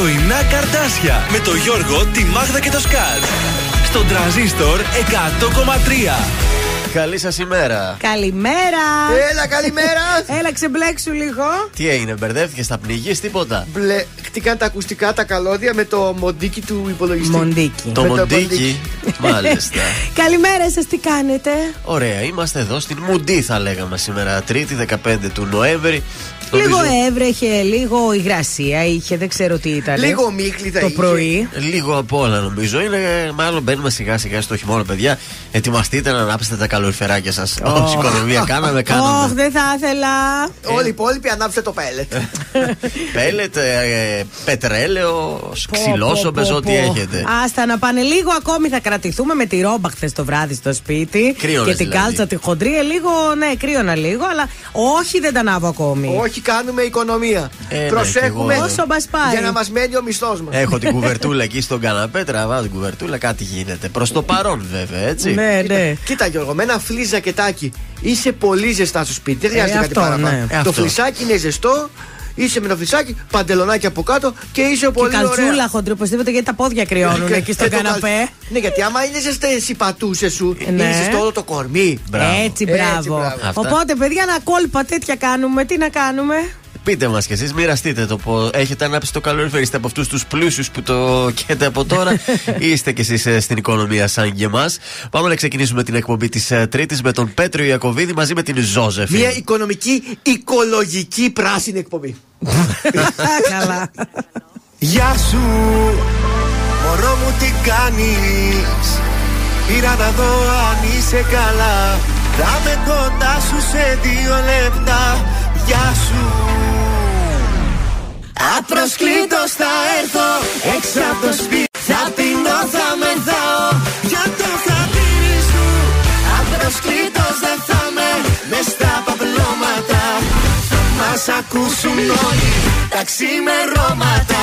Πρωινά Καρτάσια με το Γιώργο, τη Μάγδα και το Σκάτ. Στον τραζίστορ 100,3. Καλή σας ημέρα. Καλημέρα. Έλα, καλημέρα. Έλα, ξεμπλέξου λίγο. Τι έγινε, μπερδεύτηκες, θα πνιγείς, τίποτα; Μπλε, χτυκάν τα ακουστικά τα καλώδια με το μοντίκι του υπολογιστή. Μοντίκι. Το μοντίκι. Μάλιστα. Καλημέρα σας, τι κάνετε; Ωραία, είμαστε εδώ στην Μουντή, θα λέγαμε σήμερα. Τρίτη, 15 του Νοέμβρη. Λίγο έβρεχε, λίγο υγρασία είχε, δεν ξέρω τι ήταν. Λίγο μίχλη θα Το πρωί. Λίγο απ' όλα νομίζω. Είναι, μάλλον μπαίνουμε σιγά σιγά στο χειμώνα, παιδιά. Ετοιμαστείτε να ανάψετε τα καλοριφεράκια σας. Όση οικονομία κάναμε, κάναμε. Όχι, δεν θα ήθελα. Όλοι οι υπόλοιποι ανάψτε το πέλετ. Πέλετ, ε, πετρέλαιο, ξυλόσομπες, ό,τι έχετε. Άστα να πάνε λίγο ακόμη θα κρατηθούμε με τη ρόμπα χθες το βράδυ στο σπίτι. Κρύωνες και την δηλαδή. κάλτσα τη χοντρή. Ε, λίγο, ναι, κρύωνα λίγο, αλλά όχι δεν τα ανάβω ακόμη. Όχι, κάνουμε οικονομία. Ε, ναι, Προσέχουμε κι εγώ, Όσο μας πάει. για να μας μένει ο μισθός μας. Έχω την κουβερτούλα εκεί στον καναπέ, τραβάω την κουβερτούλα, κάτι γίνεται. Προς το παρόν, βέβαια, έτσι. Ναι, ναι. Κοίτα Γιώργο, με ένα φλι ζακετάκι είσαι πολύ ζεστά στο σπίτι. Δεν χρειάζεται Ε, κάτι αυτό, παραπάνω. ναι. Ε, Το αυτό. φλισάκι είναι ζεστό, είσαι με το φλισάκι, παντελονάκι από κάτω και είσαι Και πολύ καλτσούλα ωραία. χοντρή, οπωσδήποτε γιατί τα πόδια κρυώνουν Και- εκεί στο και το καναπέ. καλ- Ναι, γιατί άμα είναι ζεστέ οι πατούσε σου, Ε, ναι. είναι ζεστό όλο το κορμί. Μπράβο. Έτσι, μπράβο. μπράβο. Αυτά. Οπότε, παιδιά, ένα κόλπα τέτοια κάνουμε. Τι να κάνουμε; Πείτε μας κι εσείς, μοιραστείτε το πώ έχετε ανάψει το καλοριφέρι. Είστε από αυτούς τους πλούσιους που το καίτε από τώρα, ή είστε κι εσείς στην οικονομία σαν και εμάς. Πάμε να ξεκινήσουμε την εκπομπή της Τρίτης με τον Πέτρο Ιακοβίδη μαζί με την Ζώζεφη. Μια οικονομική, οικολογική πράσινη εκπομπή. Καλά. Γεια σου, μωρό μου τι κάνεις; Πήρα να δω αν είσαι καλά Θα με κοντά σου σε δύο λεπτά Γεια σου Απροσκλήτως θα έρθω. Έξω από το σπίτι Θα πεινώ, θα μεθάω. Για το χατήρι σου. Απροσκλήτως δεν θα με μες στα παπλώματα. Θα μας ακούσουν όλοι τα ξημερώματα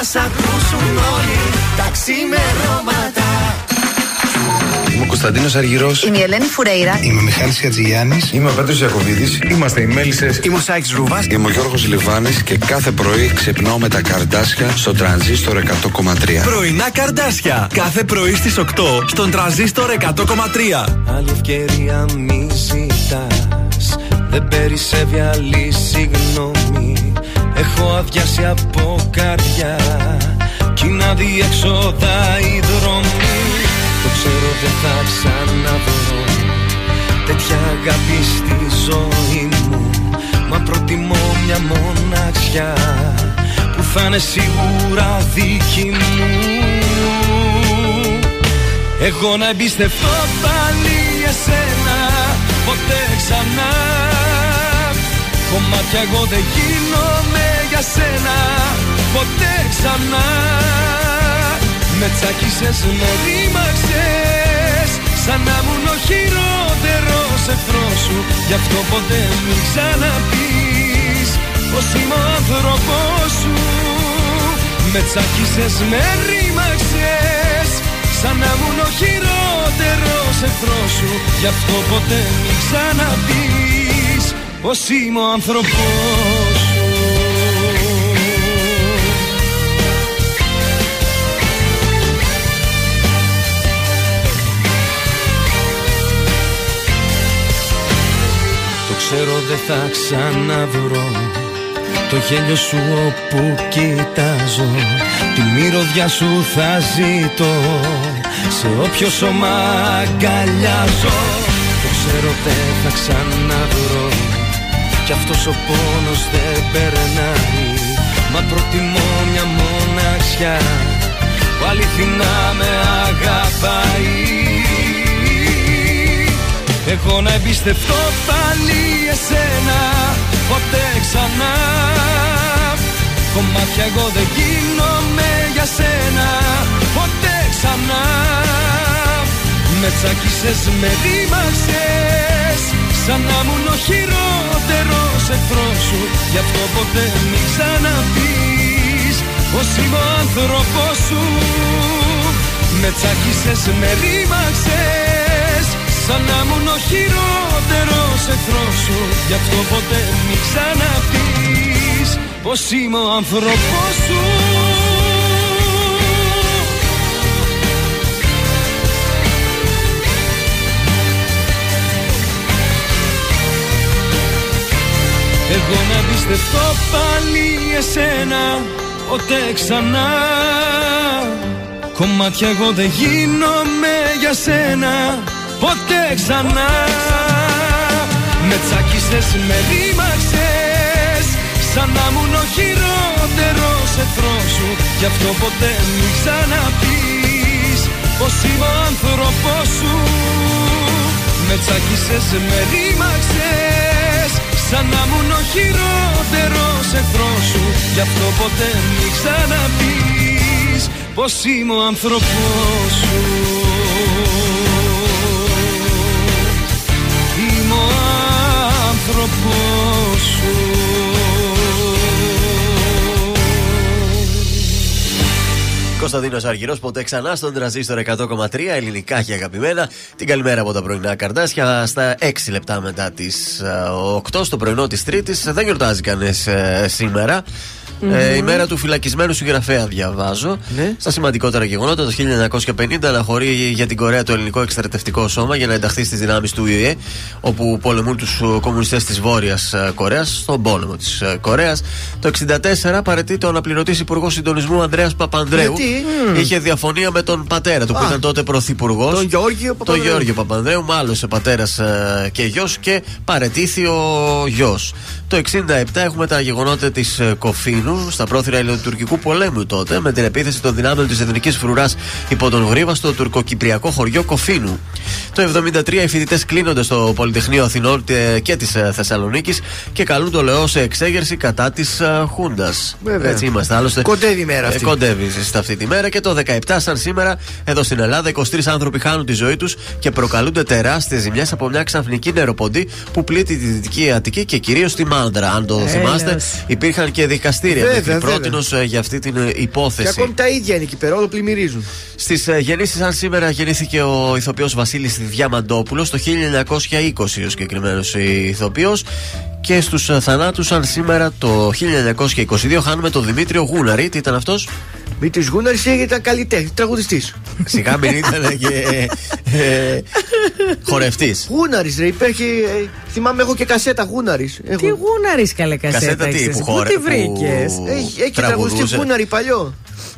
Θα μας ακούσουν όλοι τα ξημερώματα Είμαι ο Κωνσταντίνος Αργυρός. Είμαι η Ελένη Φουρέιρα. Είμαι ο Μιχάλης Χατζηγιάννης. Είμαι ο Πέτρος Ιακοβίδη. Είμαστε οι Μέλισσες. Είμαι ο Σάιξ Ρούβας Είμαι ο Γιώργος Λιβάνης και κάθε πρωί ξυπνάω με τα καρδάσια στο τρανζίστορ 100,3. Πρωινά Καρτάσια. Κάθε πρωί στις 8 στον τραζίστορ 100,3. Άλλη ευκαιρία μη ζητάς Δεν περισσεύει άλλη συγγνώμη Έχω αδειάσει από καρδιά Κι είναι αδιέξοδα η δρόμη Το ξέρω δεν θα ξαναβρω Τέτοια αγάπη στη ζωή μου. Μα προτιμώ μια μοναξιά Που θα είναι σίγουρα δική μου. Εγώ να εμπιστευτώ πάλι εσένα Ποτέ ξανά. Κομμάτια εγώ δεν γίνομαι για σένα ποτέ ξανά. Με τσάκισες, με ρήμαξες Σαν να ήμουν ο χειρότερος εχθρός σου. Γι' αυτό ποτέ μην ξαναπείς Πως είμαι ο άνθρωπός σου. Με τσάκισες, με ρήμαξες Σαν να ήμουν ο χειρότερος εχθρός σου. Γι' αυτό ποτέ μην ξαναπείς Πως είμαι ο άνθρωπός ξέρω δεν θα ξαναβρω Το γέλιο σου όπου κοιτάζω. Τη μυρωδιά σου θα ζητώ Σε όποιο σώμα αγκαλιάζω. Το ξέρω δεν θα ξαναβρω Κι αυτός ο πόνος δεν περνάει. Μα προτιμώ μια μοναξιά Που αληθινά με αγαπάει εγώ να εμπιστευτώ πάλι εσένα Ποτέ ξανά. Κομμάτια εγώ δεν γίνομαι για σένα Ποτέ ξανά. Με τσάκισες, με ρήμαξες Σαν να ήμουν ο χειρότερος εχθρός σου. Γι' αυτό ποτέ μην ξαναπείς Πως είμαι ο άνθρωπός σου. Με τσάκισες, με ρήμαξες Σαν να ήμουν ο χειρότερος εχθρός σου Γι' αυτό ποτέ μην ξαναπείς Πως είμαι ο άνθρωπός σου. Εγώ να πιστευτώ πάλι εσένα Ποτέ ξανά. Κομμάτια εγώ δεν γίνομαι για σένα Ποτέ ξανά. Με τσάκισες, με ρήμαξες Σαν να ήμουν ο χειρότερος εχθρός σου. Γι' αυτό ποτέ μην ξαναπείς Πως είμαι ο άνθρωπός σου. Με τσάκισες, με ρήμαξες Σαν να ήμουν ο χειρότερος εχθρός σου. Γι' αυτό ποτέ μην ξαναπείς Πως είμαι ο άνθρωπός σου άνθρωπός σου Κωνσταντίνος Αργυρός, ποτέ ξανά στον τραζίστορ 100,3 ελληνικά και αγαπημένα. Την καλημέρα από τα πρωινά καρδάσια. Στα 6 λεπτά μετά τις 8 στο πρωινό της Τρίτης. Δεν γιορτάζει κανείς σήμερα. Ε, η μέρα του φυλακισμένου συγγραφέα διαβάζω. Ναι. Στα σημαντικότερα γεγονότα, το 1950 αναχωρεί για την Κορέα το ελληνικό εξτρατευτικό σώμα για να ενταχθεί στις δυνάμεις του ΙΕ, όπου πολεμούν τους κομμουνιστές της Βόρειας Κορέας, στον πόλεμο της Κορέας. Το 1964 παρετεί το αναπληρωτή υπουργό συντονισμού Ανδρέας Παπανδρέου. Γιατί; Είχε διαφωνία με τον πατέρα του, που Α. ήταν τότε πρωθυπουργός. Τον Γεώργιο Τον Παπανδρέου. Γεώργιο Παπανδρέου, μάλωσε πατέρας και γιος και παρετήθη ο γιος. Το 67 έχουμε τα γεγονότα της Κοφίνου στα πρόθυρα ελληνοτουρκικού πολέμου τότε με την επίθεση των δυνάμεων της Εθνικής Φρουράς υπό τον Γρήβα στο τουρκοκυπριακό χωριό Κοφίνου. Το 73 οι φοιτητές κλείνονται στο Πολυτεχνείο Αθηνών ε, και της Θεσσαλονίκης και καλούν το λαό σε εξέγερση κατά της Χούντας. Βέβαια. Έτσι είμαστε. Άλλωστε, Κοντεύει η μέρα αυτή. Ε, κοντεύει σε αυτή τη μέρα και το 17 σαν σήμερα εδώ στην Ελλάδα 23 άνθρωποι χάνουν τη ζωή τους και προκαλούνται τεράστιες ζημιές από μια ξαφνική νεροποντή που πλήττει τη Δυτική Αττική και κυρίως τη Μάνδρα. Αν το Έλεος. θυμάστε, υπήρχαν και δικαστήρια Βέβαια, μέχρι βέβαια. πρότινος, ε, για αυτή την ε, Και υπόθεση. ακόμη τα ίδια είναι εκεί πέρα, όλο πλημμυρίζουν. Στις ε, γεννήσεις, αν σήμερα γεννήθηκε ο ηθοποιός Βασίλης Διαμαντόπουλος το 1920 ο συγκεκριμένος ηθοποιός. Και στους θανάτους, αν σήμερα το 1922 χάνουμε τον Δημήτριο Γούναρη. Τι ήταν αυτός, Μη τη Γούναρη ήταν καλλιτέχνη, τραγουδιστής. Σιγά μην ήταν και ε, χορευτής. Γούναρης, ρε, υπήρχε. ε, θυμάμαι εγώ και κασέτα Γούναρης. Τι γούναρης καλέ κασέτα. Κασέτα τι, έχεις που εσύ, χόρε- Πού τη που- βρήκες; Έχει, έχει τραγουδιστή Τραγουδούσε. Γούναρη παλιό.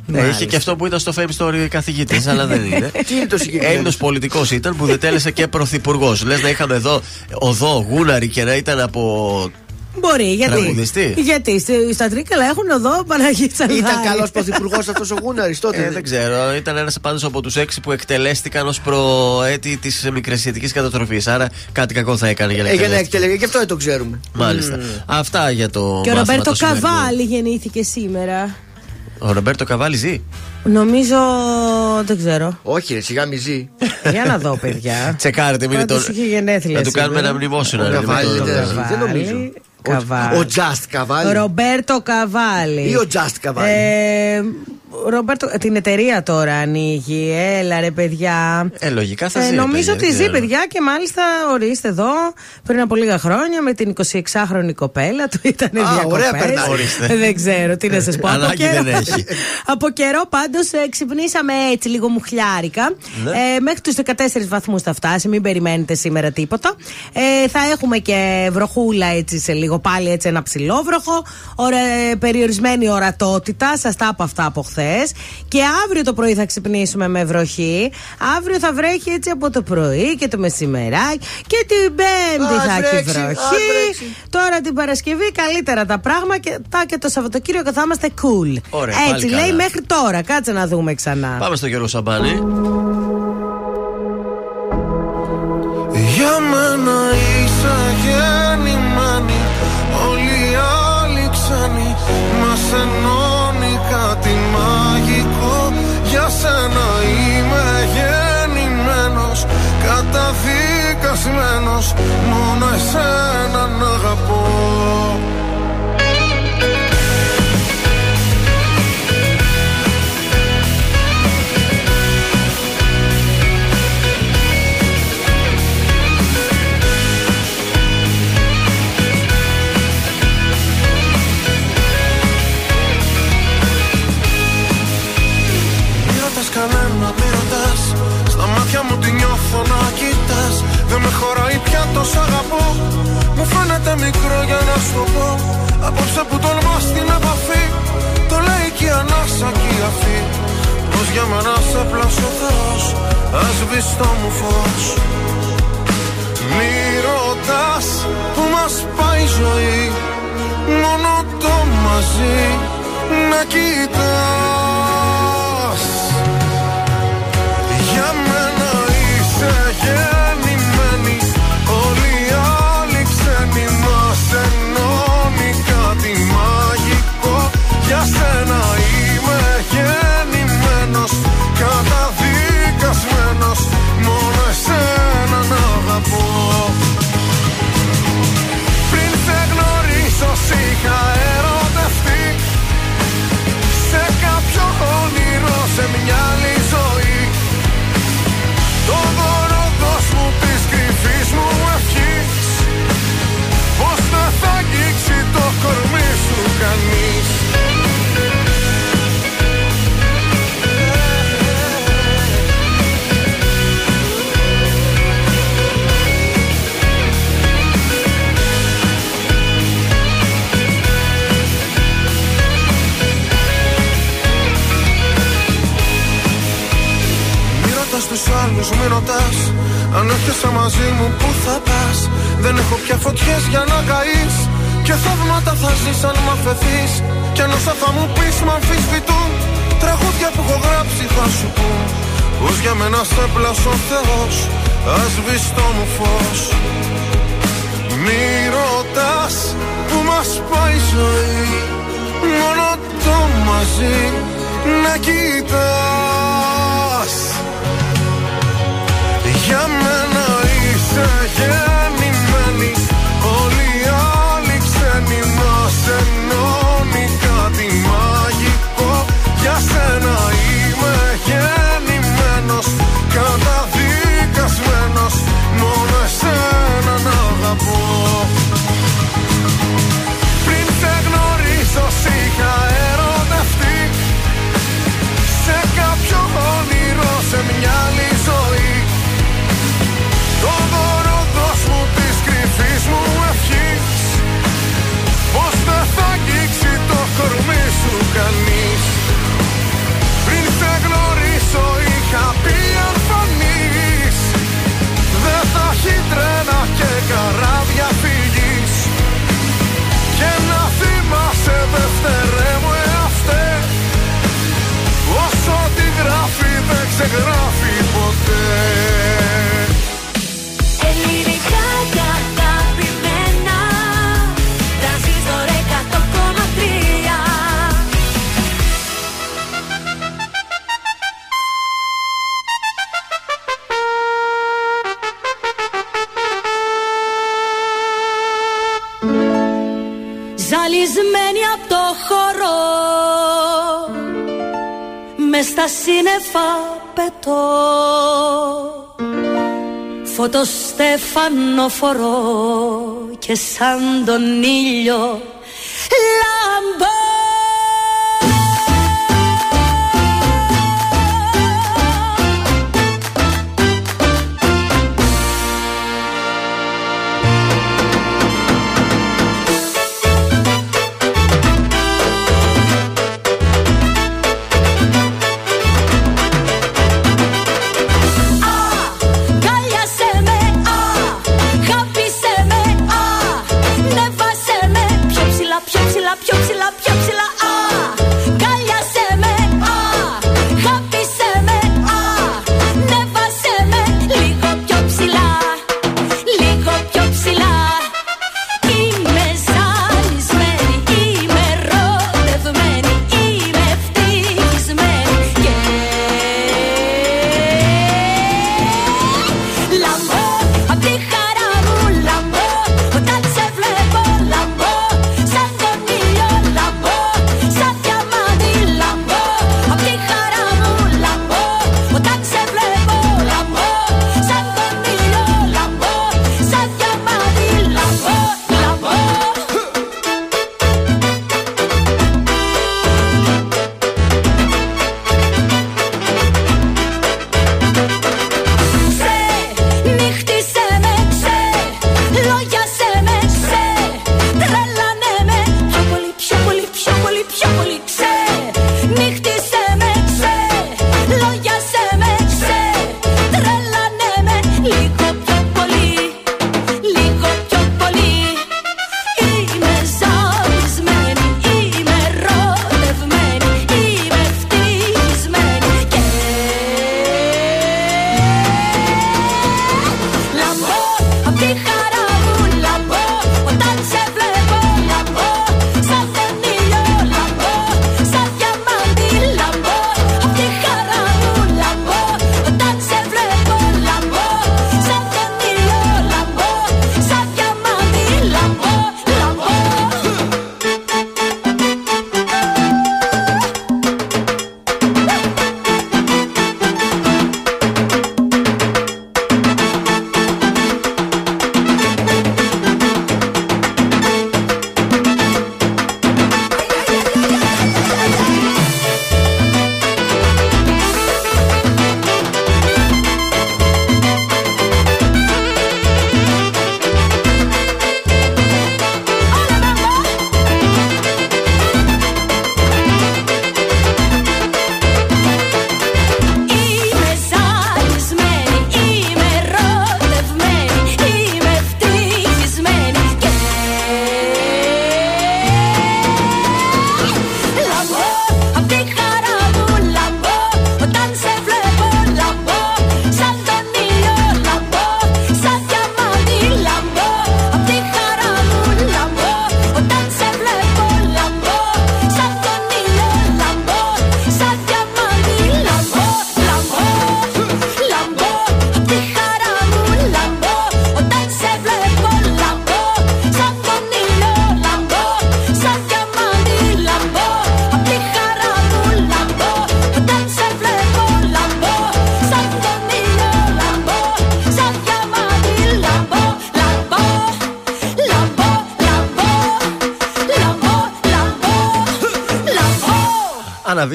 Ναι, είχε και αυτό που ήταν στο Fame Story καθηγητής, αλλά δεν είναι. Τι είναι το συγκεκριμένο; Έλληνος πολιτικός ήταν που δετέλεσε και πρωθυπουργός. Λες να είχαμε εδώ οδό Γούναρη και να ήταν από. Μπορεί, γιατί. Τραγουδιστή. Γιατί στη- στα Τρίκαλα έχουν οδό Παναγία Τσαλδάρη. Ήταν καλός πρωθυπουργός αυτός ο Γούναρη τότε. Ε, δεν ξέρω. Ήταν ένας πάντως από τους έξι που εκτελέστηκαν ως προέτη της μικρασιατικής καταστροφή. Άρα κάτι κακό θα έκανε για να Ε, για να εκτελέσει. εκτελεγεί, γι' αυτό δεν το ξέρουμε. Μάλιστα. Αυτά για το. Και ο μάθημα Ρομπέρτο το σημερινό. Καβάλη γεννήθηκε σήμερα. Ο Ρομπέρτο Καβάλη ζει; Νομίζω. Δεν ξέρω. Όχι, ρε, σιγά μη ζει. Για να δω, παιδιά. Τσεκάρετε, μην είναι Πάντως το. είχε γενέθλια. Να του κάνουμε σήμερα. ένα μνημόσυνο. Ο ρε, με Καβάλη το- δεν ζει. Δεν νομίζω. Καβάλη. Ο Just Καβάλη. Ρομπέρτο Καβάλη. Ή ο Just Καβάλη. Ε, Ρομπέρτο, την εταιρεία τώρα ανοίγει. Έλα ρε παιδιά. Ε, λογικά θα Ε, ζει. ρε, νομίζω παιδιά, ότι δεν ζει, ξέρω. παιδιά, και μάλιστα ορίστε εδώ πριν από λίγα χρόνια με την 26χρονη κοπέλα του. Ήταν Α, διακοπές. ωραία περνάει. Ορίστε. Ε, Δεν ξέρω τι να σας πω. Από Ανάγκη καιρό- δεν έχει. από καιρό πάντως ξυπνήσαμε έτσι λίγο μουχλιάρικα. Ναι. Ε, μέχρι τους 14 βαθμούς θα φτάσει. Μην περιμένετε σήμερα τίποτα. Ε, θα έχουμε και βροχούλα έτσι σε λίγο πάλι έτσι ένα ψηλόβροχο. Ωρα, περιορισμένη ορατότητα. Σας τα είπα αυτά από χθες. Και αύριο το πρωί θα ξυπνήσουμε με βροχή. Αύριο θα βρέχει έτσι από το πρωί και το μεσημεράκι. Και την Πέμπτη Ας θα έχει βρέξει, ας βροχή. βρέξει. Τώρα την Παρασκευή καλύτερα τα πράγματα και, τα και το Σαββατοκύριακο θα είμαστε cool. Ωραία, Έτσι πάλι λέει καλά. μέχρι τώρα. Κάτσε να δούμε ξανά. Πάμε στο Γιώργο Σαμπάνη. Για μένα Καταδικασμένος Μόνο εσένα να αγαπώ χωράει πια τόσο αγαπώ. Μου φαίνεται μικρό για να σου το πω. Απόψε που τολμάς την επαφή Το λέει και η ανάσα και η αφή. Πως για μένα σε πλάσω Θεός Ας βεις το μου φως. Μη ρωτάς που μας πάει η ζωή Μόνο το μαζί να κοιτάς τους άλλους, μη ρωτάς Αν έρχεσαι μαζί μου που θα πας; Δεν έχω πια φωτιές για να καείς. Και θαύματα θα ζεις αν μ' αφαιθείς. Κι αν όσα θα μου πεις μ' αμφισβητούν. Τραγούδια που έχω γράψει θα σου πούν. Πως για μένα σε πλάσω ο Θεός Ας βεις το μου φως. Μη ρωτάς που μας πάει η ζωή Μόνο το μαζί να κοιτάς Για μένα είσαι γεννημένη. Όλοι οι άλλοι ξένοι μας ενώνει. Κάτι μαγικό Για σένα είμαι γεννημένος. Καταδικασμένος Μόνο εσένα να αγαπώ. Πριν σε γνωρίσω σ' είχα ερωτευτεί. Σε κάποιο όνειρο, σε μια και καράβια Και να θυμάσαι δεύτερε μου εαυτέ. Όσο τη γράφει δεν ξεγράφει. Στα σύννεφα πετώ. Φωτοστέφανο φορώ και σαν τον ήλιο λαμπώ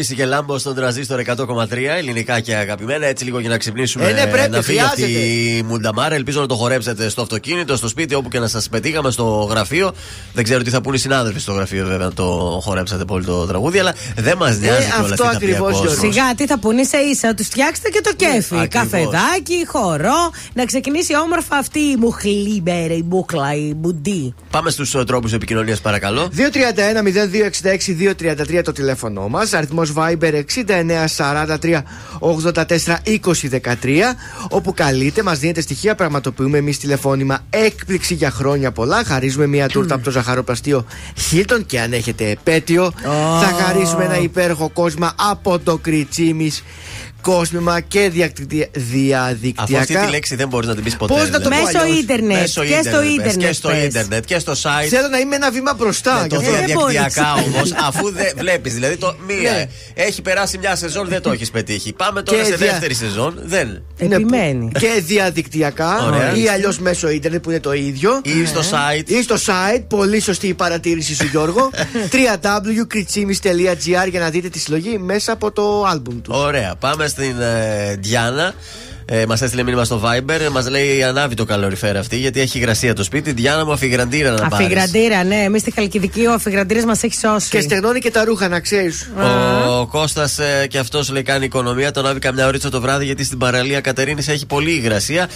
Αναβίστηκε λάμπο στον τραζίστορ 100,3 ελληνικά και αγαπημένα. Έτσι λίγο για να ξυπνήσουμε. Ε, ναι, πρέπει, να φύγει αυτή χρειάζεται. η μουνταμάρα. Ελπίζω να το χορέψετε στο αυτοκίνητο, στο σπίτι, όπου και να σας πετύχαμε στο γραφείο. Δεν ξέρω τι θα πούνε οι συνάδελφοι στο γραφείο, βέβαια, να το χορέψατε πολύ το τραγούδι, αλλά δεν μας νοιάζει Ε, κιόλας αυτό τι θα πει ο ακριβώς, κόσμος. Γιώργο. Σιγά, τι θα πούνε σε ίσα, τους φτιάξετε και το κέφι. ακριβώς. Καφεδάκι, χορό. Να ξεκινήσει όμορφα αυτή η μουχλή μπέρε, η μπούκλα, η μπουντί. Πάμε στους τρόπους επικοινωνίας, παρακαλώ. 231-0266-233 το τηλέφωνό μας. Αριθμός Viber 6943 84 20 13. Όπου καλείτε, μας δίνετε στοιχεία, πραγματοποιούμε εμείς τηλεφώνημα έκπληξη για χρόνια πολλά. Χαρίζουμε μια τούρτα από το ζαχαροπλαστείο Hilton και αν έχετε επέτειο, θα χαρίσουμε ένα υπέροχο κόσμο από το Κριτσίμι. Κόσμημα και διακτυ- διαδικτυακά. Αφού αυτή τη λέξη δεν μπορείς να την πεις ποτέ. Πώς να το πω Μέσω αλλιώς; ίντερνετ. Μέσω Και στο ίντερνετ, ίντερνετ. Και στο πες. ίντερνετ και στο site. Θέλω να είμαι ένα βήμα μπροστά. Με το γι' αυτό. δεν διαδικτυακά μπορείς. όμως, αφού δεν βλέπεις. Δηλαδή το μία. Ναι. Έχει περάσει μια σεζόν, δεν το έχεις πετύχει. Πάμε τώρα Και σε δια- δεύτερη σεζόν. Δεν. Είναι Επιμένει. που- Και διαδικτυακά Ωραία. ή αλλιώς μέσω ίντερνετ που είναι το ίδιο. Ή στο site. Ή στο site, πολύ σωστή η παρατήρηση σου Γιώργο www.kritsimis.gr για να δείτε τη συλλογή μέσα από το άλμπουμ του Ωραία. Πάμε στην ε, Διάνα. Ε, μας έστειλε μήνυμα στο Viber. Μας λέει ανάβει το καλοριφέρα αυτή γιατί έχει υγρασία το σπίτι. Διάνα μου αφιγραντήρα να πάρεις. Αφιγραντήρα, ναι. Εμείς στη Χαλκιδική ο αφιγραντήρας μας έχει σώσει. Και στεγνώνει και τα ρούχα να ξέρεις. Ο Κώστας ε, και αυτός λέει κάνει οικονομία. Τον άβει καμιά ωρίτσα το βράδυ γιατί στην παραλία Κατερίνης έχει πολύ υγρασία. Α,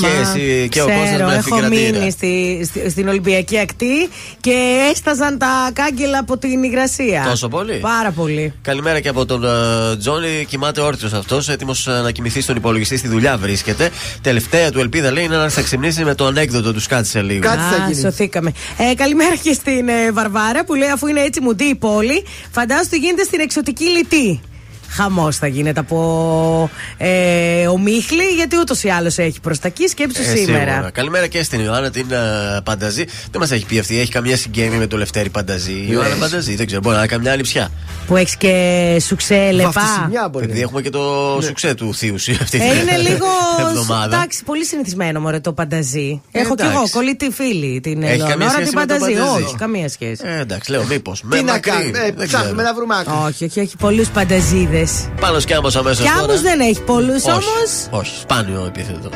και μα, εσύ και ο ξέρω, Κώστας με έχω αφιγραντήρα. μείνει στη, στη- στην Ολυμπιακή ακτή και έσταζαν τα κάγκελα από την υγρασία. Τόσο πολύ; Πάρα πολύ. Καλημέρα και από τον ε, Τζόνι. Κοιμάται όρθιος αυτός, έτοιμος να κοιμηθεί στον υπολογιστή στη δουλειά βρίσκεται. Τελευταία του ελπίδα λέει είναι να θα ξυπνήσει με το ανέκδοτο τους σκάτσε λίγο. Κάτι θα Α, γίνει. σωθήκαμε. Ε, καλημέρα και στην ε, Βαρβάρα που λέει αφού είναι έτσι μουντή η πόλη, φαντάζομαι τι γίνεται στην εξωτική λιτή. Χαμός θα γίνεται από ε, ομίχλη, γιατί ούτως ή άλλως έχει προ τα εκεί. Σκέψου Ε, σήμερα. σίγουρα. Καλημέρα και στην Ιωάννα την ε, Πανταζή. Δεν μας έχει πει αυτή, έχει καμία συγγένεια με το Λευτέρη Πανταζή. Η Ιωάννα Πανταζή, δεν ξέρω, μπορεί να είναι καμιά άλλη πια. Που έχεις και σουξέ λεπά. Βαφτισιμιά μπορεί. Επειδή έχουμε και το σουξέ του θείου αυτή Ε, την είναι λίγο. εβδομάδα. Εντάξει, πολύ συνηθισμένο μωρέ το πανταζή. Ε, Έχω κι εντάξει. εγώ κολλητή φίλη την Έχει καμία Ελεονόρα σχέση την με το πανταζή. πανταζή. Όχι, καμία σχέση. Ε, εντάξει, λέω μήπως. Τι να κάνουμε, ε, ψάχνουμε να βρούμε άκρη. Όχι, όχι, έχει πολλούς πανταζίδες. Πάνω κι άμμο αμέσως. Κι άμμο δεν έχει πολλούς Όχι, όμως. όχι, σπάνιο επίθετος.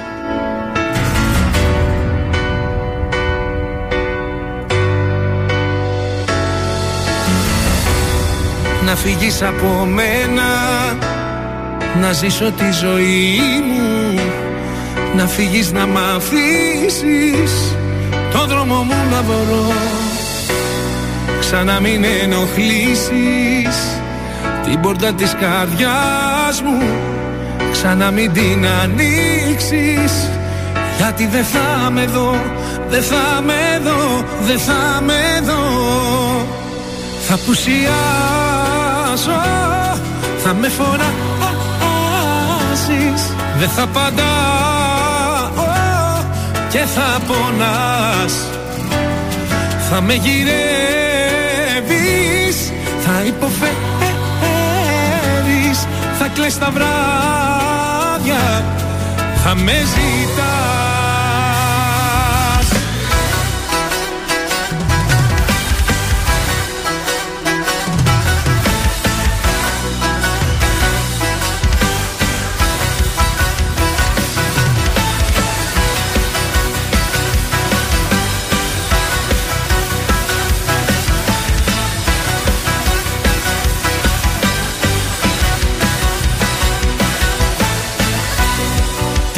Να φύγεις από μένα Να ζήσω τη ζωή μου Να φύγεις να μ' αφήσεις Το δρόμο μου να βρω Ξανά μην ενοχλήσεις Την πόρτα της καρδιάς μου Ξανά μην την ανοίξεις. Γιατί δεν θα με δω Δεν θα με δω Δεν θα με δω. Θα πουσιάσω Θα με φωνάζεις Δεν θα απαντάω Και θα πονάς. Θα με γυρεύεις Θα υποφέρεις. Θα κλαις τα βράδια. Θα με ζητάς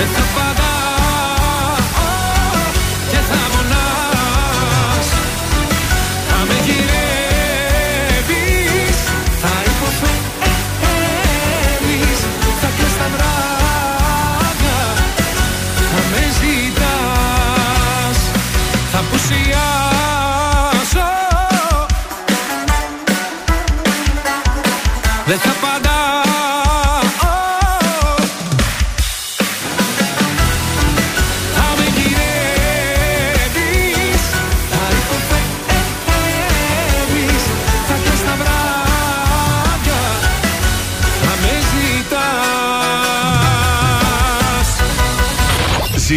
φωνάζεις Δεν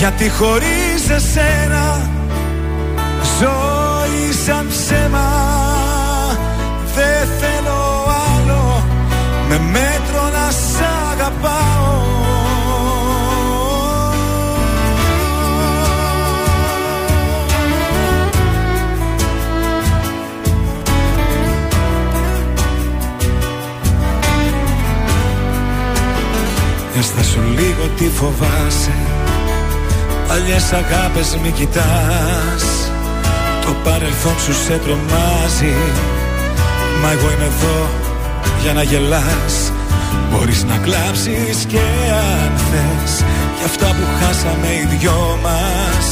Γιατί χωρίς εσένα Ζωή σαν ψέμα Δεν θέλω άλλο. Με μέτρο να σ' αγαπάω. Για σου λίγο τι φοβάσαι Παλιές αγάπες μη κοιτάς. Το παρελθόν σου σε τρομάζει. Μα εγώ είμαι εδώ για να γελάς. Μπορείς να κλάψεις και αν θες. Για αυτά που χάσαμε οι δυο μας.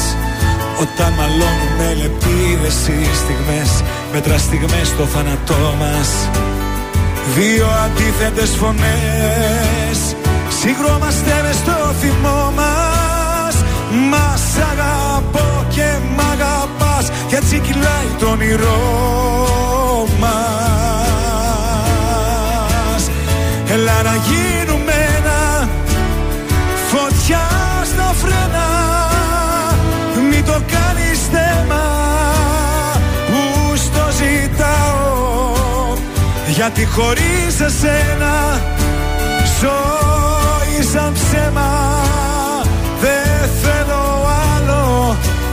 Όταν μαλώνουμε λεπίδες οι στιγμές Μέτρα στιγμές στο θάνατό μας. Δύο αντίθετες φωνές. Συγκρόμαστε μες στο θυμό μας Μας αγαπώ και μ' αγαπάς. Κι έτσι κυλάει το όνειρό μας. Έλα να γίνουμε ένα Φωτιά στα φρένα. Μην το κάνεις θέμα Που στο ζητάω. Γιατί χωρίς εσένα Ζωή σαν ψέμα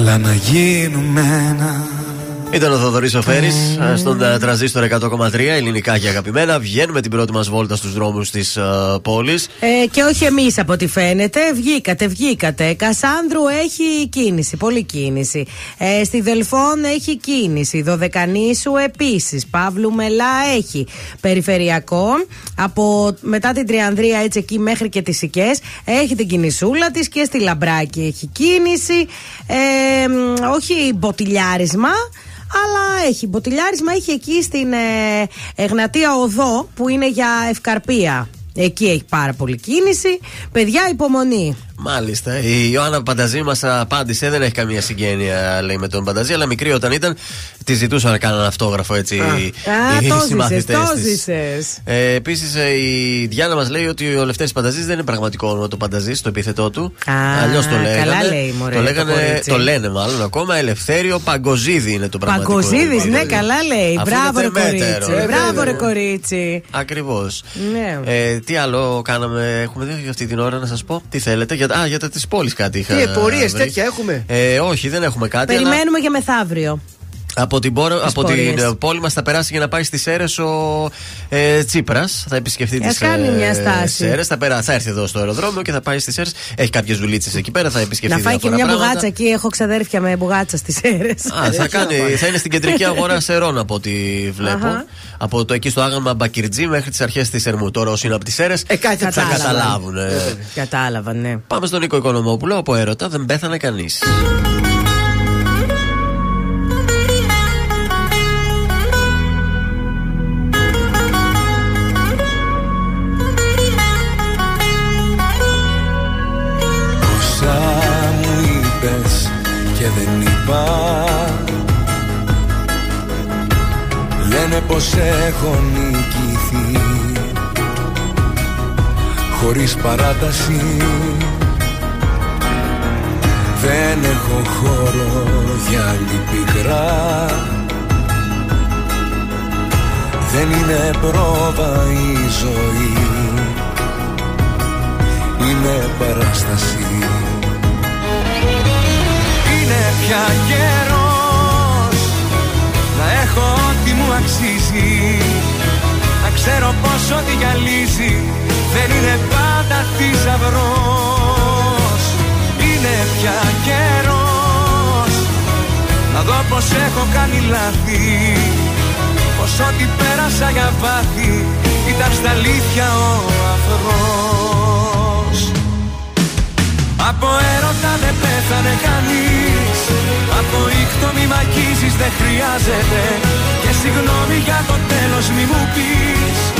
Έλα να γίνουμε ένα Ήταν ο Θοδωρής ο Φέρης στον ε, τραζίστορ 100,3 ελληνικά και αγαπημένα. Βγαίνουμε την πρώτη μας βόλτα στους δρόμους της πόλης. Ε, και όχι εμείς από ό,τι φαίνεται. Βγήκατε, βγήκατε. Κασάνδρου έχει κίνηση, πολύ κίνηση. Ε, στη Δελφών έχει κίνηση. Δωδεκανήσου επίσης. Παύλου Μελά έχει. Περιφερειακό. Από μετά την Τριανδρία έτσι εκεί μέχρι και τις Οικέ έχει την κινησούλα της και στη Λαμπράκη έχει κίνηση. Ε, μ, όχι μποτιλιάρισμα. Αλλά έχει μποτιλιάρισμα, έχει εκεί στην ε, Εγνατία Οδό που είναι για ευκαρπία. Εκεί έχει πάρα πολύ κίνηση. Παιδιά, υπομονή. Μάλιστα. Η Ιωάννα Πανταζή μας απάντησε. Δεν έχει καμία συγγένεια, λέει, με τον Πανταζή, αλλά μικρή όταν ήταν, τη ζητούσαν να κάνουν αυτόγραφο έτσι. Α, οι το ζήσες, συμμαθητές το της. ζήσες. Ε, Επίσης, η Διάννα μας λέει ότι ο Λευτέρης Πανταζής δεν είναι πραγματικό όνομα το Πανταζή, το επίθετό του. Α, Αλλιώς το λέγανε. καλά λέει, μωρέ, το, το λέγανε, κορίτσι. το λένε μάλλον ακόμα. Ελευθέριο Παγκοζίδη είναι το πραγματικό. Παγκοζίδης, όνομα. ναι, καλά λέει. Αφού Μπράβο, ρε είναι θεμέτερο. κορίτσι. Ε, Μπράβο, βέβαια. ρε κορίτσι. Ακριβώς. Ναι. Ε, τι άλλο κάναμε, έχουμε δει για αυτή την ώρα να σας πω. Τι θέλετε, για, α, για τα τη πόλη κάτι είχα. Τι επορίε βρει. τέτοια έχουμε; Ε, όχι, δεν έχουμε κάτι. αλλά- Περιμένουμε για μεθαύριο. Από την, πόρο, από την πορείες. ε, πόλη μας θα περάσει για να πάει στι Σέρες ο ε, Τσίπρας. Θα επισκεφτεί Ας τις κάνει μια στάση. Σέρες. Θα, περά- θα έρθει εδώ στο αεροδρόμιο και θα πάει στι Σέρες. Έχει κάποιες δουλίτσες εκεί πέρα. Θα επισκεφτεί Να φάει και διάφορα μια πράγματα. μπουγάτσα εκεί. Έχω ξαδέρφια με μπουγάτσα στι αίρε. Α, θα, κάνει, θα είναι στην κεντρική αγορά Σερών από ό,τι βλέπω. Αχα. Από το εκεί στο άγαλμα Μπακυρτζή μέχρι τις αρχές της Ερμού. Τώρα όσοι είναι από τις Σέρες Ε, κάτι θα θα Κατάλαβα. καταλάβουν. ε. Κατάλαβα, ναι. Πάμε στον Νίκο Οικονομόπουλο. Από έρωτα δεν πέθανε κανείς. Πως έχω νικηθεί. Χωρίς παράταση Δεν έχω χώρο για άλλη πικρά Δεν είναι πρόβα η ζωή είναι παράσταση ό,τι γυαλίζει δεν είναι πάντα θησαυρός Είναι πια καιρός. Να δω πως έχω κάνει λάθη Πως ό,τι πέρασα για βάθη ήταν στα αλήθεια ο αφρός Από έρωτα δεν πέθανε κανείς Από ήχτο μη μ' αγγίζεις δεν χρειάζεται. Και συγγνώμη για το τέλος μη μου πεις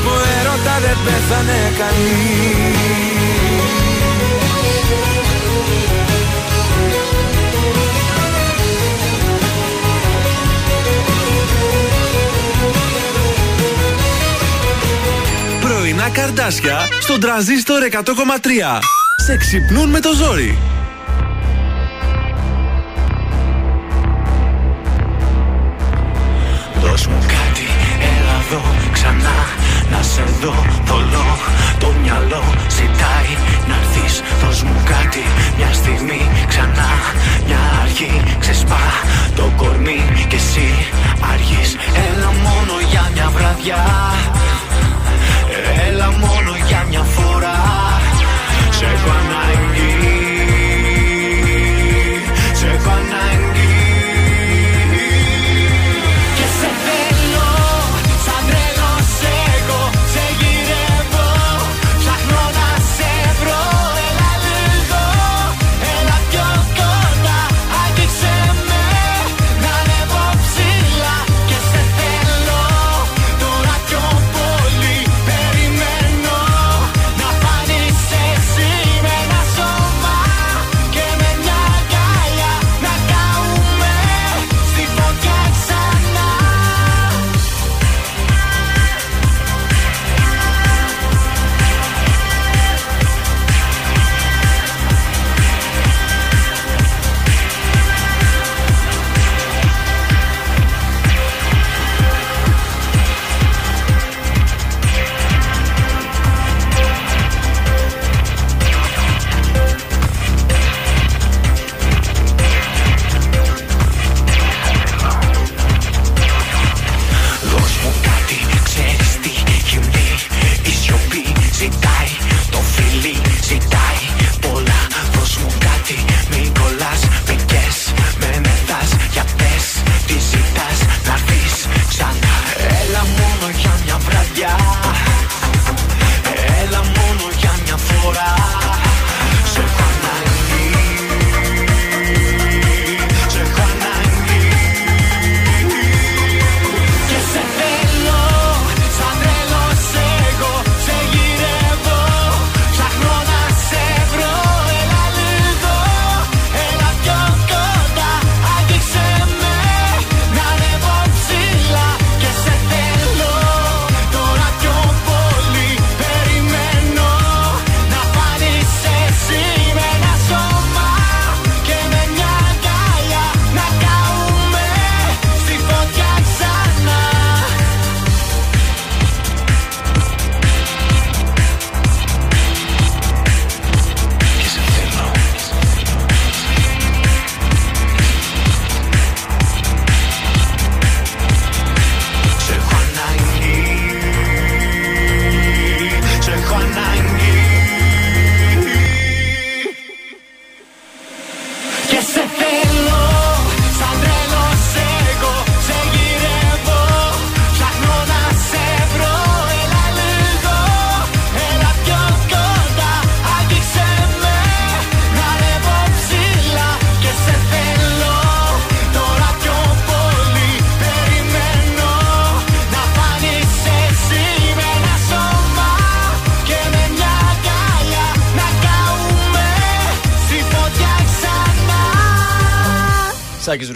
Από έρωτα δεν πέθανε κανείς Πρωινά καρδάσια στον τραζίστορ 100,3. Σε ξυπνούν με το ζόρι.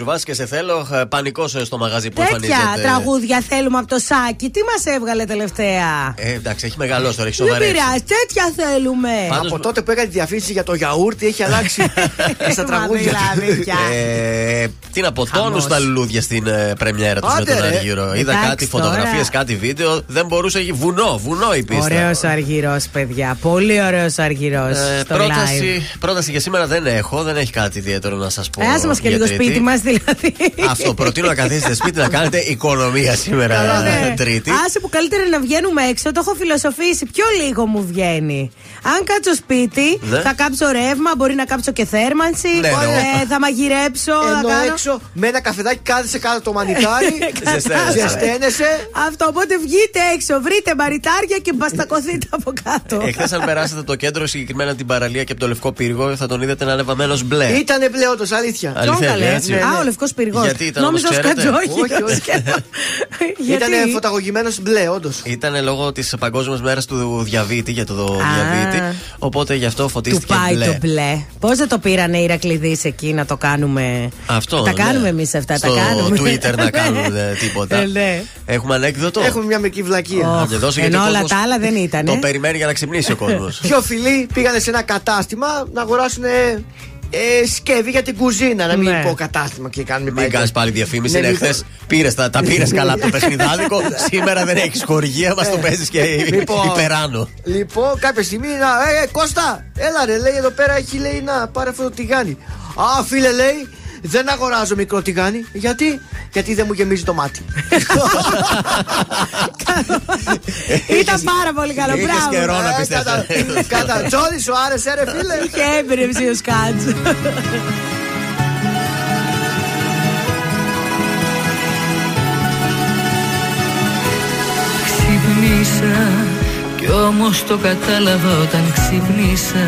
Σάκη Ρουβά και σε θέλω. Πανικός στο μαγαζί που Τέτοια εμφανίζεται. τραγούδια θέλουμε από το Σάκη. Τι μας έβγαλε τελευταία; Ε, εντάξει, έχει μεγαλώσει τώρα, έχει Δεν σοβαρέψει. πειράζει, τέτοια θέλουμε. Πάντως- Από τότε που έκανε τη διαφήμιση για το γιαούρτι έχει αλλάξει στα Μα τραγούδια. δηλαδή πια. Ε, τι να πω, τόνους Χαμός. τα λουλούδια στην ε, πρεμιέρα τους με Άντε, τον ρε. Αργύρο. Είδα Εντάξει, κάτι τώρα. φωτογραφίες, κάτι βίντεο. Δεν μπορούσε. Βουνό, βουνό η πίστα. Ωραίος αργυρό, παιδιά. Πολύ ωραίος αργυρό. Ε, στο live. πρόταση, πρόταση για σήμερα δεν έχω, δεν έχει κάτι ιδιαίτερο να σας πω. Ε, άσε μας και για λίγο Τρίτη. σπίτι μας δηλαδή. Αυτό, προτείνω να καθίσετε σπίτι να κάνετε οικονομία σήμερα Καλά, ναι. Τρίτη. Άσε που καλύτερα να βγαίνουμε έξω, το έχω φιλοσοφήσει. Πιο λίγο μου βγαίνει. Αν κάτσω σπίτι, Ναι. θα κάψω ρεύμα, μπορεί να κάψω και θέρμανση. Ναι, ναι. ε, θα μαγειρέψω. θα Ενώ κάνω... έξω με ένα καφεδάκι κάθεσαι κάτω το μανιτάρι. Ζεσταίνεσαι. Ζεσταίνεσαι. Αυτό, οπότε βγείτε έξω, βρείτε μαριτάρια και μπαστακωθείτε από κάτω. Εχθέ, αν περάσετε το κέντρο, συγκεκριμένα την παραλία και από το λευκό πύργο, θα τον είδατε να είναι βαμμένος μπλε. Ήτανε μπλε όντως, αλήθεια. Ε. Αλήθεια, Ποιον καλέ; έτσι. Α, ο λευκός πυργό. Γιατί ήταν Νόμιζα όμως, ο ξέρετε; Σκατζόχυρος. Όχι, όχι. Γιατί; Ήτανε φωταγωγημένος μπλε, όντως. Ήταν λόγω της Παγκόσμιας Μέρας του Διαβήτη για το διαβήτη. Οπότε γι' αυτό Του φωτίστηκε πάει μπλε. το μπλε. Πώς δεν το πήρανε οι Ηρακλειδείς εκεί να το κάνουμε; Αυτό. Τα ναι. κάνουμε εμείς αυτά. Στο τα κάνουμε. Twitter να κάνουν ε, τίποτα. Ε, ναι. Έχουμε ανέκδοτο. Έχουμε μια μερική βλακεία. Ω. Να τη δώσω, γιατί Ενώ ο όλα κόσμος τα άλλα δεν ήταν. Το περιμένει για να ξυπνήσει ο κόσμος. Πιο φιλοί πήγανε σε ένα κατάστημα να αγοράσουν ε, σκεύη για την κουζίνα. Να μην Ναι. πω κατάστημα και κάνουμε Μην κάνεις πάλι διαφήμιση. Ναι, Είναι μήπως- χθες πήρες τα, τα πήρες καλά από το παιχνιδάδικο. Σήμερα δεν έχεις χορηγία, μας το παίζεις και Λοιπόν. υπεράνω. Λοιπόν, κάποια στιγμή να. Ε, ε, Κώστα, έλα ρε, λέει εδώ πέρα έχει λέει να πάρε αυτό το τηγάνι. Α, φίλε, λέει, δεν αγοράζω μικρό τηγάνι. Γιατί; Γιατί δεν μου γεμίζει το μάτι. Ήταν πάρα πολύ καλό. Είχες Μπράβο. καιρό να Ε, πεις κατά- τέτοια. Κατά τζόλι σου άρεσε, ρε φίλε; Είχε έμπνευση ο Σκάτζ. Ξυπνήσα κι όμως το κατάλαβα όταν ξυπνήσα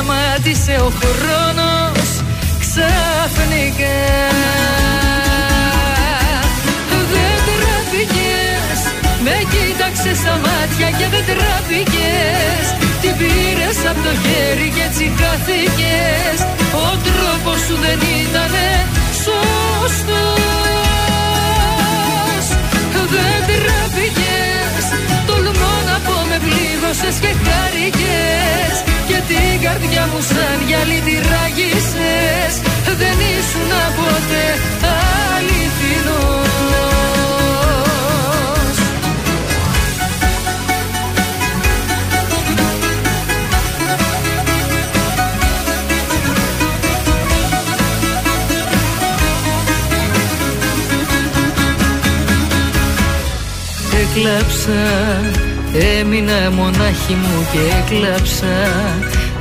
σταμάτησε ο χρόνος ξαφνικά. Δεν τραπήκες Με κοίταξες στα μάτια και δεν τραπήκες. Την πήρες από το χέρι και έτσι χάθηκες. Ο τρόπος σου δεν ήτανε σωστός. Δεν τραπήκες Τολμώ να πω με πλήγωσες και χάρηκες. Και την καρδιά μου σαν γυαλί τη ράγισες Δεν ήσουν ποτέ αληθινός. Έκλαψα, έμεινα μονάχη μου και έκλαψα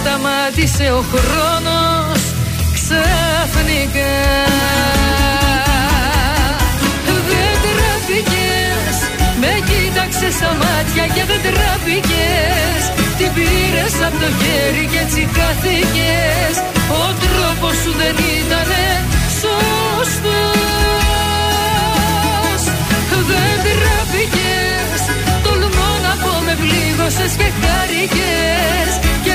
σταμάτησε ο χρόνος ξαφνικά. Δεν τραπήκες, με κοίταξες στα μάτια και δεν τραπήκες. Την πήρες από το χέρι και έτσι χάθηκες. Ο τρόπος σου δεν ήτανε σωστός. Δεν τραπήκες, τολμώ να πω με πλήγωσες και χάρηκες. Και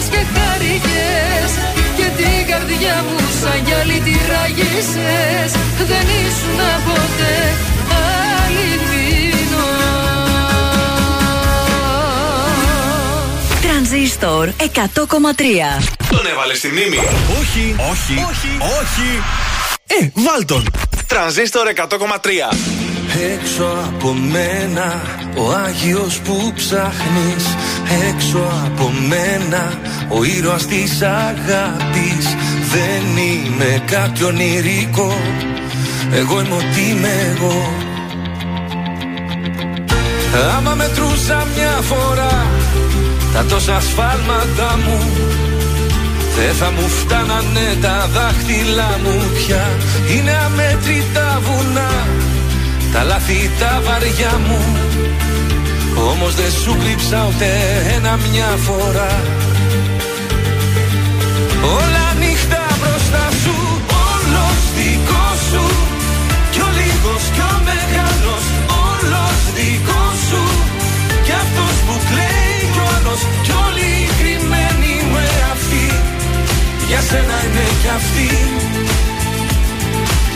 πλήγωσες και χάρηκες Και την καρδιά μου σαν γυαλί τη ράγισες Δεν ήσουν ποτέ Τρανζίστορ 100,3 Τον έβαλες στη μνήμη. Όχι, όχι, όχι, όχι. Ε, βάλ τον. Τρανζίστορ 100,3. Έξω από μένα ο Άγιος που ψάχνεις Έξω από μένα. Ο ήρωας της αγάπης Δεν είμαι κάτι ονειρικό. Εγώ είμαι ό,τι είμαι εγώ. Άμα μετρούσα μια φορά τα τόσα σφάλματα μου δεν θα μου φτάνανε τα δάχτυλά μου πια. Είναι αμέτρητα βουνά Τα λάθη τα βαριά μου Όμως δεν σου κρύψα ούτε ένα μια φορά. Όλα νύχτα μπροστά σου Όλος δικός σου. Κι ο λίγος κι ο μεγάλος Όλος δικός σου. Κι αυτός που κλαίει κι ο άλλος Κι όλοι οι κρυμμένοι με αυτοί Για σένα είναι κι αυτοί.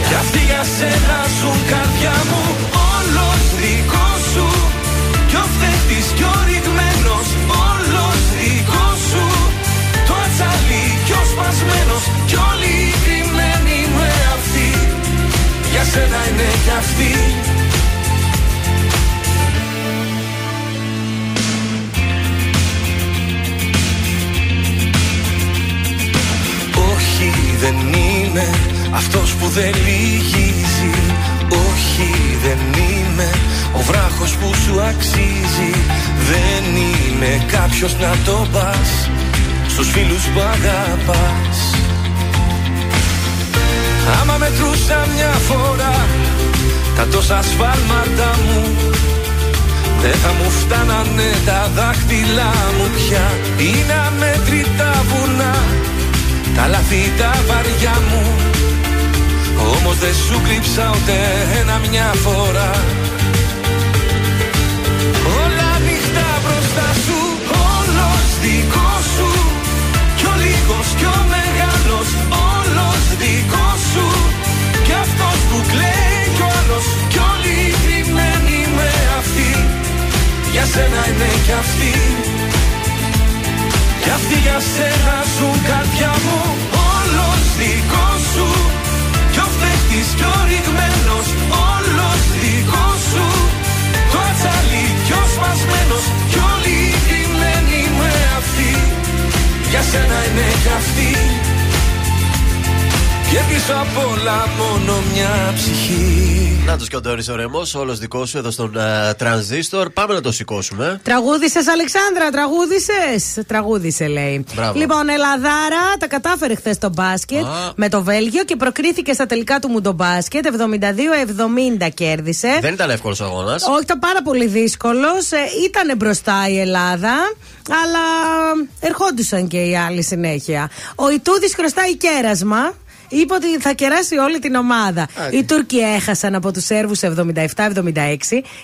Κι αυτοί για σένα ζουν καρδιά μου ο φταίχτης κι ο ρηγμένος Όλος δικός σου. Το ατσαλί κι ο σπασμένος Κι όλοι οι κρυμμένοι με αυτοί Για σένα είναι κι αυτοί. Όχι δεν είμαι αυτός που δεν λυγίζει Όχι δεν είμαι. Ο βράχος που σου αξίζει Δεν είμαι κάποιος να το πας Στους φίλους που αγαπάς. Άμα μετρούσα μια φορά Τα τόσα σφάλματα μου δεν θα μου φτάνανε τα δάχτυλά μου πια. Είναι αμέτρητα βουνά τα λάθη τα βαριά μου Όμως δεν σου κρύψα ούτε ένα μια φορά. Όλα νύχτα μπροστά σου Όλος δικός σου. Κι ο λίγος κι ο μεγάλος Όλος δικός σου. Κι αυτός που κλαίει κι ο άλλος Κι όλοι οι κρυμμένοι με αυτοί. Για σένα είναι κι αυτοί. Κι αυτοί για σένα ζουν καρδιά μου Όλος δικός σου. Κι ο φταίχτης κι ο ρηγμένος Όλος δικός σου. Το ατσαλί κι ο σπασμένος Κι όλοι οι κρυμμένοι με αυτοί. Για σένα είναι κι αυτοί Και πίσω απ' όλα μόνο μια ψυχή Να το και ο Ντόρις ο Ρεμός, όλος δικός σου εδώ στον ε, τρανζίστορ. Πάμε να το σηκώσουμε. Τραγούδισες, Αλεξάνδρα, τραγούδισες. Τραγούδισε, λέει. Μπράβο. Λοιπόν, Ελαδάρα τα κατάφερε χθες στο μπάσκετ Α. με το Βέλγιο και προκρίθηκε στα τελικά του Μουντομπάσκετ. 72-70 κέρδισε. Δεν ήταν εύκολος αγώνας. Όχι, ήταν πάρα πολύ δύσκολος. ήταν μπροστά η Ελλάδα, αλλά ερχόντουσαν και οι άλλοι συνέχεια. Ο Ιτούδης χρωστάει κέρασμα. Είπε ότι θα κεράσει όλη την ομάδα. Οι Τούρκοι έχασαν από τους Σέρβους 77-76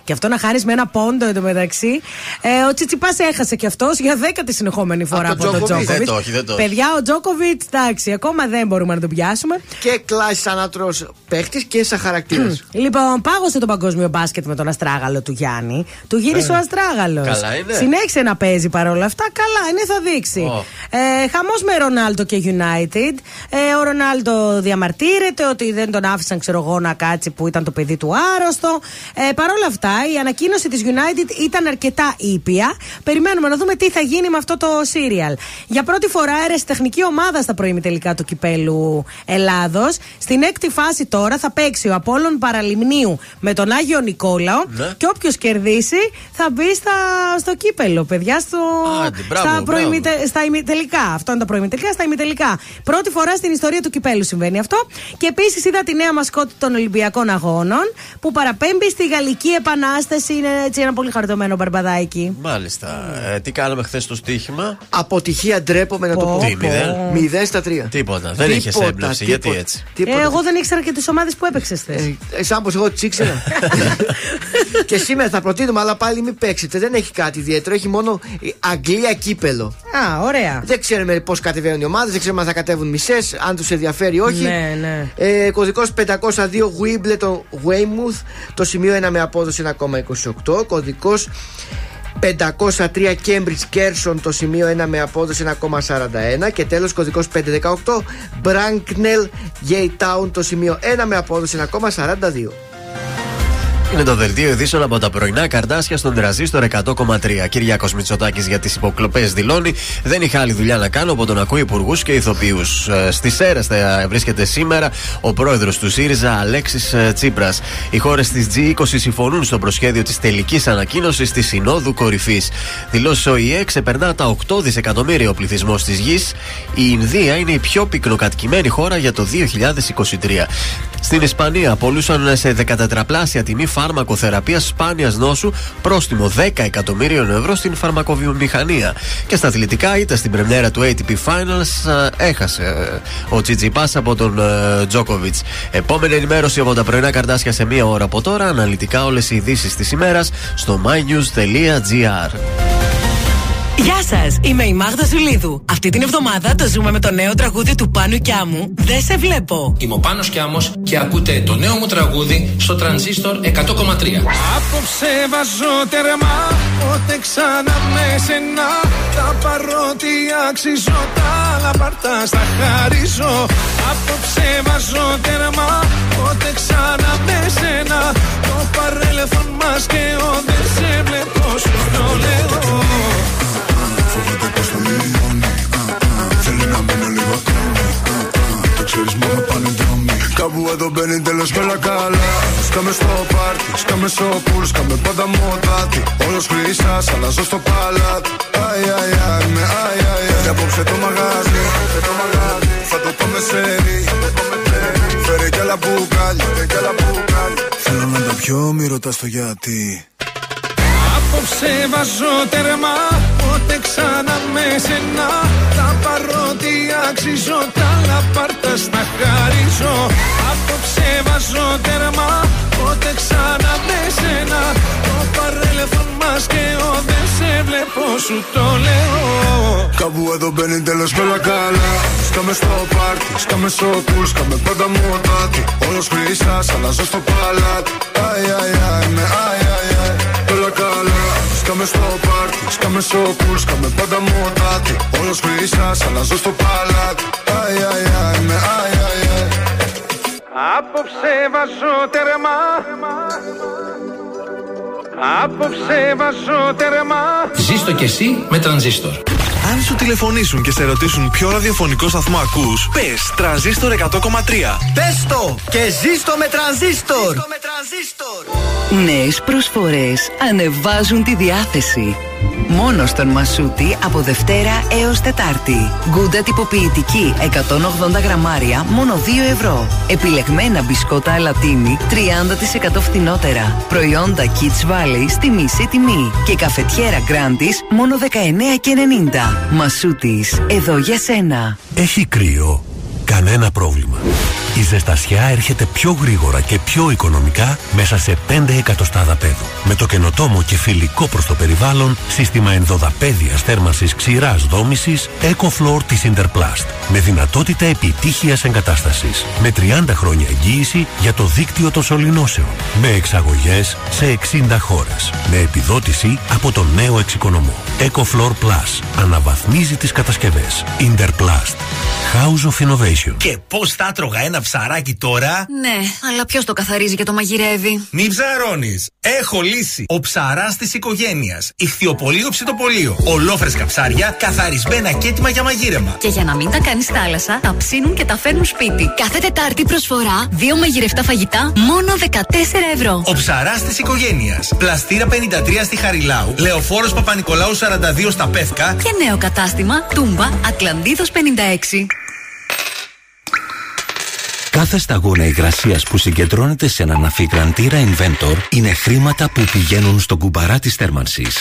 και αυτό να χάρη με ένα πόντο εντωμεταξύ. Ε, ο Τσιτσιπάς έχασε και αυτός για δέκατη συνεχόμενη φορά Από από, τον τον Τζόκοβιτ. Τζόκοβιτ. Δεν το έχει, δεν το έχει. Παιδιά, ο Τζόκοβιτ, εντάξει, ακόμα δεν μπορούμε να τον πιάσουμε. Και κλάσεις ανάτρος παίχτης και σαν χαρακτήρας. Λοιπόν, πάγωσε το παγκόσμιο μπάσκετ με τον Αστράγαλο του Γιάννη. Του γύρισε ο Αστράγαλος. Καλά είναι. Συνέχισε να παίζει παρόλα αυτά. Καλά είναι, θα δείξει. Ω. Ε, Χαμός με Ρονάλτο και United. Ε, ο Ρονάλτο διαμαρτύρεται ότι δεν τον άφησαν, ξέρω εγώ, να κάτσει που ήταν το παιδί του άρρωστο. Ε, Παρ' όλα αυτά, η ανακοίνωση της United ήταν αρκετά ήπια. Περιμένουμε να δούμε τι θα γίνει με αυτό το σύριαλ. Για πρώτη φορά έρεσε τεχνική ομάδα στα προημιτελικά του κυπέλου Ελλάδος. Στην έκτη φάση τώρα θα παίξει ο Απόλλων Παραλιμνίου με τον Άγιο Νικόλαο. Ναι. Και όποιος κερδίσει θα μπει στα, στο κύπελο, παιδιά, στο, Άντε, μπράβο, στα, μπράβο. προημιτε- στα ημιτελικά. Αυτό είναι τα προημιτελικά, στα ημιτελικά. Πρώτη φορά στην ιστορία του κυπέλου. Συμβαίνει αυτό. Και επίσης είδα τη νέα μασκότη των Ολυμπιακών Αγώνων που παραπέμπει στη Γαλλική Επανάσταση. Είναι έτσι ένα πολύ χαριτωμένο μπαρμπαδάκι. Μάλιστα. Ε, τι κάναμε χθες στο στοίχημα; Αποτυχία ντρέπομαι να το πω. Τι, μηδέν; Μηδέν στα τρία. Τίποτα. Δεν είχες Τίποτα, έμπνευση. τίποτα, Γιατί έτσι; τίποτα. Ε, εγώ δεν ήξερα και τις ομάδες που έπαιξες χθες. Ε, ε, σαν πως εγώ τις ήξερα. και σήμερα θα προτείνουμε, αλλά πάλι μην παίξετε. Δεν έχει κάτι ιδιαίτερο. Έχει μόνο ε, Αγγλία κύπελο. Α, ωραία. Δεν ξέρουμε πώς κατεβαίνουν οι ομάδες, δεν ξέρουμε αν θα κατέβουν μισές, αν τους ενδιαφέρει ή όχι. Ναι, ναι. Ε, Κωδικός 502 Wimbledon Weymouth, το σημείο 1 με απόδοση 1,28. Κωδικός 503 Cambridge Gerson, το σημείο 1 με απόδοση 1,41. Και τέλος κωδικός 518 Branknell Gay Town, το σημείο 1 με απόδοση 1,42. Είναι το δελτίο ειδήσεων από τα πρωινά καρτάσια στον τραζίστορ 100,3. Κυριάκος Μητσοτάκης για τις υποκλοπές δηλώνει: Δεν είχα άλλη δουλειά να κάνω από τον ακούει υπουργούς και ηθοποιούς. Στις αίρε θα βρίσκεται σήμερα ο πρόεδρος του ΣΥΡΙΖΑ, Αλέξης Τσίπρας. Οι χώρες της G20 συμφωνούν στο προσχέδιο της τελικής ανακοίνωσης της Συνόδου Κορυφής. Δηλώσει ο ΙΕ ξεπερνά τα 8 δισεκατομμύρια ο πληθυσμός της γης. Η Ινδία είναι η πιο πυκνοκατοικημένη χώρα για το 2023. Στην Ισπανία απολούσαν σε 14 πλάσια τιμή φάρμακο θεραπεία σπάνιας νόσου πρόστιμο 10 εκατομμύριων ευρώ στην φαρμακοβιομηχανία. Και στα αθλητικά, είτε στην πρεμιέρα του ATP Finals, ε, έχασε ε, ο Τσιτζιπά από τον ε, Τζόκοβιτς. Επόμενη ενημέρωση από τα πρωινά καρτάσια σε μία ώρα από τώρα. Αναλυτικά όλες οι ειδήσεις της ημέρας στο mynews.gr. Γεια σας, είμαι η Μάγδα Ζουλίδου. Αυτή την εβδομάδα το ζούμε με το νέο τραγούδι του Πάνου Κιάμου. Δεν σε βλέπω. Είμαι ο Πάνος Κιάμος και ακούτε το νέο μου τραγούδι στο τρανζίστορ 100,3. Απόψε βάζω τερμά Πότε ξανά με σένα Τα παρότι αξίζω Τα άλλα πάρτα στα χαρίζω Απόψε βάζω τερμά Πότε ξανά με σένα Το παρέλθον μας και ο Δεν σε βλέπω σου το λέω Το ξέρεις μόνο πάνε δρόμοι Κάπου εδώ μπαίνει τέλος με όλα καλά. Σκάμε στο πάρτι, σκάμε στο πουλ Σκάμε πάντα μοτάτι. Όλος χρυσάς, αλλάζω στο παλάτι. Αι, αι, αι, με αι, αι, αι. Και απόψε το μαγάζι Θα το πάμε σε ρί Φέρε κι άλλα μπουκάλια Θέλω να τα πιω, μη ρωτάς το γιατί Απόψε βάζω τερμά Πότε ξανά με σένα. Τα παρότι αξίζω Τα άλλα πάρτα στα χαρίζω. Απόψε βάζω τερμά Πότε ξανά με σένα. Το παρέλθον μας και ο Δεν σε βλέπω σου το λέω. Κάπου εδώ μπαίνει τέλος με όλα καλά. Σκάμε στο πάρτι, σκάμε στο πουλ Σκάμε πάντα μοτάτι. Όλος χρυσάς, αλλάζω στο παλάτι. Αι, αι, αι, με αι, Σκάμε στο πάρτι, σκάμε στο πουλ Σκάμε πάντα μοτάτι. Όλος χρυσάς, αλλάζω στο παλάτι. Αι, αι, αι, με αι, αι, αι. Απόψε βάζω τερμά Απόψε βάζω τερμά Ζήστο κι εσύ με τρανζίστορ. Αν σου τηλεφωνήσουν και σε ρωτήσουν ποιο ραδιοφωνικό σταθμό ακούς, πες τρανζίστορ 100,3. Πες το και ζήστο με τρανζίστορ. Νέες προσφορές ανεβάζουν τη διάθεση. Μόνο στον Μασούτη από Δευτέρα έως Τετάρτη. Γκούντα τυποποιητική 180 γραμμάρια μόνο 2 ευρώ. Επιλεγμένα μπισκότα αλατίνη 30% φθηνότερα. Προϊόντα Kids Valley στη μισή τιμή. Και καφετιέρα Grandis μόνο 19,90. Μασούτης, εδώ για σένα. Έχει κρύο. Κανένα πρόβλημα. Η ζεστασιά έρχεται πιο γρήγορα και πιο οικονομικά μέσα σε 5 εκατοστάδα πέδου. Με το καινοτόμο και φιλικό προς το περιβάλλον σύστημα ενδοδαπέδιας θέρμανσης ξηράς δόμησης EcoFloor της Interplast. Με δυνατότητα επιτύχειας εγκατάστασης. Με 30 χρόνια εγγύηση για το δίκτυο των σωληνώσεων. Με εξαγωγές σε 60 χώρες. Με επιδότηση από το νέο εξοικονομό. EcoFloor Plus. Αναβαθμίζει τις κατασκευές. Interplast. House of Innovation. Και πώς θα έτρωγα ένα ψαράκι τώρα. Ναι, αλλά ποιος το καθαρίζει και το μαγειρεύει; Μη ψαρώνεις. Έχω λύση. Ο ψαράς της οικογένειας. Ηχθειοπολείο ψητοπολείο. Ολόφρεσκα ψάρια, καθαρισμένα και έτοιμα για μαγείρεμα. Και για να μην τα κάνεις θάλασσα, τα ψήνουν και τα φέρνουν σπίτι. Κάθε Τετάρτη προσφορά, δύο μαγειρευτά φαγητά, μόνο 14 ευρώ. Ο ψαράς της οικογένειας. Πλαστήρα 53 στη Χαριλάου. Λεωφόρος Παπα-Νικολάου 42 στα Πεύκα. Και νέο κατάστημα, Τούμπα, Ατλαντίδος 56. Κάθε σταγόνα υγρασίας που συγκεντρώνεται σε έναν αφιγραντήρα Inventor είναι χρήματα που πηγαίνουν στον κουμπαρά της θέρμανσης.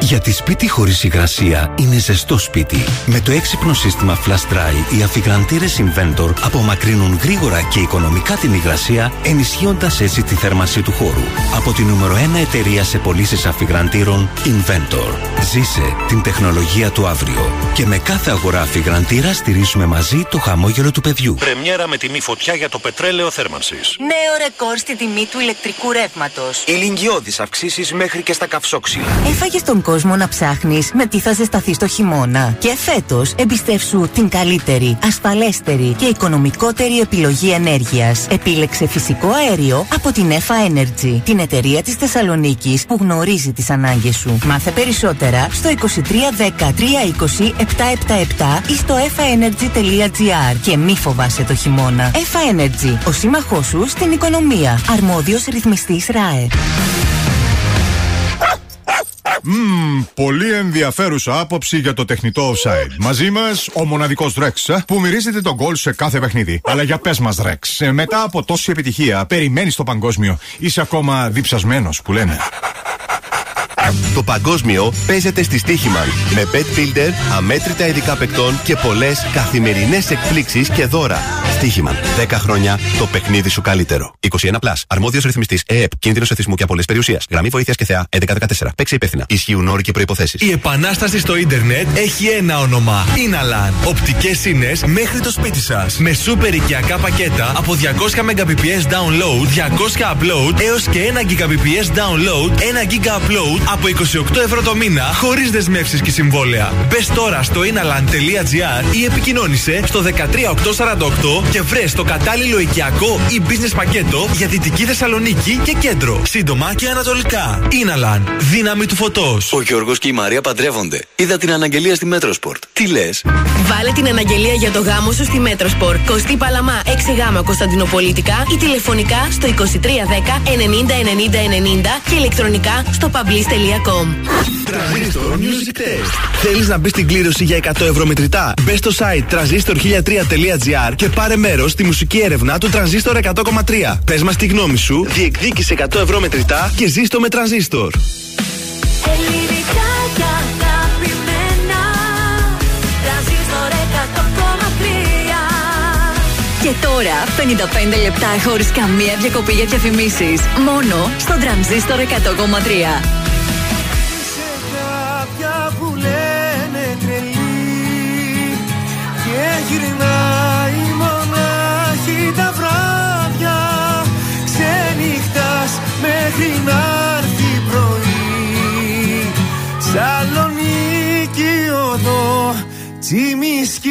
Γιατί σπίτι χωρίς υγρασία είναι ζεστό σπίτι. Με το έξυπνο σύστημα Flash Dry, οι αφιγραντήρες Inventor απομακρύνουν γρήγορα και οικονομικά την υγρασία, ενισχύοντας έτσι τη θέρμανση του χώρου. Από την νούμερο 1 εταιρεία σε πωλήσεις αφιγραντήρων, Inventor. Ζήσε την τεχνολογία του αύριο. Και με κάθε αγορά αφιγραντήρα στηρίζουμε μαζί το χαμόγελο του παιδιού. Πρεμιέρα με τιμή φωτιά για το πετρέλαιο θέρμανσης. Νέο ρεκόρ στη τιμή του ηλεκτρικού ρεύματος. Ηλικιώδεις αυξήσεις μέχρι και στα καυσόξυλα. Έφαγε τον κόσμο να ψάχνεις με τι θα ζεσταθεί το χειμώνα. Και φέτος εμπιστεύσου την καλύτερη, ασφαλέστερη και οικονομικότερη επιλογή ενέργειας. Επίλεξε φυσικό αέριο από την EFA Energy, την εταιρεία της Θεσσαλονίκης που γνωρίζει τις ανάγκες σου. Μάθε περισσότερα στο 2310 320 777 ή στο efaenergy.gr και μη φοβάσαι το χειμώνα. EFA Energy, ο σύμμαχός σου στην οικονομία. Αρμόδιος ρυθμιστής ΡΑΕ. Μμμ, πολύ ενδιαφέρουσα άποψη για το τεχνητό offside. Μαζί μας ο μοναδικός Rex που μυρίζεται τον γκολ σε κάθε παιχνίδι. Αλλά για πες μας, Rex, ε, μετά από τόση επιτυχία, περιμένεις το παγκόσμιο. Είσαι ακόμα διψασμένος που λένε. Το παγκόσμιο παίζεται στη Στίχημαν με Bet Builder, αμέτρητα ειδικά παικτών και πολλές καθημερινές εκπλήξεις και δώρα. Στίχημαν. 10 χρόνια το παιχνίδι σου καλύτερο. 21 Plus. Αρμόδιος ρυθμιστής ΕΕΠ. Κίνδυνος εθισμού και απολύτω περιουσίας. Γραμμή βοήθειας και θεά 1114. Παίξε υπεύθυνα. Ισχύουν όροι και προποθέσει. Η επανάσταση στο ίντερνετ έχει ένα όνομα. Inalan. Οπτικές ίνε μέχρι το σπίτι σας. Με σούπερ οικιακά πακέτα από 200 Mbps download, 200 upload έως και 1 Gbps download, 1 GB upload από 28 ευρώ το μήνα χωρίς δεσμεύσεις και συμβόλαια. Μπες τώρα στο inaland.gr ή επικοινώνησε στο 13848 και βρε το κατάλληλο οικιακό ή business πακέτο για Δυτική Θεσσαλονίκη και κέντρο. Σύντομα και ανατολικά. Inaland. Δύναμη του φωτός. Ο Γιώργος και η Μαρία παντρεύονται. Είδα την αναγγελία στη Metrosport. Τι λες; Βάλε την αναγγελία για το γάμο σου στη Metrosport. Κωστή Παλαμά 6 γάμα Κωνσταντινουπολίτικα ή τηλεφωνικά στο 2310 90 90 90 και ηλεκτρονικά στο pablis.com. Transistor Music Test. Θέλεις να μπεις στην κλήρωση για 100 ευρώ μετρητά; Μπες στο site transistor1003.gr και πάρε μέρος στη μουσική έρευνα του Transistor 100,3. Πες μας τη γνώμη σου, διεκδίκησε 100 ευρώ μετρητά και ζήστο με Transistor. Ελληνικά και αγαπημένα Τρανζίστορ 100,3 Και τώρα 55 λεπτά χωρίς καμία διακοπή για διαφημίσεις. Μόνο στο τρανζίστορ 100,3. Γυρνάει μονάχη τα βράδια. Ξενυχτάς μέχρι να έρθει πρωί. Σαλονίκη οδό τσιμισκή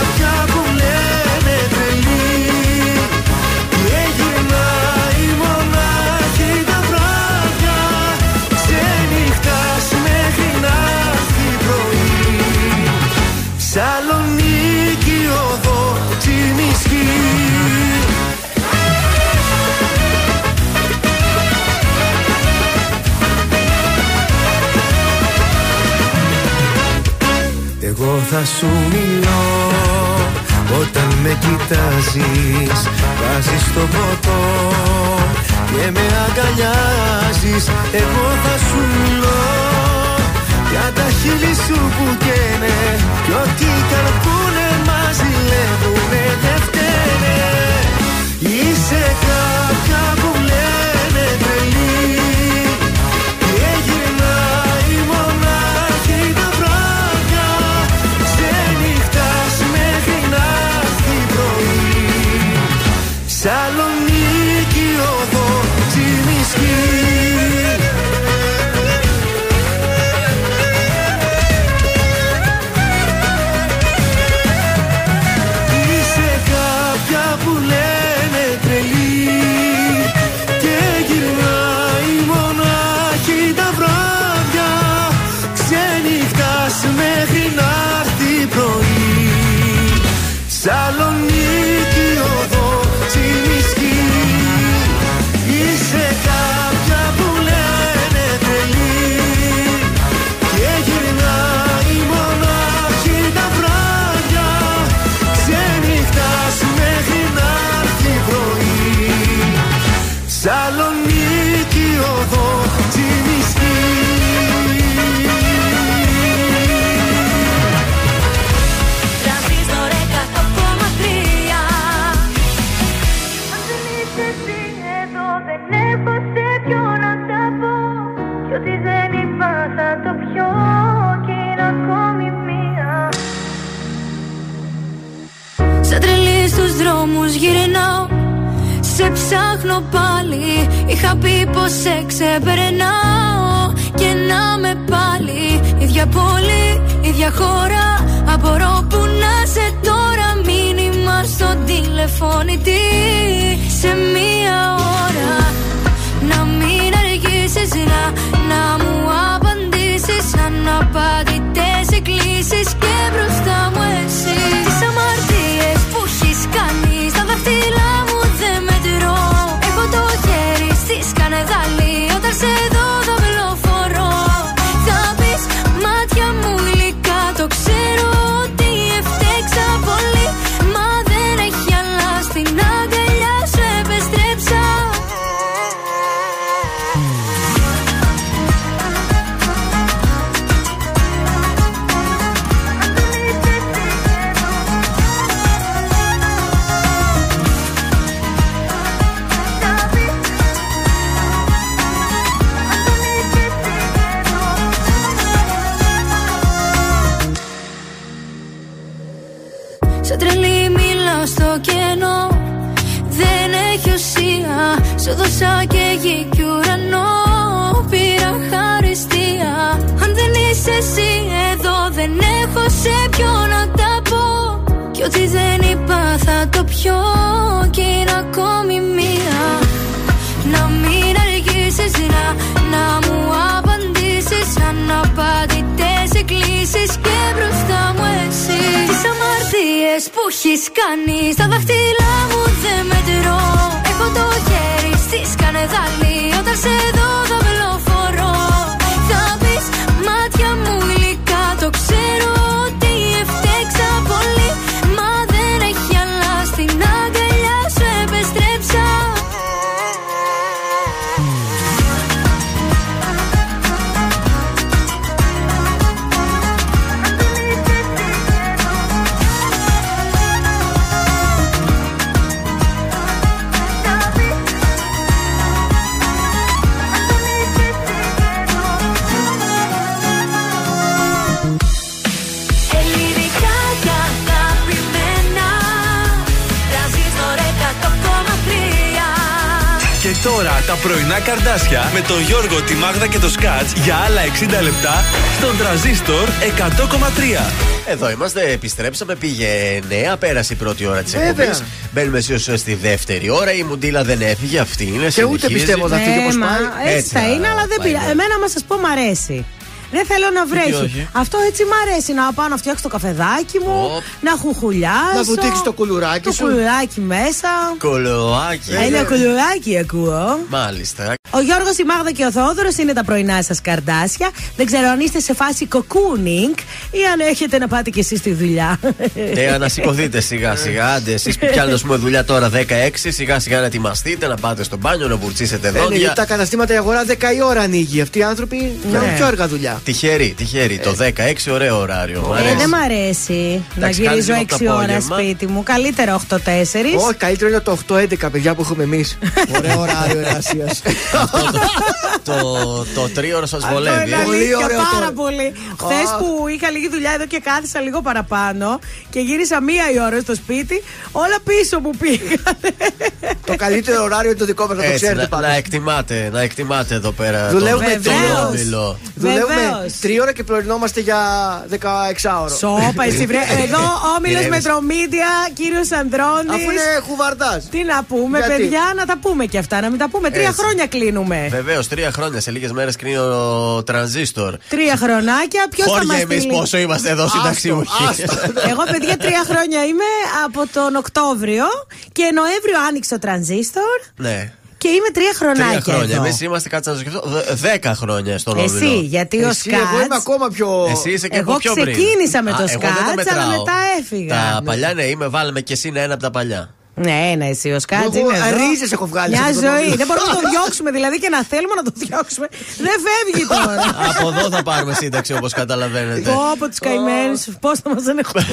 θα σου μιλώ. Όταν με κοιτάζεις Βάζεις το ποτό και με αγκαλιάζεις Εγώ θα σου μιλώ. Για τα χείλη σου που καίνε Κι ό,τι καρπούνε μας ζηλεύουνε δεν φταίνε. Είσαι κάποια 60 λεπτά στον τραζίστορ 100,3. Εδώ είμαστε, επιστρέψαμε, πήγε 9, πέρασε η πρώτη ώρα της Βέβαια. εκπομπής. Μπαίνουμε αισίως στη δεύτερη ώρα. Η Μουντίλα δεν έφυγε, αυτή είναι. Και ούτε συνεχίζει. πιστεύω θα φύγει όπως Ε, μα, πάει. Έτσι θα είναι, αλλά δεν πάει, πειράζει. ναι. Εμένα, μα σας πω, μ' αρέσει. Δεν θέλω να βρέχει. όχι. Αυτό έτσι μ' αρέσει. Να πάω να φτιάξω το καφεδάκι μου, να χουχουλιάσω. Να βουτήξεις το κουλουράκι το σου. κουλουράκι μέσα. Κολοάκι. Ένα κουλουράκι ακούω. Μάλιστα. Ο Γιώργος, η Μάγδα και ο Θόδωρος είναι τα πρωινά σας καρδάσια. Δεν ξέρω αν είστε σε φάση κοκούνινγκ ή αν έχετε να πάτε κι εσείς στη δουλειά. Ε, ανασηκωθείτε σιγά σιγά. Άντε, εσείς που πιάνετε ας πούμε, δουλειά τώρα 16, σιγά σιγά να ετοιμαστείτε, να πάτε στο μπάνιο, να βουρτσίσετε Ε, ναι, δόντια. γιατί τα καταστήματα η αγορά 10 η ώρα ανοίγει. Αυτοί οι άνθρωποι κάνουν πιο αργά δουλειά. Τυχερή, τυχερή. Το 16 ωραίο ωράριο. Μου Ε, αρέσει. δεν μ' αρέσει να Εντάξει, κάνεις γυρίζω λίγο από 6 το ώρα απόγευμα. σπίτι μου. Καλύτερα 8-4. Όχι, καλύτερο είναι το 8-11, παιδιά που έχουμε εμείς. Ωραίο ωράριο εργασίας. το, το τρίωρο σας βολεύει. Είναι ε. αλήθεια, ωραίο πάρα το- πολύ. Χθες που είχα λίγη δουλειά εδώ και κάθισα λίγο παραπάνω και γύρισα μία η ώρα στο σπίτι, όλα πίσω μου πήγαν. Το καλύτερο ωράριο είναι το δικό μας, να το Έτσι, ξέρετε να, πάντα. να εκτιμάτε, να εκτιμάτε εδώ πέρα. Δουλεύουμε το, το βεβαίως. όμιλο. Δουλεύουμε Βεβαίως. τρία ώρα και πληρωνόμαστε για 16 ώρο. Σόπα, εσύ βρε. Εδώ όμιλος Ηρέμησε. Μετρομίδια, κύριος Ανδρώνης. Αφού είναι χουβαρτάζ. Τι να πούμε, Γιατί; παιδιά, να τα πούμε και αυτά. Να μην τα πούμε. Τρία Έτσι. χρόνια κλείνουμε. Βεβαίως, τρία χρόνια. Σε λίγες μέρες κλείνει ο τρανζίστορ. Τρία χρονάκια. Ποιος θα μας Χώρια εμείς στείλει; πόσο είμαστε εδώ συνταξιούχοι. Εγώ, παιδιά, τρία χρόνια είμαι από τον Οκτώβριο και Νοέμβριο άνοιξε ο τρανζίστορ ναι. και είμαι τρία χρονάκια. Τρία χρόνια. εδώ. Εμείς είμαστε, κάτσε να το σκεφτώ, δε- δέκα χρόνια στον όμιλο. Εσύ, γιατί ο Εσύ, εγώ είμαι Σκάτς ακόμα πιο. Εσύ είσαι και Εγώ από πιο πριν. ξεκίνησα με Α, το εγώ δεν το Σκάτς, αλλά μετράω. μετά έφυγα. Τα Ναι. παλιά, ναι, είμαι, βάλουμε και εσύ είναι ένα από τα παλιά. Ναι, ναι, εσύ ο Σκάτς Εγώ είναι εδώ. ρίζες έχω βγάλει Μια σε αυτό το ζωή. όμιλο. Δεν μπορούμε να το διώξουμε, δηλαδή και να θέλουμε να το διώξουμε. Δεν φεύγει τώρα. από εδώ θα πάρουμε σύνταξη όπως καταλαβαίνετε. Πω από του καημένου, πώς θα μας ενεχθούν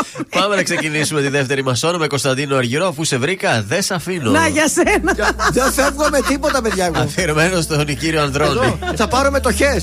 Πάμε να ξεκινήσουμε τη δεύτερη μας ώρα με Κωνσταντίνο Αργυρό. Αφού σε βρήκα, δεν σε αφήνω. Να για σένα. Δεν φεύγω με τίποτα, παιδιά. εγώ. Αφιερωμένο στον κύριο Ανδρώνη. Εδώ, Θα πάρω μετοχέ.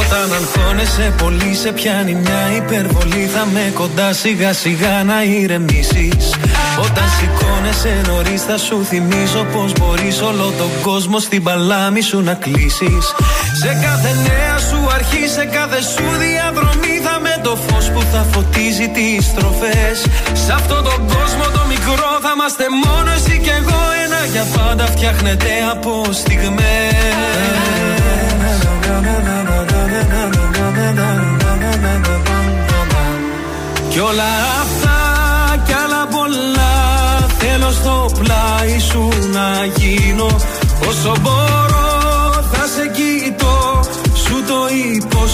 Όταν αγχώνεσαι πολύ σε πιάνει μια υπερβολή. Θα με κοντά σιγά σιγά να ηρεμήσεις. Όταν σηκώνεσαι νωρίς θα σου θυμίζω Πως μπορείς όλο τον κόσμο στην παλάμη σου να κλείσεις. Σε κάθε νέα σου αρχή, σε κάθε σου διαδρομή Θα με το φως που θα φωτίζει τις στροφές. Σε αυτόν τον κόσμο το μικρό θα είμαστε μόνο εσύ και εγώ. Ένα για πάντα φτιάχνεται από στιγμές. Κι όλα αυτά κι άλλα πολλά Θέλω στο πλάι σου να γίνω. Όσο μπορώ θα σε κοιτώ Σου το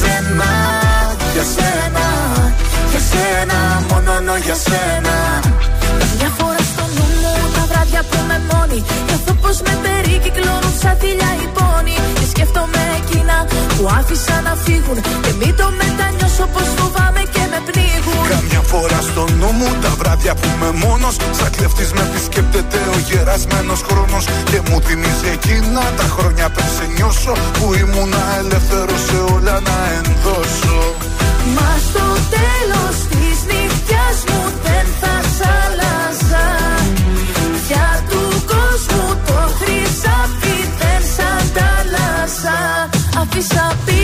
σένα, για σένα, για σένα Μόνο για σένα. Μια φορά στο νου μου τα βράδια που με μόνη Νιώθω πως με περικυκλώνουν σαν θηλιά οι πόνοι Και σκέφτομαι εκείνα που άφησα να φύγουν. Και μην το μετανιώσω πως φοβάμαι και με πνίγουν. Καμιά φορά στο νου μου τα βράδια που είμαι μόνος. Σαν κλεφτής με επισκέπτεται ο γερασμένος χρόνος. Και μου θυμίζει εκείνα τα χρόνια πριν σε νιώσω Που ήμουνα ελεύθερος σε όλα να ενδώσω. Μα στο τέλος της Αφήσα πίσω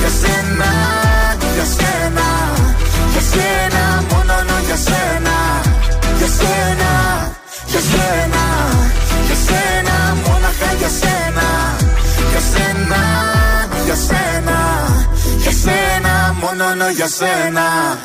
για σένα, για σένα Για σένα, μόνο για σένα. Για σένα, για σένα, για σένα Μόναχα για σένα, για σένα, για σένα Για σένα, μόνο για σένα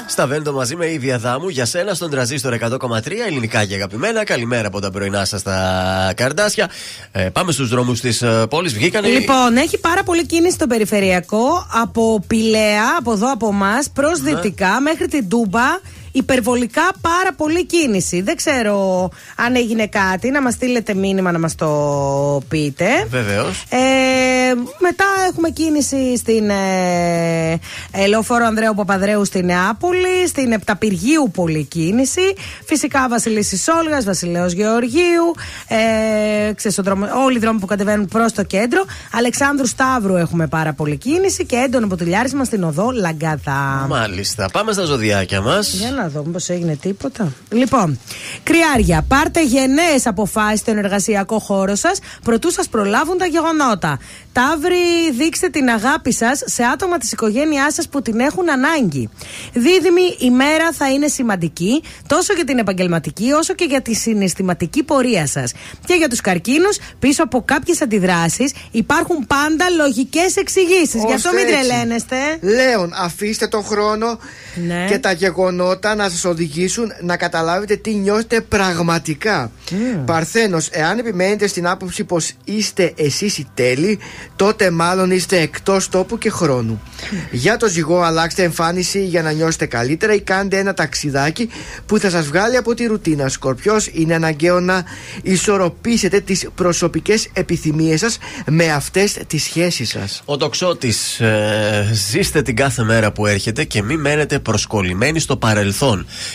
Στα Βέλτο μαζί με η Διαδάμου για σένα στον τραζίστορ 100,3 ελληνικά και αγαπημένα. Καλημέρα από τα πρωινά σας στα καρδάσια. Ε, πάμε στους δρόμους της ε, πόλης. Βγήκανε. Λοιπόν, έχει πάρα πολύ κίνηση στο περιφερειακό από Πηλαία, από εδώ από εμάς, προς Ναι. δυτικά μέχρι την Τούμπα. Υπερβολικά πάρα πολύ κίνηση. Δεν ξέρω αν έγινε κάτι. Να μας στείλετε μήνυμα να μας το πείτε. Βεβαίως. Ε, μετά έχουμε κίνηση στην ε, ε, Λεωφόρο Ανδρέου Παπαδρέου στη Νεάπολη, στην Επταπηργίου πολύ κίνηση. Φυσικά Βασιλίση Σόλγα, Βασιλέο Γεωργίου. Ε, ξέρεις, ο δρόμο- όλοι οι δρόμοι που κατεβαίνουν προς το κέντρο. Αλεξάνδρου Σταύρου έχουμε πάρα πολύ κίνηση και έντονο ποτηλιάρισμα στην οδό Λαγκαδά. Μάλιστα. Πάμε στα ζωδιάκια μα. Για να δω, μήπως έγινε τίποτα. Λοιπόν, κρυάρια, πάρτε γενναίες αποφάσεις στον εργασιακό χώρο σας προτού σας προλάβουν τα γεγονότα. Ταύροι, δείξτε την αγάπη σας σε άτομα της οικογένειάς σας που την έχουν ανάγκη. Δίδυμη, η μέρα θα είναι σημαντική τόσο για την επαγγελματική όσο και για τη συναισθηματική πορεία σας. Και για τους καρκίνους, πίσω από κάποιες αντιδράσεις υπάρχουν πάντα λογικές εξηγήσεις. Γι' αυτό μην Ως έτσι. τρελαίνεστε. Λέων, αφήστε τον χρόνο Ναι. και τα γεγονότα να σας οδηγήσουν να καταλάβετε τι νιώθετε πραγματικά. Παρθένος, εάν επιμένετε στην άποψη πως είστε εσείς οι τέλειοι, τότε μάλλον είστε εκτός τόπου και χρόνου. Για το ζυγό, αλλάξτε εμφάνιση για να νιώσετε καλύτερα ή κάντε ένα ταξιδάκι που θα σας βγάλει από τη ρουτίνα. Σκορπιός, είναι αναγκαίο να ισορροπήσετε τις προσωπικές επιθυμίες σας με αυτές τις σχέσεις σας. Ο τοξότης, ε, ζήστε την κάθε μέρα που έρχεται και μην μένετε προσκολλημένοι στο παρελθόν.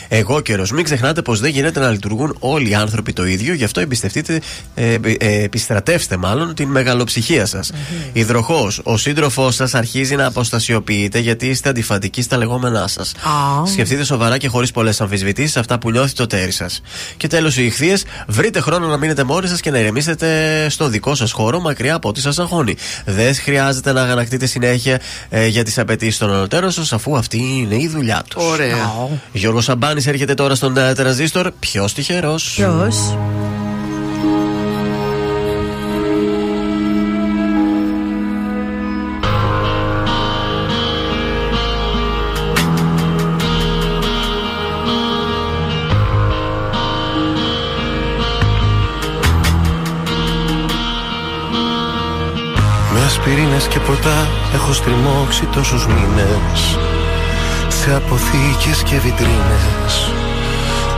Εγώ καιρός. Μην ξεχνάτε πως δεν γίνεται να λειτουργούν όλοι οι άνθρωποι το ίδιο, γι' αυτό εμπιστευτείτε, ε, ε, επιστρατεύστε μάλλον την μεγαλοψυχία σας. Υδροχό, ο σύντροφός σας αρχίζει να αποστασιοποιείται γιατί είστε αντιφατικοί στα λεγόμενά σας. Σκεφτείτε σοβαρά και χωρίς πολλές αμφισβητήσεις αυτά που νιώθει το τέρι σας. Και τέλος, οι ηχθείες, βρείτε χρόνο να μείνετε μόνοι σας και να ηρεμήσετε στο δικό σας χώρο μακριά από ό,τι σας αγχώνει. Δεν χρειάζεται να αγανακτείτε συνέχεια ε, για τις απαιτήσεις των ανωτέρων σας, αφού αυτή είναι η δουλειά τους. Ωραία. Γιώργος Σαμπάνης έρχεται τώρα στον ε, τραζίστορ. Ποιος τυχερός; Ποιος; Με ασπιρίνες και ποτά έχω στριμώξει τόσους μήνες Σε αποθήκες και βιτρίνες.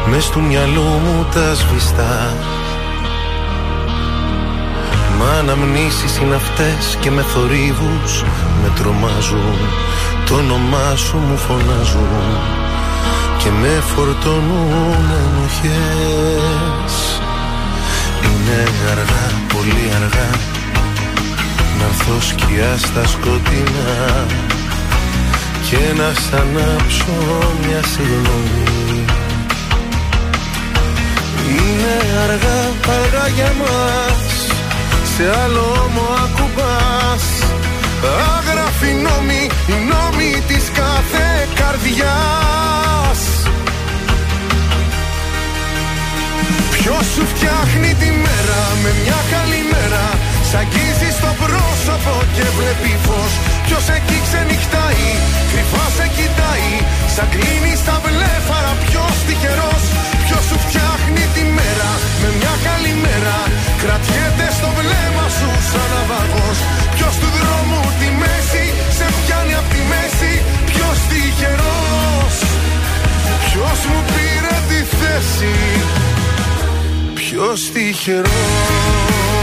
Μες του μυαλού μου τα σβηστά. Μα αναμνήσεις είναι αυτές και με θορύβους με τρομάζουν. Το όνομά σου μου φωνάζουν και με φορτώνουν ενοχές. Είναι αργά, πολύ αργά να έρθω σκιά στα σκοτεινά και να σ' ανάψω μια συγγνώμη Είναι αργά, αργά για μας σε άλλο μου ακουμπάς. Άγραφη νόμη, η νόμη της κάθε καρδιάς. Ποιος σου φτιάχνει τη μέρα με μια καλή μέρα Σ' αγγίζει στο πρόσωπο και βλέπει φως Ποιος εκεί ξενυχτάει, κρυφά σε κοιτάει Σαν κλείνει στα βλέφαρα ποιος τυχερός Ποιος σου φτιάχνει τη μέρα με μια καλή μέρα Κρατιέται στο βλέμμα σου σαν ναυαγός. Ποιος του δρόμου τη μέση σε πιάνει από τη μέση Ποιος τυχερός. Ποιος μου πήρε τη θέση Ποιος τυχερός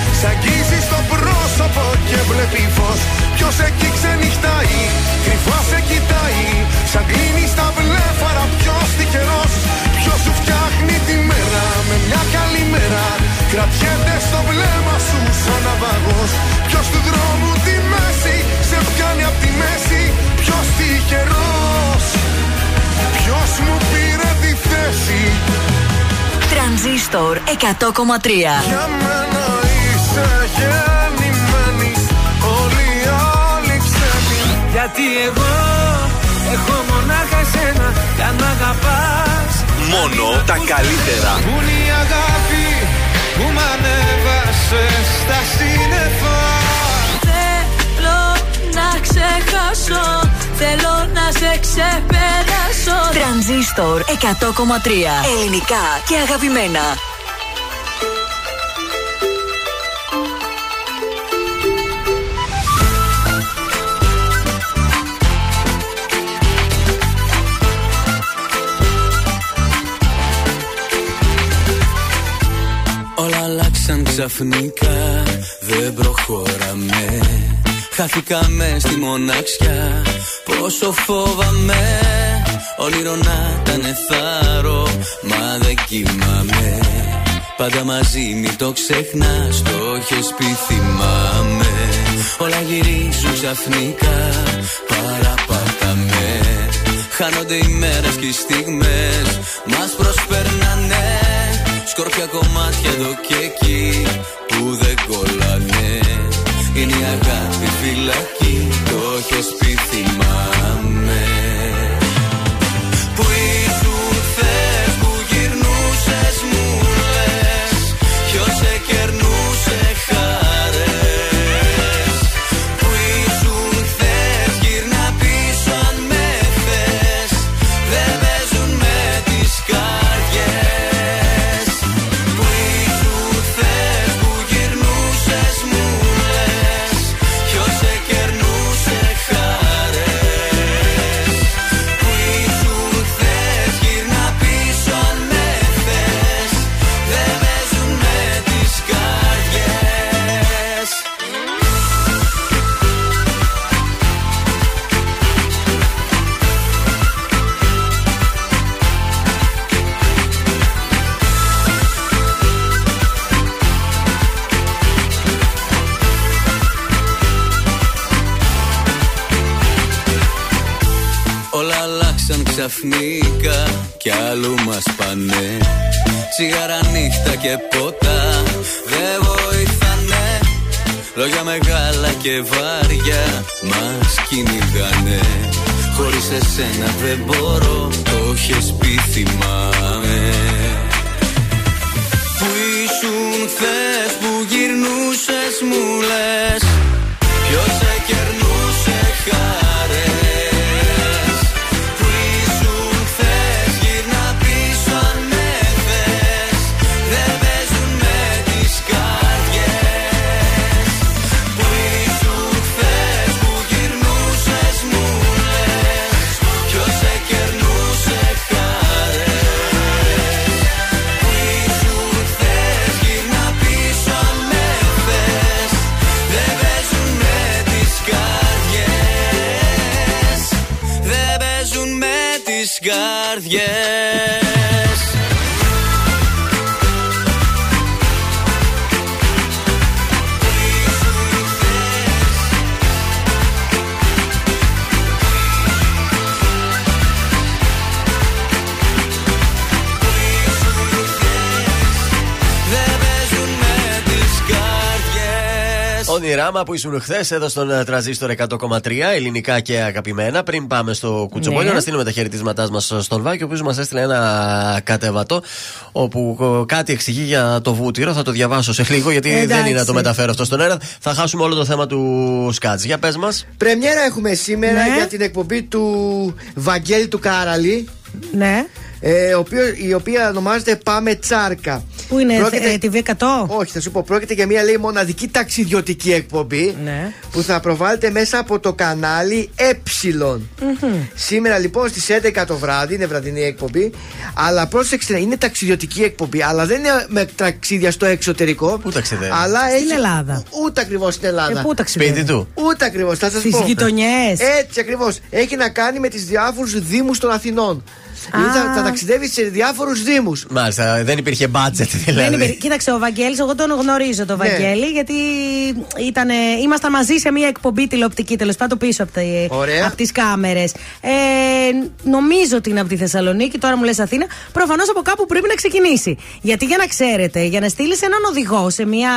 Σ' αγγίζει στο πρόσωπο και βλέπει φως. Ποιος εκεί ξενυχτάει, κρυφά σε κοιτάει. Σαν κλείνει στα βλέφαρα ποιος τυχερός Ποιος σου φτιάχνει τη μέρα με μια καλή μέρα. Κρατιέται στο βλέμμα σου σαν ναυαγός. Ποιος του δρόμου τη μέση σε πιάνει από τη μέση. Ποιος τυχερός. Ποιος μου πήρε τη θέση. Τρανζίστορ 100,3 Για μένα είσαι γεννημένη Όλοι οι άλλοι ξένοι Γιατί εγώ έχω μονάχα εσένα Για να αγαπάς. Μόνο τα καλύτερα. Πού είναι η αγάπη που μ' ανέβασες στα σύννεφα. Θέλω να ξεχάσω Θέλω να σε ξεπεράσω. Τρανζίστορ 100,3 Ελληνικά και αγαπημένα ξαφνικά, δεν προχωράμε Χάθηκαμε στη μοναξιά, πόσο φόβαμαι Όνειρο να ήταν θάρρο, μα δεν κοιμάμαι. Πάντα μαζί μην το ξεχνάς, το έχεις πει θυμάμαι. Όλα γυρίζουν ξαφνικά, παραπατάμε. Χάνονται οι μέρες και οι στιγμές Μας προσπερνάνε Σκόρπια κομμάτια εδώ και εκεί Που δεν κολλάνε. Είναι η αγάπη φυλακή Το έχεις πει θυμάμαι και βάρια μας κυνηγάνε. Χωρίς εσένα δεν μπορώ, το έχεις πει θυμάμαι. Που ήσουν χθες που καρδιές Όνειράμα που ήσουν χθες εδώ στον ε, τραζίστορ 100,3 ελληνικά και αγαπημένα. Πριν πάμε στο κουτσομπόλιο, Ναι. να στείλουμε τα χαιρετίσματάς μας στον Βάκη, ο οποίος μας έστειλε ένα κατεβατό όπου ε, κάτι εξηγεί για το βούτυρο. Θα το διαβάσω σε λίγο γιατί δεν Εντάξει. είναι να το μεταφέρω αυτό στον αέρα. Θα χάσουμε όλο το θέμα του Σκάτζ. Για πες μας. Πρεμιέρα έχουμε σήμερα Ναι. για την εκπομπή του Βαγγέλη του Κάραλη. Ναι. Ε, ο οποίος- η οποία ονομάζεται Πάμε Τσάρκα. Πού είναι, Πρόκειται- ε, TV 100? Όχι, θα σου πω. Πρόκειται για μια λέει μοναδική ταξιδιωτική εκπομπή Ναι. που θα προβάλλεται μέσα από το κανάλι Ε. Σήμερα λοιπόν στις 11 το βράδυ, είναι βραδινή εκπομπή. Αλλά πρόσεξε, είναι ταξιδιωτική εκπομπή. Αλλά δεν είναι με ταξίδια στο εξωτερικό. Πού ταξιδεύεις; Αλλά Στην έχει- Ελλάδα. Ούτε ακριβώς στην Ελλάδα. Ε, πού ταξιδεύεις; Σπίτι του. Ούτε ακριβώς, θα σας Στις πω. γειτονιές. Έτσι ακριβώς. Έχει να κάνει με τις διάφορους Δήμους των Αθηνών. Δηλαδή θα, θα ταξιδεύεις σε διάφορους Δήμους. Μάλιστα, δεν υπήρχε budget Δεν δηλαδή. υπήρχε. Κοίταξε, ο Βαγγέλης, εγώ τον γνωρίζω τον Ναι. Βαγγέλη, γιατί ήταν, ήμασταν μαζί σε μια εκπομπή τηλεοπτική τέλος πάντων πίσω από, Ωραία. από τις κάμερες. Ε, νομίζω ότι είναι από τη Θεσσαλονίκη, τώρα μου λες Αθήνα. Προφανώς από κάπου πρέπει να ξεκινήσει. Γιατί για να ξέρετε, για να στείλεις έναν οδηγό σε μια.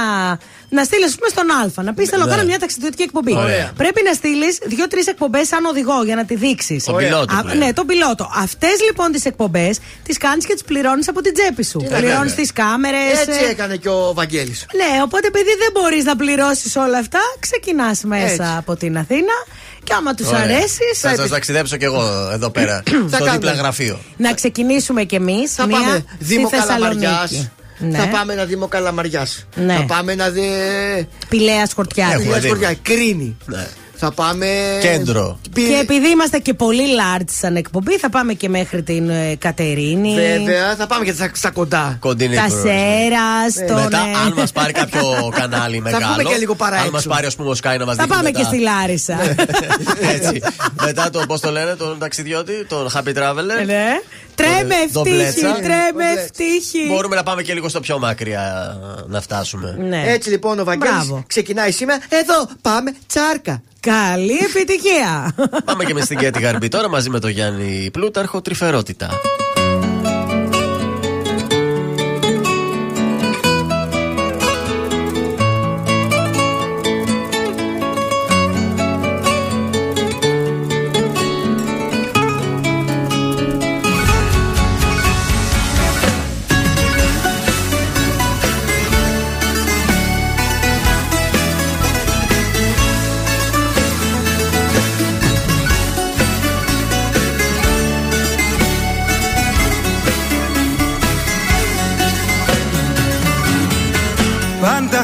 Να στείλεις, ας πούμε, στον Α, να πεις: Θέλω να Ναι. κάνω μια ταξιδιωτική εκπομπή. Ωραία. Πρέπει να στείλεις δύο-τρεις εκπομπές σαν οδηγό για να τη δείξεις. Τον πιλότο που λένε. Ναι, τον πιλότο. Αυτές λοιπόν τις εκπομπές τις κάνεις και τις πληρώνεις από την τσέπη σου. να Πληρώνεις κάνεις. τις κάμερες. Έτσι έκανε και ο Βαγγέλης Ναι, οπότε επειδή δεν μπορείς να πληρώσεις όλα αυτά, ξεκινάς μέσα Έτσι. από την Αθήνα και άμα τους Ωραία. αρέσεις. Θα σας ταξιδέψω κι εγώ εδώ πέρα. στο κάνουμε. δίπλα γραφείο. Να ξεκινήσουμε κι εμείς. Θα μία πάμε Δήμο στη Καλαμαριάς. Θεσσαλονίκη. Ναι. Θα πάμε ένα Δήμο Καλαμαριάς. Ναι. Θα πάμε ένα. Δε... Πηλαία Χορτιά. Έχουμε Δήμο δει. Σκορδιά, Κρίνη. Ναι. Θα πάμε. Κέντρο. Πι- Και επειδή είμαστε και πολύ large σαν εκπομπή, θα πάμε και μέχρι την ε, Κατερίνη. Βέβαια, θα πάμε και στα, στα κοντά. Κοντινή Τα προορισμοί. Σέρας, τον. Μετά, ε, αν μας πάρει κάποιο κανάλι μεγάλο. πούμε και λίγο παρά Αν μας έξω. πάρει, ας πούμε, ο Sky να μας Θα πάμε και στη Λάρισα. Έτσι. Μετά το, πώς το λένε, τον ταξιδιώτη, τον Happy Traveler. Ναι. Τρέμε Τον ευτύχη, Μπλέτσα. τρέμε Τον ευτύχη. Μπορούμε να πάμε και λίγο στο πιο μακριά να φτάσουμε. Ναι. Έτσι λοιπόν ο Βαγγέλης Μπράβο. ξεκινάει σήμερα. Εδώ πάμε τσάρκα. Καλή επιτυχία. Πάμε και με στην Κέτη Γαρμπή τώρα μαζί με τον Γιάννη Πλούταρχο, τρυφερότητα.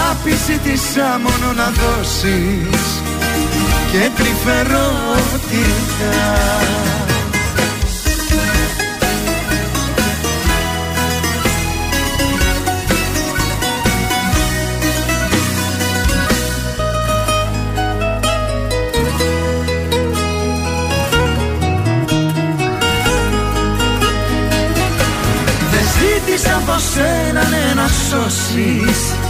Αγάπη ζήτησα μόνο να δώσεις και τρυφερότητα από σένα ναι να σώσεις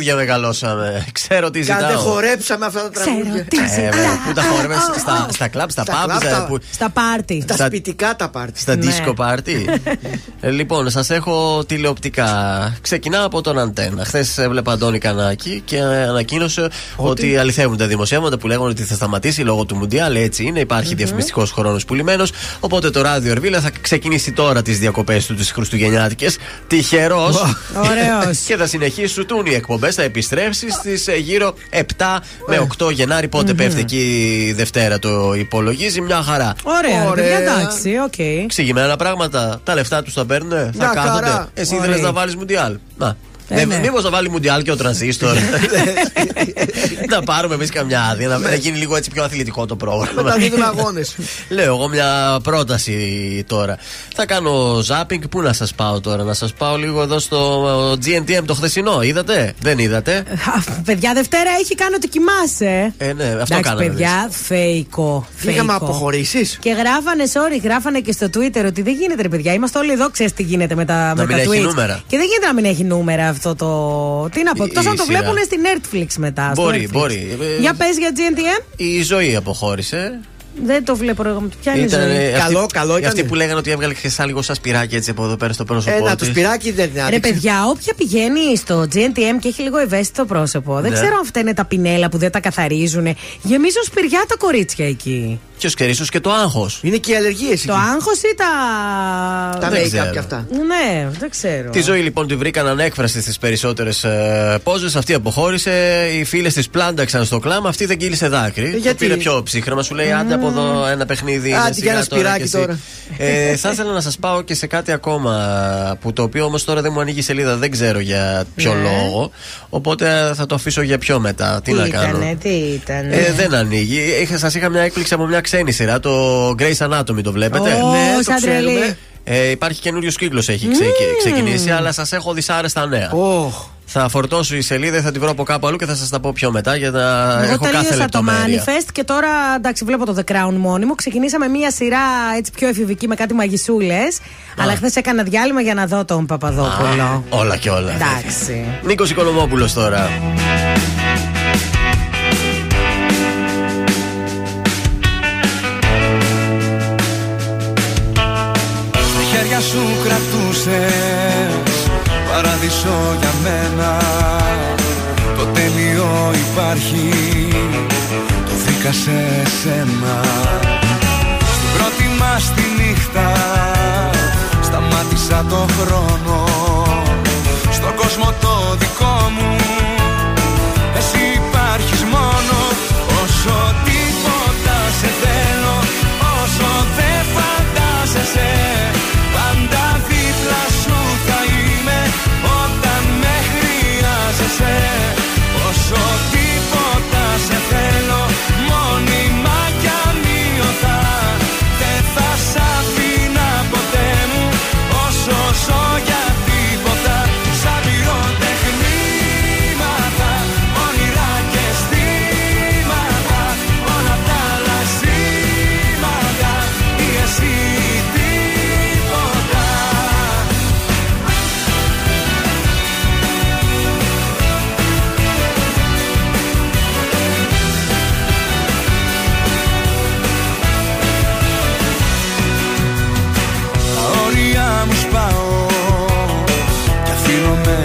τραγούδια μεγαλώσαμε. Ξέρω τι Κάντε ζητάω. χορέψαμε αυτά τα τραγούδια. τι Ε, βέβαια, Πού τα χόρευε, στα, στα κλαμπ, στα Στα pubs, κλαμπ, ε, τα- που- Στα πάρτι. Τα Στα- σπιτικά τα πάρτι. Στα Ναι. disco party. Ε, λοιπόν, σας έχω τηλεοπτικά. Ξεκινάω από τον Αντένα. Χθες έβλεπα Αντώνη Κανάκη και ανακοίνωσε ότι, αληθεύουν τα δημοσιεύματα που λέγανε ότι θα σταματήσει λόγω του Μουντιάλ. Έτσι είναι, υπάρχει διαφημιστικός χρόνος πουλημένο. Οπότε το ράδιο Ερβίλα θα ξεκινήσει τώρα τις διακοπές του τις Χριστουγεννιάτικες. Τυχερός. Ωραίος. και θα συνεχίσουν οι εκπομπές. Θα επιστρέψει στις γύρω 7 με 8 Γενάρη. Πότε πέφτει εκεί η Δευτέρα το υπολογίζει. Μια χαρά. Ωραία, Ωραία. παιδιά, εντάξει, οκ. Εξηγημένα πράγματα. Τα λεφτά τους τα παίρνουν. Θα Μια κάθονται. χαρά. Εσύ Ωραία. ήθελε να βάλεις Μουντιάλ. Να. Ε, ναι. Μήπως να βάλει Μουντιάλ και ο Transistor. να πάρουμε εμείς καμιά άδεια. Να, να γίνει λίγο έτσι πιο αθλητικό το πρόγραμμα. Μεταδίδουν αγώνες. Λέω εγώ μια πρόταση τώρα. Θα κάνω ζάπινγκ. Πού να σας πάω τώρα, να σας πάω λίγο εδώ στο GNTM το χθεσινό. Είδατε, δεν είδατε; Α, Παιδιά, Δευτέρα έχει κάνει ότι κοιμάσαι. Ε, ναι, αυτό Εντάξει, κάναμε. εμείς. παιδιά, φέικο. Είχαμε αποχωρήσεις. Και γράφανε, sorry, γράφανε και στο Twitter ότι δεν γίνεται, ρε παιδιά. Είμαστε όλοι εδώ, ξέρεις τι γίνεται με τα, με μην τα έχει tweets. νούμερα. Και δεν γίνεται να μην έχει νούμερα αυτό το. Τι να πω, Η- εκτό αν η το σειρά. βλέπουν στη Netflix μετά. στο Μπορεί, Netflix. μπορεί. Ε, Για πες για GNTM. Η ζωή αποχώρησε. Δεν το βλέπω, ρε. Ποια είναι η Ήταν, ζωή. ε, Καλό, αυτοί- καλό ήταν. Αυτοί που λέγανε ότι έβγαλε και σαν λίγο σαν σπυράκι έτσι από εδώ πέρα στο πρόσωπό Ένα της. το σπυράκι δεν είναι Ρε παιδιά, όποια πηγαίνει στο GNTM και έχει λίγο ευαίσθητο πρόσωπο, δεν Ναι. ξέρω αν αυτά είναι τα πινέλα που δεν τα καθαρίζουν. Γεμίζουν σπηριά τα κορίτσια εκεί. Ποιο ξέρει, ίσω και το άγχος. Είναι και οι αλλεργίες Το άγχος ή τα. Τα Δεν make-up ξέρω. και αυτά. Ναι, δεν ξέρω. Τη ζωή λοιπόν τη βρήκαν ανέκφραστη στις περισσότερες ε, πόζες. Αυτή αποχώρησε. Οι φίλες της πλάνταξαν στο κλάμα. Αυτή δεν κύλησε δάκρυ. γιατί; Το πήρε πιο ψύχρεμα. Σου λέει άντε από εδώ ένα παιχνίδι. Άντε είναι και σιγά ένα τώρα σπυράκι κι εσύ». τώρα. Ε, θα ήθελα να σας πάω και σε κάτι ακόμα που το οποίο όμως τώρα δεν μου ανοίγει η σελίδα. Δεν ξέρω για ποιο Ναι. λόγο. Οπότε θα το αφήσω για πιο μετά. Τι, Τι να κάνω; ήτανε, τι ήτανε; Ε, δεν ανοίγει. Σας είχα μια έκπληξη από μια ξένη σειρά. Το Grey's Anatomy το βλέπετε; Ω, Ναι, το σαν ξέρουμε. τρελή. Ε, υπάρχει καινούριο κύκλο έχει ξεκι- ξεκινήσει, αλλά σας έχω δυσάρεστα νέα. Οχ. Θα φορτώσω η σελίδα, θα τη βρω από κάπου αλλού και θα σας τα πω πιο μετά για να Εγώ έχω κάθε τελείωσα το λεπτομέρεια. Manifest και τώρα εντάξει βλέπω το The Crown μόνιμο. Ξεκινήσαμε μία σειρά έτσι πιο εφηβική με κάτι μαγισούλε. Αλλά χθες έκανα διάλειμμα για να δω τον Παπαδόπουλο. Όλα και όλα. Εντάξει. Νίκος Οικονομόπουλος τώρα. Στα χέρια σου κρατούσες Παράδεισο για μένα. Το τέλειο υπάρχει Το βρήκα σε σένα. Στην πρώτη μας τη νύχτα Σταμάτησα το χρόνο. Στον κόσμο το δικό μου Εσύ υπάρχεις μόνο. Όσο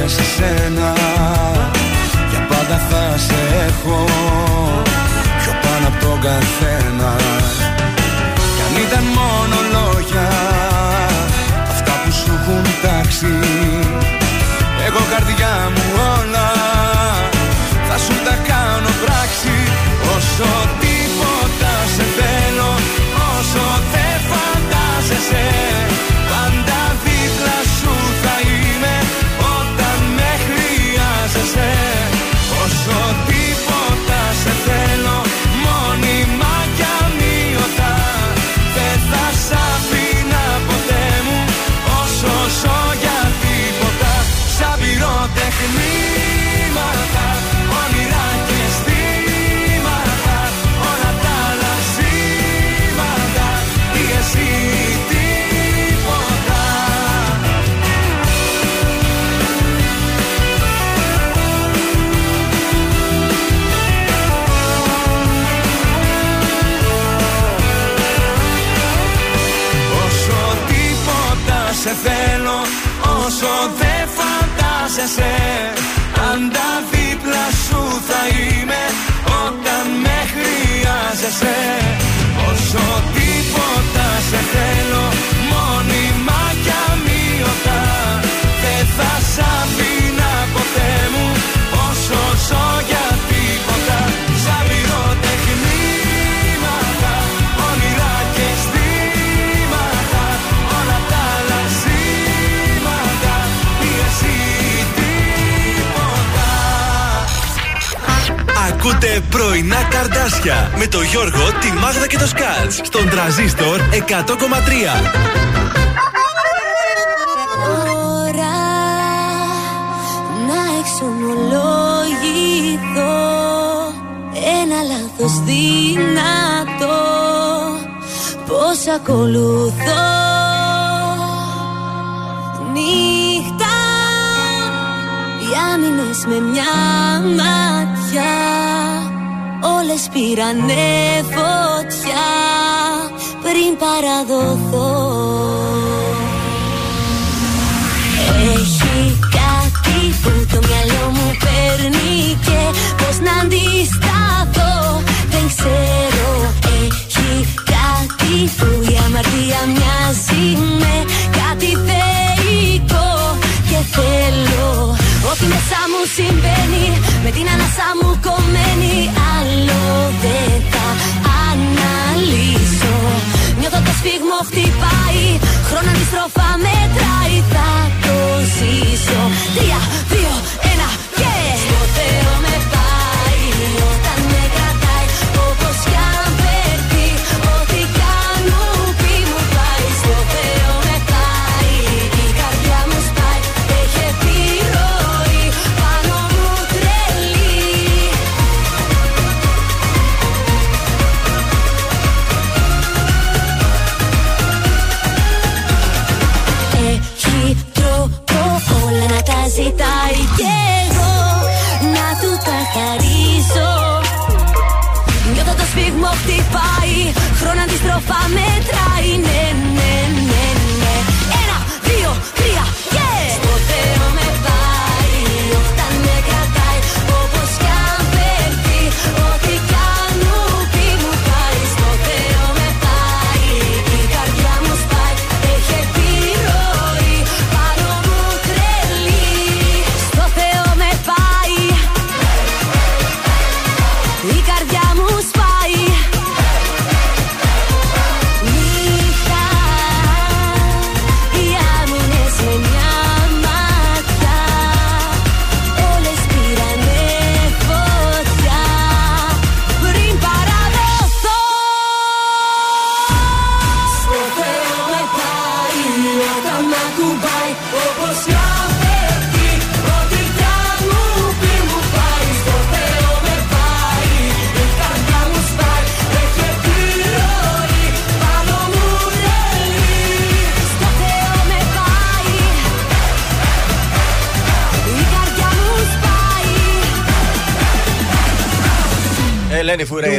αφήνω μέσα σένα. Για πάντα θα σε έχω όσο δεν φαντάζεσαι Πάντα δίπλα σου θα είμαι όταν με χρειάζεσαι. Όσο τίποτα σε θέλω πρωινά καρδάσια. Με το Γιώργο, τη Μάγδα και το Σκάτς. Στον τραζίστορ 100,3. Ώρα να εξομολογηθώ. Ένα λάθος δυνατό. Πώς ακολουθώ. Νύχτα Οι άμυνες με μια ματιά Όλες πήρανε φωτιά Πριν παραδοθώ. Έχει κάτι που το μυαλό μου παίρνει και πώς να αντισταθώ Ό,τι μέσα μου συμβαίνει με την ανάσα μου κομμένη. Άλλο δεν θα αναλύσω. Νιώθω το σφίγμο χτυπάει Χρόνο αντιστροφά μετράει. Θα το ζήσω. Τρία,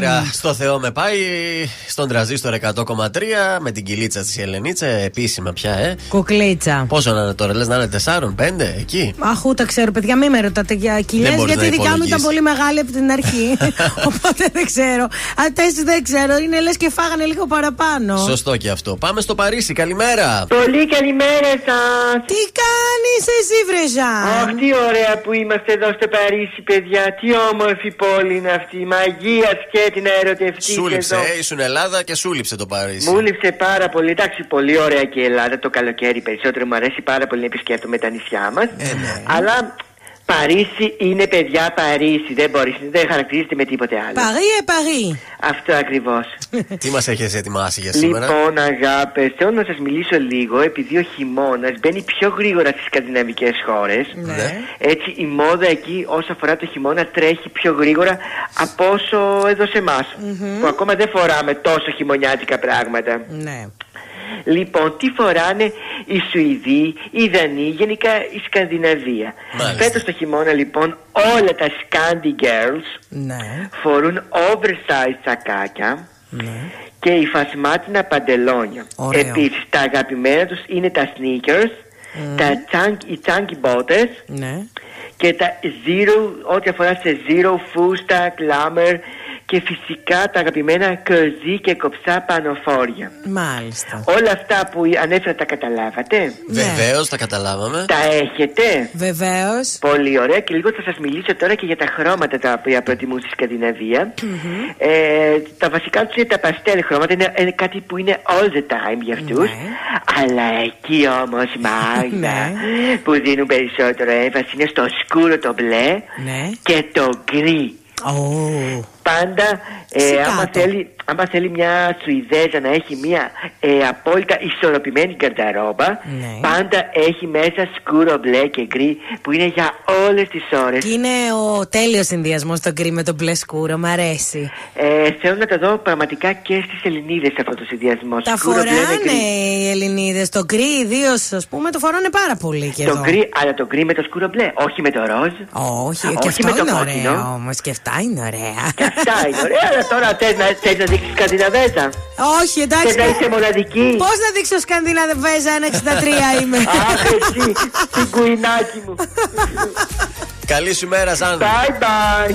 Ελένη Φουρέιρα, στο Θεό με πάει. Στον τραζίστορ 100,3 με την κυλίτσα της Ελενίτσα. Επίσημα πια, ε. Κουκλίτσα. Πόσο να είναι τώρα, λες να είναι 4, 5, εκεί; Αχ, ούτε ξέρω, παιδιά, μην με ρωτάτε για κοιλιέ, μπορείς γιατί να η δικιά μου ήταν υπολογίσεις. πολύ μεγάλη από την αρχή. Οπότε δεν ξέρω. Αυτέ δεν ξέρω, είναι λες και φάγανε λίγο παραπάνω. Σωστό και αυτό. Πάμε στο Παρίσι, καλημέρα. Πολύ καλημέρα σας. Τι κάνεις εσύ, Βρεζά; Αχ, τι ωραία που είμαστε εδώ στο Παρίσι, παιδιά. Τι όμορφη πόλη είναι αυτή. Μαγεία σκέτη να ερωτευτεί. Σούληψε, εδώ. ε, ήσουν Ελλάδα και σούληψε το Παρίσι. Μου λείψε πάρα πολύ. Εντάξει, πολύ ωραία και η Ελλάδα το καλοκαίρι περισσότερο. Μου αρέσει πάρα πολύ να επισκέπτομαι τα νησιά μας. Ε, ναι. Αλλά Παρίσι είναι παιδιά Παρίσι. Δεν μπορείς, δεν χαρακτηρίζεται με τίποτε άλλο. Παρί, ε, παρί. Αυτό ακριβώς. Τι μας έχεις ετοιμάσει για σήμερα; Λοιπόν, αγάπε, θέλω να σας μιλήσω λίγο επειδή ο χειμώνας μπαίνει πιο γρήγορα στις σκανδιναβικές χώρες. Ναι. Έτσι, η μόδα εκεί όσο αφορά το χειμώνα τρέχει πιο γρήγορα από όσο εδώ σε εμά. Που ακόμα δεν φοράμε τόσο χειμωνιάτικα πράγματα. Ναι. Λοιπόν, τι φοράνε οι Σουηδοί, οι Δανείοι, γενικά η Σκανδιναβία. Μάλιστα. Φέτος το χειμώνα λοιπόν όλα τα Scandi Girls Ναι. φορούν oversized σακάκια Ναι. και υφασμάτινα παντελόνια. Ωραίο. Επίσης τα αγαπημένα τους είναι τα sneakers τα chunky, οι chunky bottles Ναι. και τα zero, ό,τι αφορά σε zero, φούστα, glamour και φυσικά τα αγαπημένα κοζί και κοψά πανοφόρια. Μάλιστα. Όλα αυτά που ανέφερα τα καταλάβατε; Βεβαίως, τα καταλάβαμε. Τα έχετε; Βεβαίως. Πολύ ωραία και λίγο θα σας μιλήσω τώρα και για τα χρώματα τα οποία προτιμούν στη σκανδιναβια Ε, τα βασικά τους είναι τα παστέλ χρώματα, είναι, είναι κάτι που είναι all the time για αυτούς. Αλλά εκεί όμως Μάγδα που δίνουν περισσότερο έμφαση είναι στο σκούρο το μπλε Ναι. και το γκρι. Πάντα ε, άμα, θέλει, άμα θέλει μια Σουηδέζα να έχει μια ε, απόλυτα ισορροπημένη γκαρνταρόμπα Ναι. πάντα έχει μέσα σκούρο μπλε και γκρι που είναι για όλες τις ώρες Και είναι ο τέλειος συνδυασμός το γκρι με το μπλε σκούρο. Μ' αρέσει. ε, Θέλω να τα δω πραγματικά και στις Ελληνίδες αυτό το συνδυασμό Τα σκούρο, μπλε με φοράνε γκρι. οι Ελληνίδες. Το γκρι, ιδίως ας πούμε, το φοράνε πάρα πολύ και Το εδώ. γκρι, αλλά το γκρι με το σκούρο μπλε, όχι με το ροζ Όχι, Α, και όχι αυτό με το είναι κόκκινο. ωραίο όμως. Και αυτά είναι ωραία. Αυτά είναι ωραία, αλλά τώρα θες να, θες να δείξεις Σκανδιναβέζα Όχι, εντάξει. Θες να είσαι μοναδική Πώς να δείξω Σκανδιναβέζα ένα 63 είμαι; Αχ, εσύ, την κουινάκι μου Καλή σου μέρα, Ζαν. Bye bye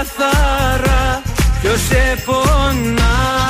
καθαρά. Ποιος σε πονάει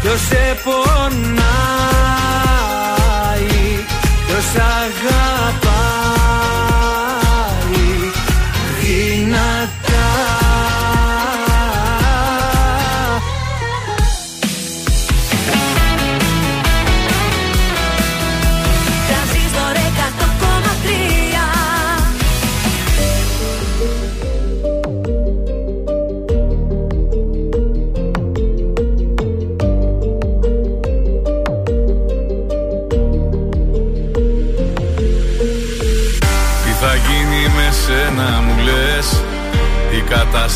ποιος σε πονάει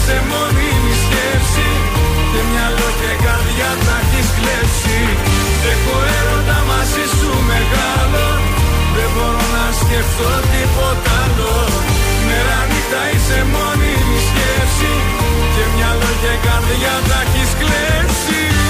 νύχτα είσαι μόνιμη σκέψη. Και μυαλό και καρδιά τα έχεις κλέψει. Έχω έρωτα μαζί σου μεγάλο. Δεν μπορώ να σκεφτώ τίποτα άλλο. Μέρα νύχτα είσαι μόνιμη σκέψη. Και μυαλό και καρδιά τα έχεις κλέψει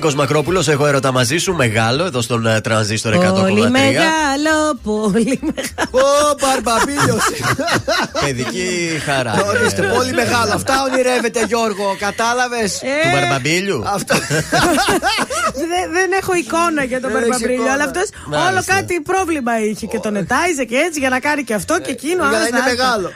Νίκος Μακρόπουλος, έχω έρωτα μαζί σου. Μεγάλο εδώ στον ε, τρανζίστορ 100,3. Πολύ μεγάλο, πολύ μεγάλο. Ω, μπαρμπαμπίλιο. Παιδική χαρά. Ορίστε, Ε, πολύ μεγάλο. Αυτά ονειρεύεται Γιώργο, κατάλαβες; Ε. Του Μπαρμπαμπίλιου. Αυτό. δεν, δεν έχω εικόνα για τον Δεν έχεις Μπαρμπαμπρίλιο, εικόνα. αλλά αυτός Μάλιστα. όλο κάτι πρόβλημα είχε και τον ετάιζε και έτσι για να κάνει και αυτό και εκείνο. Για να άλλος είναι να- μεγάλο.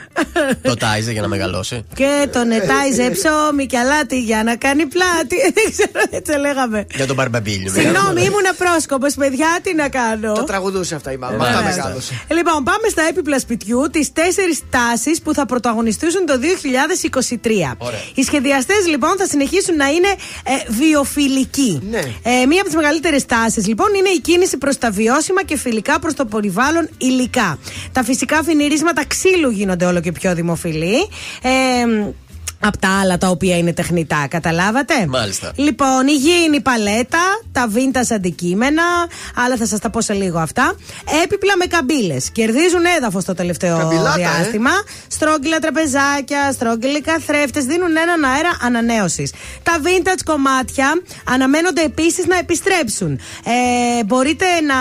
Το τάιζε για να μεγαλώσει. Και τον ετάιζε ψώμι και αλάτι για να κάνει πλάτη. Δεν ξέρω, έτσι λέγαμε. Για τον Μπαρμπαμπίλιο. Συγγνώμη, ήμουν πρόσκοπος, παιδιά, τι να κάνω. Τα τραγουδούσε αυτά η μάμα. Ε, Αυτά μάλιστα. μεγάλωσε. Λοιπόν, πάμε στα έπιπλα σπιτιού, τις τέσσερις τάσεις που θα πρωταγωνιστήσουν το 2023. Ωραία. Οι σχεδιαστές λοιπόν θα συνεχίσουν να είναι ε, βιοφιλικοί. Ναι. Ε, μία από τις μεγαλύτερες τάσεις λοιπόν είναι η κίνηση προς τα βιώσιμα και φιλικά προς το περιβάλλον υλικά. Τα φυσικά φινιρίσματα ξύλου γίνονται όλο και πιο δημοφιλή. Ε, από τα άλλα τα οποία είναι τεχνητά, καταλάβατε; Μάλιστα. Λοιπόν, υγιεινή παλέτα, τα vintage αντικείμενα, αλλά θα σας τα πω σε λίγο αυτά. Έπιπλα με καμπύλες. Κερδίζουν έδαφος το τελευταίο Καμπυλάτα, ε. διάστημα. Στρόγγυλα τραπεζάκια, στρόγγυλοι καθρέφτε δίνουν έναν αέρα ανανέωσης. Τα vintage κομμάτια αναμένονται επίσης να επιστρέψουν. Ε, μπορείτε να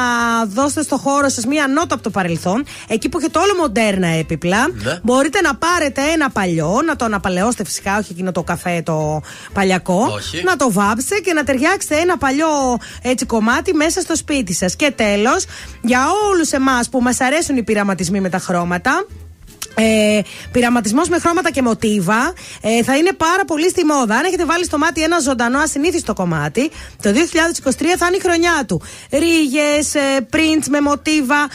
δώσετε στο χώρο σας μία νότα από το παρελθόν, εκεί που έχετε όλο μοντέρνα έπιπλα. Ναι. Μπορείτε να πάρετε ένα παλιό, να το αναπαλαιώσετε φυσικά, όχι εκείνο το καφέ το παλιακό. Όχι. Να το βάψετε και να ταιριάξετε ένα παλιό έτσι κομμάτι μέσα στο σπίτι σας. Και τέλος, για όλους εμάς που μας αρέσουν οι πειραματισμοί με τα χρώματα. Ε, Πειραματισμός με χρώματα και μοτίβα ε, θα είναι πάρα πολύ στη μόδα. Αν έχετε βάλει στο μάτι ένα ζωντανό ασυνήθιστο κομμάτι, το 2023 θα είναι η χρονιά του. Ρίγες, ε, prints με μοτίβα,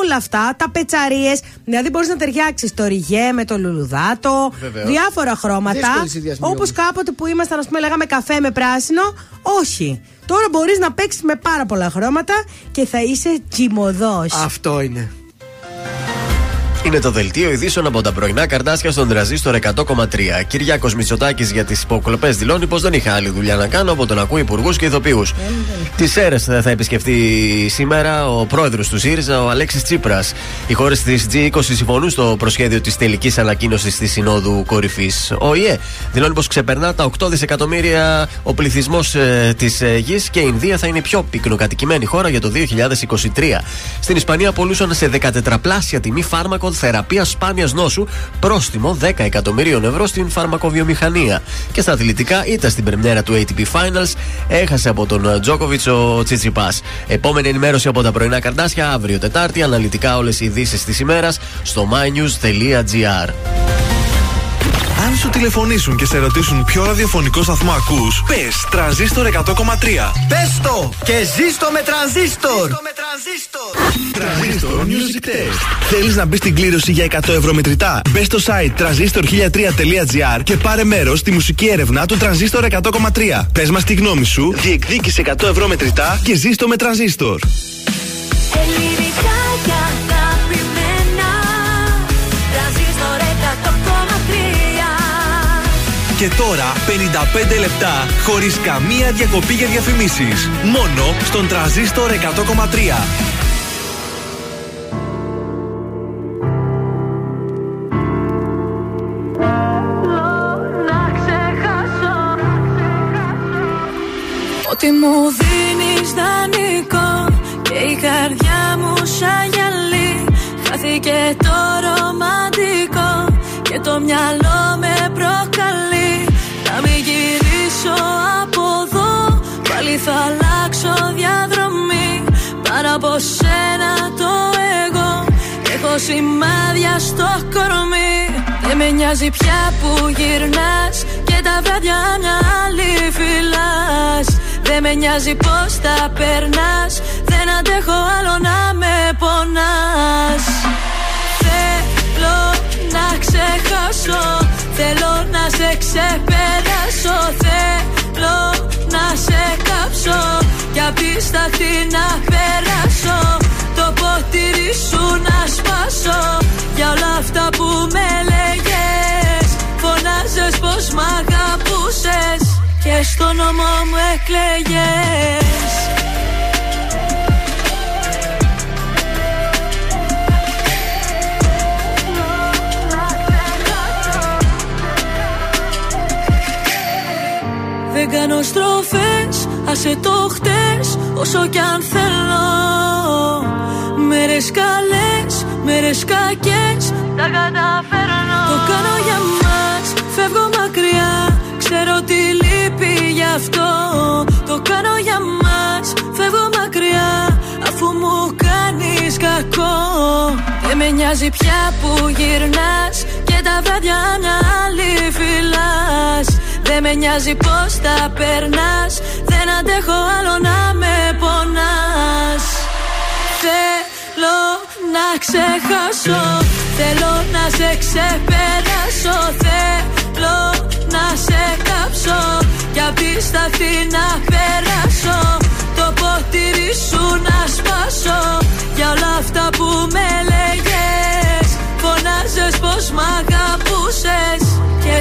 όλα αυτά, τα πετσαρίες. Δηλαδή μπορείς να ταιριάξεις το ριγέ με το λουλουδάτο, Βεβαίως. διάφορα χρώματα. Δύσκολοι συνδυασμοί Όπως όμως. κάποτε που ήμασταν, ας πούμε, λέγαμε καφέ με πράσινο. Όχι. Τώρα μπορείς να παίξεις με πάρα πολλά χρώματα και θα είσαι τσιμωδός. Αυτό είναι. Είναι το δελτίο ειδήσεων από τα πρωινά καρτάσια στον τραζίστορ 100,3. Κυριάκος Μητσοτάκης για τις υποκλοπές δηλώνει πως δεν είχε άλλη δουλειά να κάνω από το να ακούει υπουργούς και ηθοποιού. Τις αίρες θα επισκεφτεί σήμερα ο πρόεδρος του ΣΥΡΙΖΑ, ο Αλέξης Τσίπρας. Οι χώρες της G20 συμφωνούν στο προσχέδιο της τελικής ανακοίνωσης της Συνόδου Κορυφής. Ο ΙΕ δηλώνει πως ξεπερνά τα 8 δισεκατομμύρια ο πληθυσμός ε, της ε, γης και η Ινδία θα είναι η πιο πυκνοκατοικημένη χώρα για το 2023. Στην Ισπανία πουλούσαν σε 14 πλάσια τιμή φάρμακο θεραπεία σπάνιας νόσου, πρόστιμο 10 εκατομμυρίων ευρώ στην φαρμακοβιομηχανία. Και στα αθλητικά, ήταν στην πρεμιέρα του ATP Finals, έχασε από τον Τζόκοβιτ ο Τσιτσιπά. Επόμενη ενημέρωση από τα πρωινά καρτάσια αύριο Τετάρτη, αναλυτικά όλες οι ειδήσεις της ημέρας στο mynews.gr. Αν σου τηλεφωνήσουν και σε ρωτήσουν ποιο ραδιοφωνικό σταθμό ακούς, πες τρανζίστορ 100,3. Πες το και ζήστο με τρανζίστορ. Τρανζίστορ Music Test. Θέλεις να μπεις στην κλήρωση για 100 ευρώ μετρητά; Μπες στο site transistor1003.gr και πάρε μέρος στη μουσική έρευνα του Τρανζίστορ 100,3. Πες μας τη γνώμη σου, διεκδίκησε 100 ευρώ μετρητά και ζήστο με τρανζίστορ. Ελληνικά Και τώρα 55 λεπτά χωρίς καμία διακοπή για διαφημίσεις. Μόνο στον Τρανζίστορ 100,3. Να ξεχάσω Ότι μου δίνεις δανεικό Και η καρδιά μου σαν γυαλί Χάθηκε το ρομαντικό Και το μυαλό θα αλλάξω διαδρομή Πάνω από σένα το εγώ. Έχω σημάδια στο κορμί. Δεν με νοιάζει πια που γυρνάς Και τα βράδια μια άλλη φυλάς. Δεν με νοιάζει πως τα περνάς. Δεν αντέχω άλλο να με πονάς. Θέλω να ξεχάσω. Θέλω να σε ξεπεράσω. Θέλω να σε κάψω Κι απ' τη στάχτη να περάσω. Το ποτήρι σου να σπάσω. Για όλα αυτά που με λέγες Φωνάζες πως μ' αγαπούσες. Και στο νόμο μου εκλέγες. Δεν κάνω στροφές, άσε το χτες Όσο κι αν θέλω. Μέρες καλές, μέρες κακές Τα καταφέρνω. Το κάνω για μας, φεύγω μακριά. Ξέρω τι λείπει γι' αυτό. Το κάνω για μας, φεύγω μακριά. Αφού μου κάνεις κακό. Δεν με νοιάζει πια που γυρνάς Και τα βράδια μια άλλη φυλάς δεν με νοιάζει πως τα περνάς. Δεν αντέχω άλλο να με πονάς. Θέλω να ξεχάσω. Θέλω να σε ξεπεράσω. Θέλω να σε κάψω. Κι απ' τη σταθή να περάσω. Το ποτήρι σου να σπάσω. Για όλα αυτά που με λέγες Φωνάζες πως μ' αγαπούσες. Και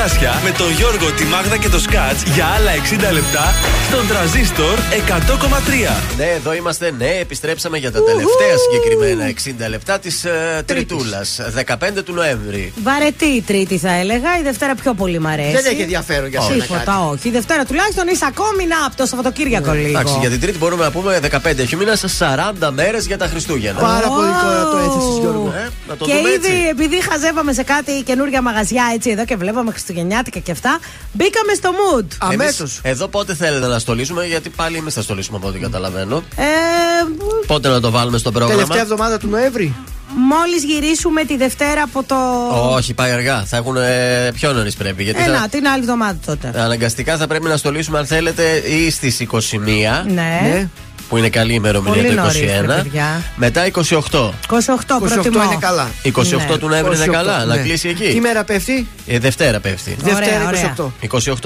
Καρδάσια με τον Γιώργο, τη Μάγδα και το Σκάτ για άλλα 60 λεπτά στον τραζίστορ 100,3. Ναι, εδώ είμαστε. Ναι, επιστρέψαμε για τα τελευταία συγκεκριμένα 60 λεπτά της uh, Τριτούλας. 15 του Νοέμβρη. Βαρετή η Τρίτη θα έλεγα. Η Δευτέρα πιο πολύ μ' αρέσει. Δεν έχει ενδιαφέρον για σένα. Τίποτα, όχι. Η Δευτέρα τουλάχιστον είσαι ακόμη να από το Σαββατοκύριακο λίγο. Εντάξει, για την Τρίτη μπορούμε να πούμε 15 χειμώνα 40 μέρες για τα Χριστούγεννα. Πάρα πολύ ωραία το έθεσες, Γιώργο. Ε, να το και δούμε ήδη έτσι. επειδή χαζεύαμε σε κάτι καινούργια μαγαζιά έτσι εδώ και βλέπαμε Χριστουγεννιάτικα και αυτά, μπήκαμε στο mood. Εμείς Εδώ πότε θέλετε να στολίσουμε, γιατί πάλι εμείς θα στολίσουμε από ό,τι καταλαβαίνω. Ε, Πότε να το βάλουμε στο πρόγραμμα; Τελευταία εβδομάδα του Νοέμβρη. Μόλις γυρίσουμε τη Δευτέρα από το. Όχι, πάει αργά. Θα έχουν ε, πιο νωρίς πρέπει. Γιατί Ε, θα- να, την άλλη εβδομάδα τότε. Αναγκαστικά θα πρέπει να στολίσουμε αν θέλετε ή στις 21. Ναι. Που είναι καλή ημερομηνία Πολύ το νωρίς, ρε 21. παιδιά. Μετά 28. 28, 28 προτιμώ. είναι καλά. 28 του Νοέμβρη είναι 28, καλά. Να ναι. κλείσει εκεί. Τι μέρα πέφτει; Ε, Δευτέρα πέφτει. Δευτέρα ωραία. 28.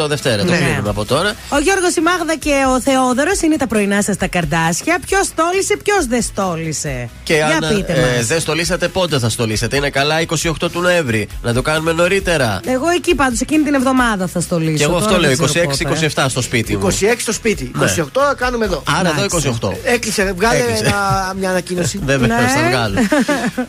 28 Δευτέρα το Ναι. κλείνουμε από τώρα. Ο Γιώργος, η Μάγδα και ο Θεόδωρος είναι τα πρωινά σας τα καρδάσια. Ποιος στόλισε, ποιος δεν στόλισε. Και Για αν πείτε ε, μας. δεν στολίσατε, πότε θα στολίσετε. Είναι καλά 28 του Νοέμβρη. Να το κάνουμε νωρίτερα. Εγώ εκεί πάντως εκείνη την εβδομάδα θα στολίσω. Και εγώ Τώρα αυτό λέω, δεν ξέρω πότε. 26-27 στο σπίτι μου. 26 στο σπίτι. Ναι. 28 κάνουμε εδώ. Άρα εδώ Εντάξει. 28. Έκλεισε, βγάλε Έκλεισε. ένα- μια ανακοίνωση. Βέβαια, Ναι. θα βγάλω.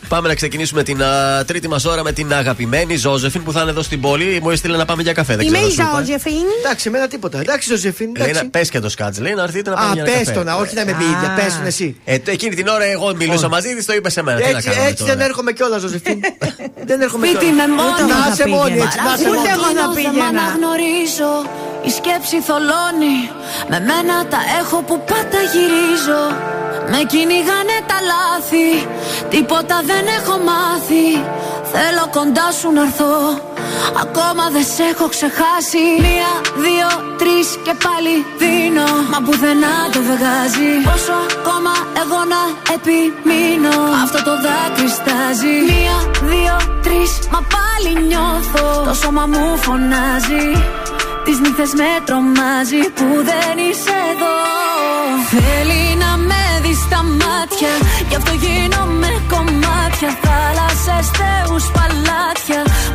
πάμε να ξεκινήσουμε την α, τρίτη μας ώρα με την αγαπημένη Ζώζεφιν που θα είναι εδώ στην πόλη. Μου έστειλε να πάμε για καφέ. Δεν Είμαι ξέρω η σου είπα. Ζώζεφιν. Εντάξει, εμένα τίποτα. Εντάξει, Ζωζεφίν. Λέει εντάξει. να πες και το σκάτζ. Λέει να έρθετε να πάμε Α, για ένα πες καφέ. το να, όχι να με πει η ίδια. Πες τον εσύ. Ε, το- εκείνη την ώρα εγώ μιλούσα μαζί της, το είπε σε μένα. Τι να Έτσι, κάνουμε έτσι τώρα; δεν έρχομαι κιόλας, Ζωζεφίν. δεν έρχομαι Σπίτι κιόλας. με μόνο Να θα είσαι μόνη, πήγαινα. έτσι, να είσαι Ούτε μόνη. εγώ να πήγαινα. γνωρίζω. Η σκέψη θολώνει. Με μένα τα έχω που πάντα γυρίζω. Με κυνηγάνε τα λάθη. Τίποτα δεν έχω μάθει. Θέλω κοντά σου να έρθω. Ακόμα δεν σε έχω ξεχάσει. Μία, δύο, τρεις και πάλι δίνω. Μα πουθενά το βγάζει. Πόσο ακόμα εγώ να επιμείνω. Αυτό το δάκρυ στάζει. Μία, δύο, τρεις, μα πάλι νιώθω. Το σώμα μου φωνάζει. Τις νύχτες με τρομάζει που δεν είσαι εδώ Θέλει να με δεις στα μάτια Γι' αυτό γίνομαι κομμάτια Θάλασσες, θεούς, παλάτια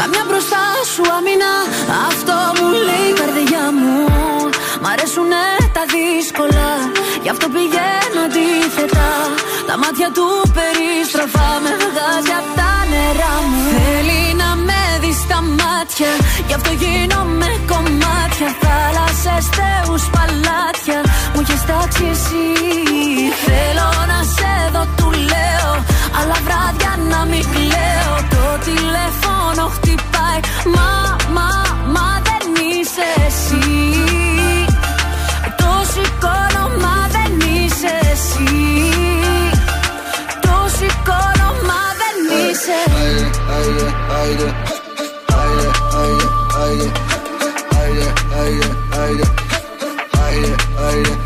Καμιά μπροστά σου αμήνα Αυτό μου λέει η καρδιά μου. Μ' αρέσουνε τα δύσκολα. Γι' αυτό πηγαίνω αντίθετα. Τα μάτια του περιστροφά Με βγάζει απ' τα νερά μου. Θέλει να με δει στα μάτια. Γι' αυτό γίνομαι κομμάτια. Θάλασσες, θεούς, παλάτια. Μου έχεις τάξει εσύ. Θέλω να σε δω, του λέω. Αλλά βράδια να μην κλαίω. Το τηλέφωνο χτυπάει Μα, μα, μα δεν είσαι εσύ Το σηκώνω, μα δεν είσαι εσύ Το σηκώνω, μα δεν είσαι Θέλει να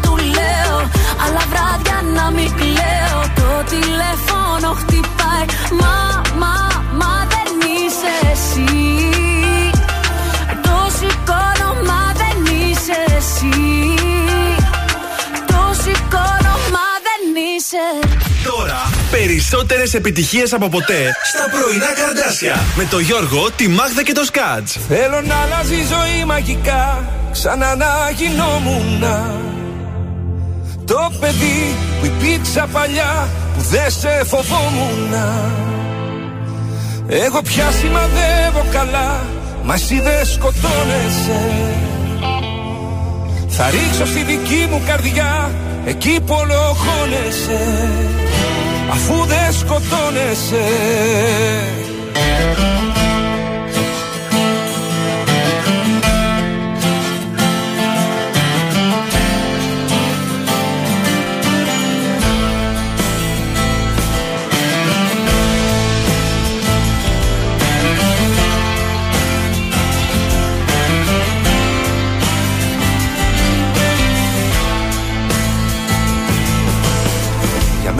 Αλλά βράδια να μην κλαίω. Το τηλέφωνο χτυπάει. Μα, μα, μα δεν είσαι εσύ. Το σηκώνω, μα δεν είσαι εσύ. Το σηκώνω, μα δεν είσαι. Τώρα περισσότερες επιτυχίες από ποτέ στα πρωινά καρδάσια. Με το Γιώργο, τη Μάγδα και το Σκάτς. Θέλω να αλλάζει η ζωή μαγικά. Ξανά να γινόμουν Το παιδί που υπήρξα παλιά που δεν σε φοβόμουν. Εγώ πια σημαδεύω καλά Μα εσύ δεν σκοτώνεσαι. Θα ρίξω στη δική μου καρδιά Εκεί που ολοχώνεσαι Αφού δεν σκοτώνεσαι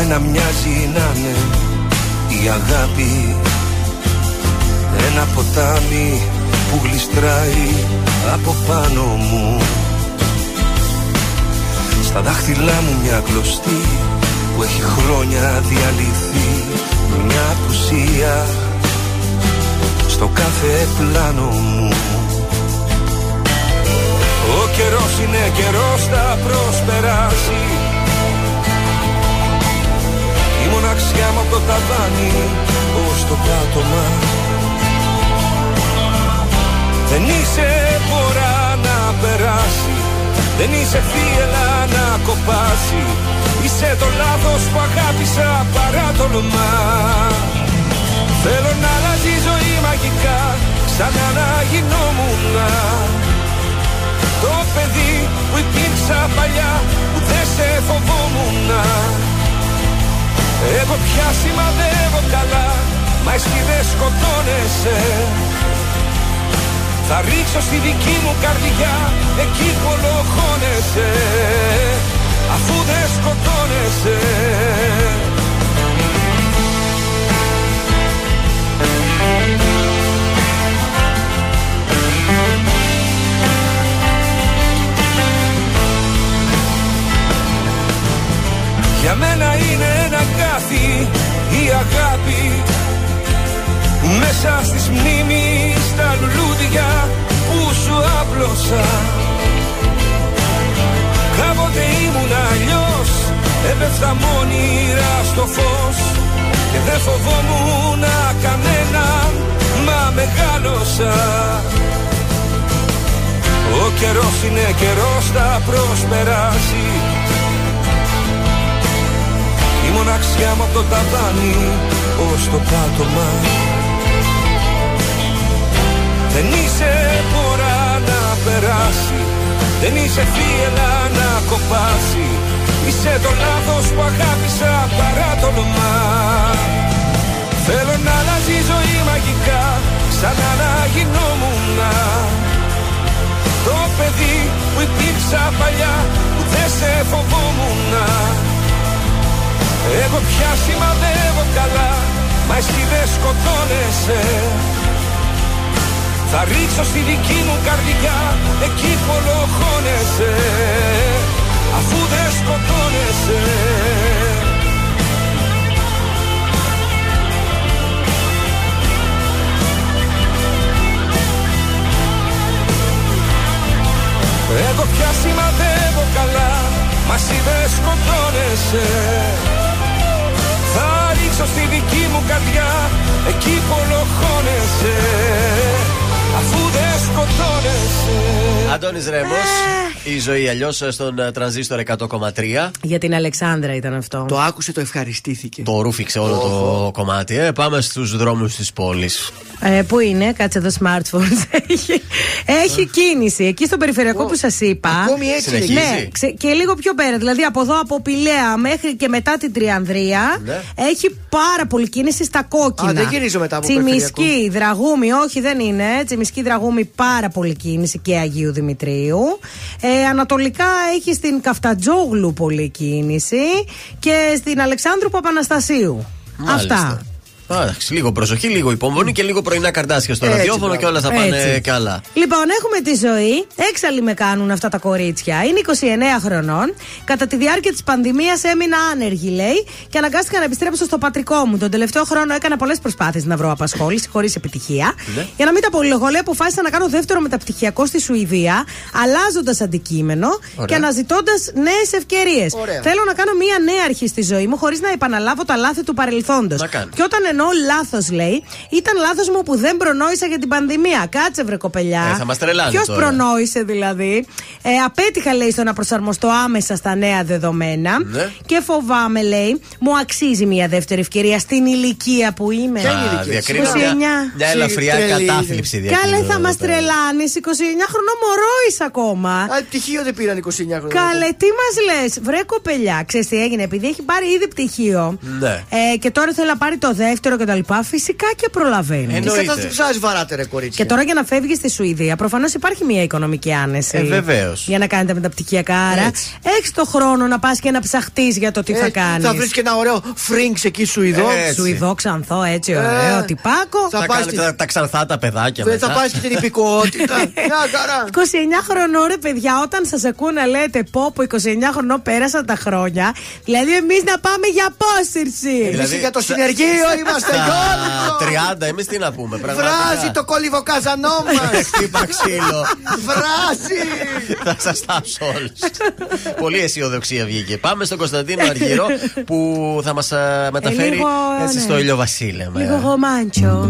Για μένα μοιάζει να είναι η αγάπη. Ένα ποτάμι που γλιστράει από πάνω μου. Στα δάχτυλά μου μια κλωστή που έχει χρόνια διαλυθεί. Μια απουσία στο κάθε πλάνο μου. Ο καιρός είναι καιρός θα προσπεράσει η μοναξιά μου από το ταβάνι ως το πάτωμα. Δεν είσαι φορά να περάσει Δεν είσαι θύελα να κοπάσει. Είσαι το λάθος που αγάπησα παρά το όνομά. Θέλω να αλλάζει η ζωή μαγικά Ξανά να γινόμουν Το παιδί που υπήρξα εγώ πια σημαδεύω καλά Μα εσύ δεν σκοτώνεσαι. Θα ρίξω στη δική μου καρδιά Εκεί που ολοχώνεσαι Αφού δεν σκοτώνεσαι. Για μένα είναι ένα κάθι η αγάπη Μέσα στις μνήμεις τα λουλούδια που σου άπλωσα. Κάποτε ήμουν αλλιώς Έπεφτα μόνιρα στο φως Και δεν φοβόμουν κανέναν Μα μεγάλωσα. Ο καιρός είναι καιρός θα προσπεράσει η μοναξιά μου από το ταβάνι ως το πάτωμα. Δεν είσαι πορά να περάσει Δεν είσαι θύελα να κοπάσει. Είσαι το λάθος που αγάπησα παρά το όνομά. Θέλω να αλλάζει η ζωή μαγικά Ξανά να γινόμουν Το παιδί που υπήρξα παλιά Που δεν σε φοβόμουν εγώ πια σημαδεύω καλά Μα εσύ δεν σκοτώνεσαι. Θα ρίξω στη δική μου καρδιά Εκεί που ολοχώνεσαι. Αφού δεν σκοτώνεσαι. Εγώ πια σημαδεύω καλά Μα εσύ δεν σκοτώνεσαι θα ρίξω στη δική μου καρδιά Εκεί που ολοχώνεσαι Αφού δεν σκοτώνεσαι Αντώνης Ρέμος Η ζωή αλλιώς στον ε, τρανζίστορ 100,3 Για την Αλεξάνδρα ήταν αυτό. Το άκουσε, το ευχαριστήθηκε. Το ρούφηξε όλο το κομμάτι ε. Πάμε στους δρόμους της πόλης Ε, πού είναι, κάτσε εδώ smartphones. έχει, έχει κίνηση. Εκεί στο περιφερειακό που σας είπα. Ακόμη έτσι Συνεχίζει. Ναι, ξε- και λίγο πιο πέρα. Δηλαδή από εδώ από Πηλαία μέχρι και μετά την Τριανδρία Ναι. έχει πάρα πολύ κίνηση στα κόκκινα. Α, δεν γυρίζω μετά από Τσιμισκή, Δραγούμη, όχι δεν είναι. Τσιμισκή, Δραγούμη, πάρα πολύ κίνηση και Αγίου Δημητρίου. Ε, ανατολικά έχει στην Καφτατζόγλου πολύ κίνηση και στην Αλεξάνδρου Παπαναστασίου. Μάλιστα. Αυτά. Εντάξει, λίγο προσοχή, λίγο υπομονή και λίγο πρωινά καρτάσια στο Έτσι, ραδιόφωνο μπράβο. και όλα θα πάνε Έτσι. καλά. Λοιπόν, έχουμε τη ζωή. Έξαλλοι με κάνουν αυτά τα κορίτσια. Είναι 29 χρονών. Κατά τη διάρκεια της πανδημίας έμεινα άνεργη, λέει, και αναγκάστηκα να επιστρέψω στο πατρικό μου. Τον τελευταίο χρόνο έκανα πολλές προσπάθειες να βρω απασχόληση, χωρίς επιτυχία. Ναι. Για να μην τα πολυλογώ, λέει, αποφάσισα να κάνω δεύτερο μεταπτυχιακό στη Σουηδία, αλλάζοντας αντικείμενο Ωραία. και αναζητώντας νέες ευκαιρίες. Ωραία. Θέλω να κάνω μία νέα αρχή στη ζωή μου, χωρίς να επαναλάβω τα λάθη του παρελθόντος. Να κάνεις. Και όταν εννοώ λάθος, λέει, ήταν λάθος μου που δεν προνόησα για την πανδημία. Κάτσε, βρε κοπελιά. Ε, θα μας τρελάνε Ποιος τώρα. προνόησε δηλαδή; Ε, απέτυχα, λέει, στο να προσαρμοστώ άμεσα στα νέα δεδομένα. Ναι. Και φοβάμαι, λέει, μου αξίζει μια δεύτερη ευκαιρία στην ηλικία που είμαι. Α, διακρίνω μια, 29. μια ελαφριά Τρελή. κατάθλιψη. διακρίνω Κάλε, θα εδώ μας πέρα. τρελάνει. 29 χρονών μωρό είσαι ακόμα. Α, πτυχίο δεν πήραν 29 χρόνια. Καλέ, τι μας λες, βρε κοπελιά. Ξέρεις τι έγινε, επειδή έχει πάρει ήδη πτυχίο. Ναι. Ε, και τώρα θέλει να πάρει το δεύτερο κτλ. Φυσικά και προλαβαίνεις. Εννοείται. Σα βαράτε, ρε κορίτσια. Και τώρα για να φεύγεις στη Σουηδία, προφανώς υπάρχει μια οικονομική άνεση. Ε, βεβαίως. Για να κάνετε μεταπτυχιακά. Άρα Έτσι. έχεις το χρόνο να πας και να ψαχτείς για το τι θα Ε, κάνεις. Θα βρεις και ένα ωραίο φρίνξ εκεί Σουηδό. Έτσι. Σουηδό, ξανθό, έτσι ωραίο, Ε, τυπάκο. θα Θα πας κάνετε στη- τα, τα ξανθά τα παιδάκια Δεν μετά. θα πάει και την υπηκότητα. Μια χαρά. 29 χρονών, ρε παιδιά, όταν σας ακούω να λέτε πω που 29 χρονών πέρασαν τα χρόνια, δηλαδή εμείς να πάμε για απόσυρση. Δηλαδή, για το στα- συνεργείο είμαστε κόλλητο. Στα 30, εμείς τι να πούμε. πραγματικά. Βράζει το κόλληβο καζανό μας. Χτύπα ξύλο. Βράζει. θα σας τάψω όλους. Πολύ αισιοδοξία βγήκε. Πάμε στον Κωνσταντίνο Αργυρό που θα μας μεταφέρει λίγο, έτσι ναι. στο ηλιοβασίλεμα. Λίγο γομάντσο.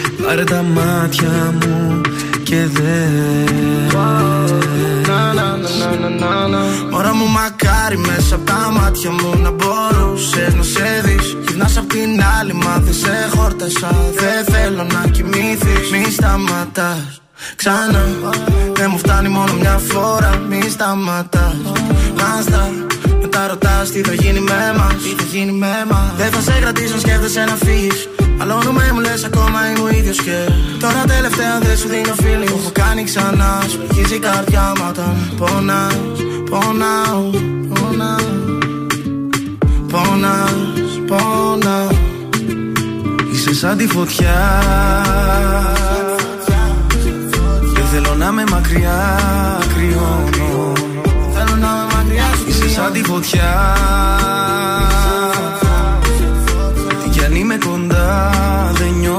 Πάρε τα μάτια μου και δες. Μωρά μου μακάρι μέσα από τα μάτια μου να μπορούσες να σε δεις. Γυρνάς απ' την άλλη μα δεν σε χόρτασα. Δεν θέλω να κοιμήθεις Μη σταματάς. Ξανά. Δεν μου φτάνει μόνο μια φορά. Μη σταματάς. Μάστα μετά ρωτάς τι θα γίνει με μας. Τι θα γίνει με μας. Δεν θα σε κρατήσω σκέφτεσαι να φύγεις Αλώνουμε μου λες ακόμα είμαι ο ίδιος και Τώρα τελευταία δεν σου δίνω φίλη Μου έχω κάνει ξανά Σου πληγίζει η καρδιά μου όταν πονάς Πονάω, πονάω Πονάς, πονάω. Είσαι σαν τη φωτιά. Δεν θέλω να με μακριά κρυώνω. Θέλω να με μακριά σου Είσαι σαν τη φωτιά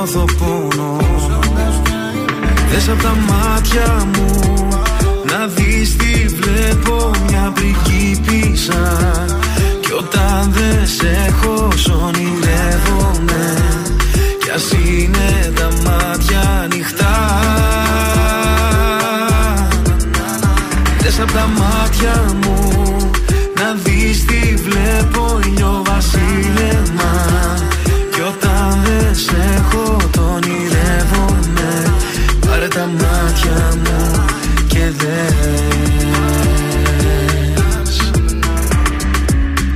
νιώθω πόνο. Δες απ' τα μάτια μου Να δεις τι βλέπω μια πριγκίπισσα Κι όταν δεν σε έχω σ' ονειρεύομαι Κι ας είναι τα μάτια ανοιχτά. Δες απ' τα μάτια μου Να δεις τι βλέπω ηλιοβασίλεμα Κι όταν δεν σε έχω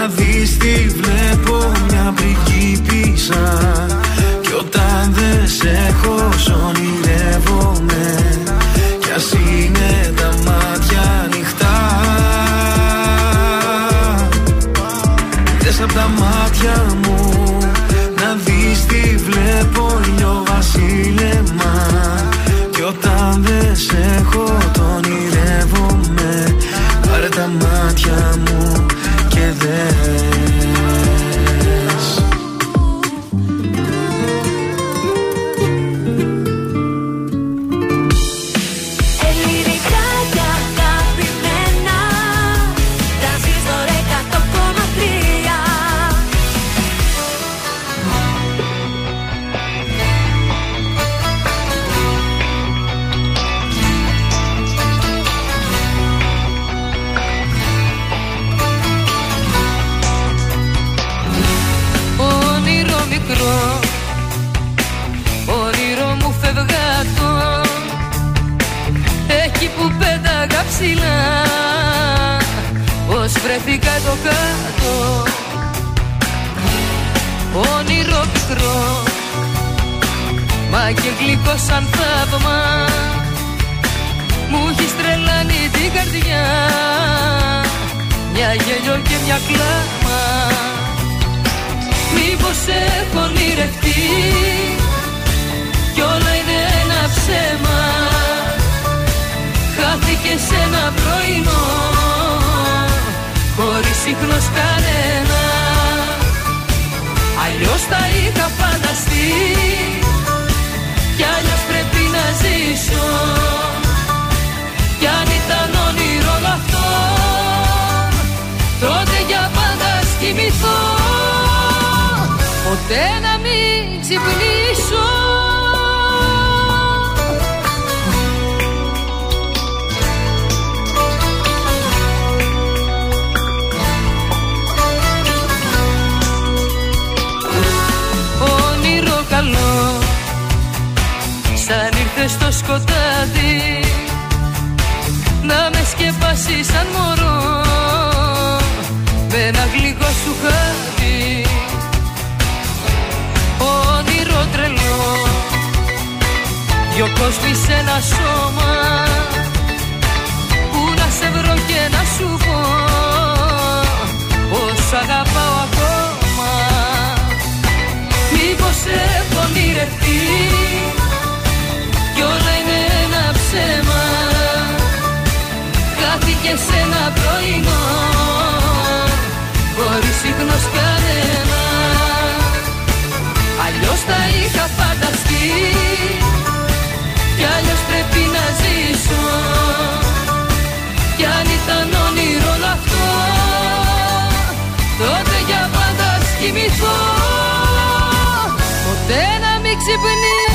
να δεις τι βλέπω μια πριγκίπισσα Κι όταν δεν σε έχω ονειρεύομαι. Κι ας είναι τα μάτια ανοιχτά. Δες απ' τα μάτια μου να δεις τι βλέπω ήλιο βασίλεμα. Κι όταν δεν σε έχω το ονειρεύομαι. Πάρε τα μάτια μου και δες ψηλά. Ως βρεθήκα το κάτω. Όνειρο μικρό. Μα και γλυκό σαν θαύμα. Μου έχεις τρελάνει την καρδιά. Μια γέλιο και μια κλάμα. Μήπως έχω ονειρευτεί. Κι όλα είναι ένα ψέμα Χάθηκε σε ένα πρωινό. Χωρίς ίχνος κανένα. Αλλιώς τα είχα φανταστεί. Κι αλλιώς πρέπει να ζήσω. Κι αν ήταν όνειρο όλο αυτό Τότε για πάντα ας κοιμηθώ. Ποτέ να μην ξυπνήσω στο σκοτάδι. Να με σκεπάσεις σαν μωρό. Με ένα γλυκό σου χάδι Όνειρο τρελό. Δυο κόσμοι σε ένα σώμα Χάθηκε σε ένα πρωινό. Χωρίς ίχνος κανένα. Αλλιώς τα είχα φανταστεί. Κι αλλιώς πρέπει να ζήσω. Κι αν ήταν όνειρο όλο αυτό Τότε για πάντα ας κοιμηθώ Ποτέ να μην ξυπνήσω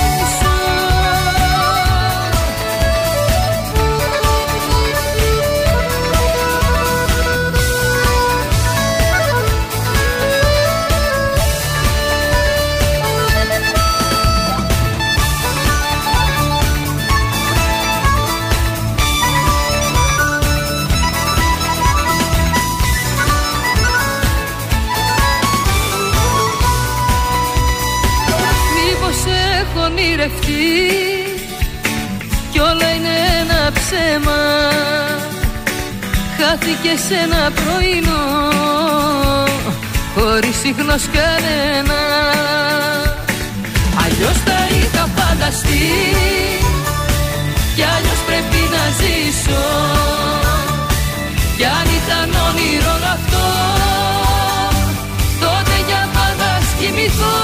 Χάθηκε σε ένα πρωινό Χωρίς ίχνος κανένα. Αλλιώς τα είχα φανταστεί Κι αλλιώς πρέπει να ζήσω. Κι αν ήταν όνειρο όλο αυτό Τότε για πάντα ας κοιμηθώ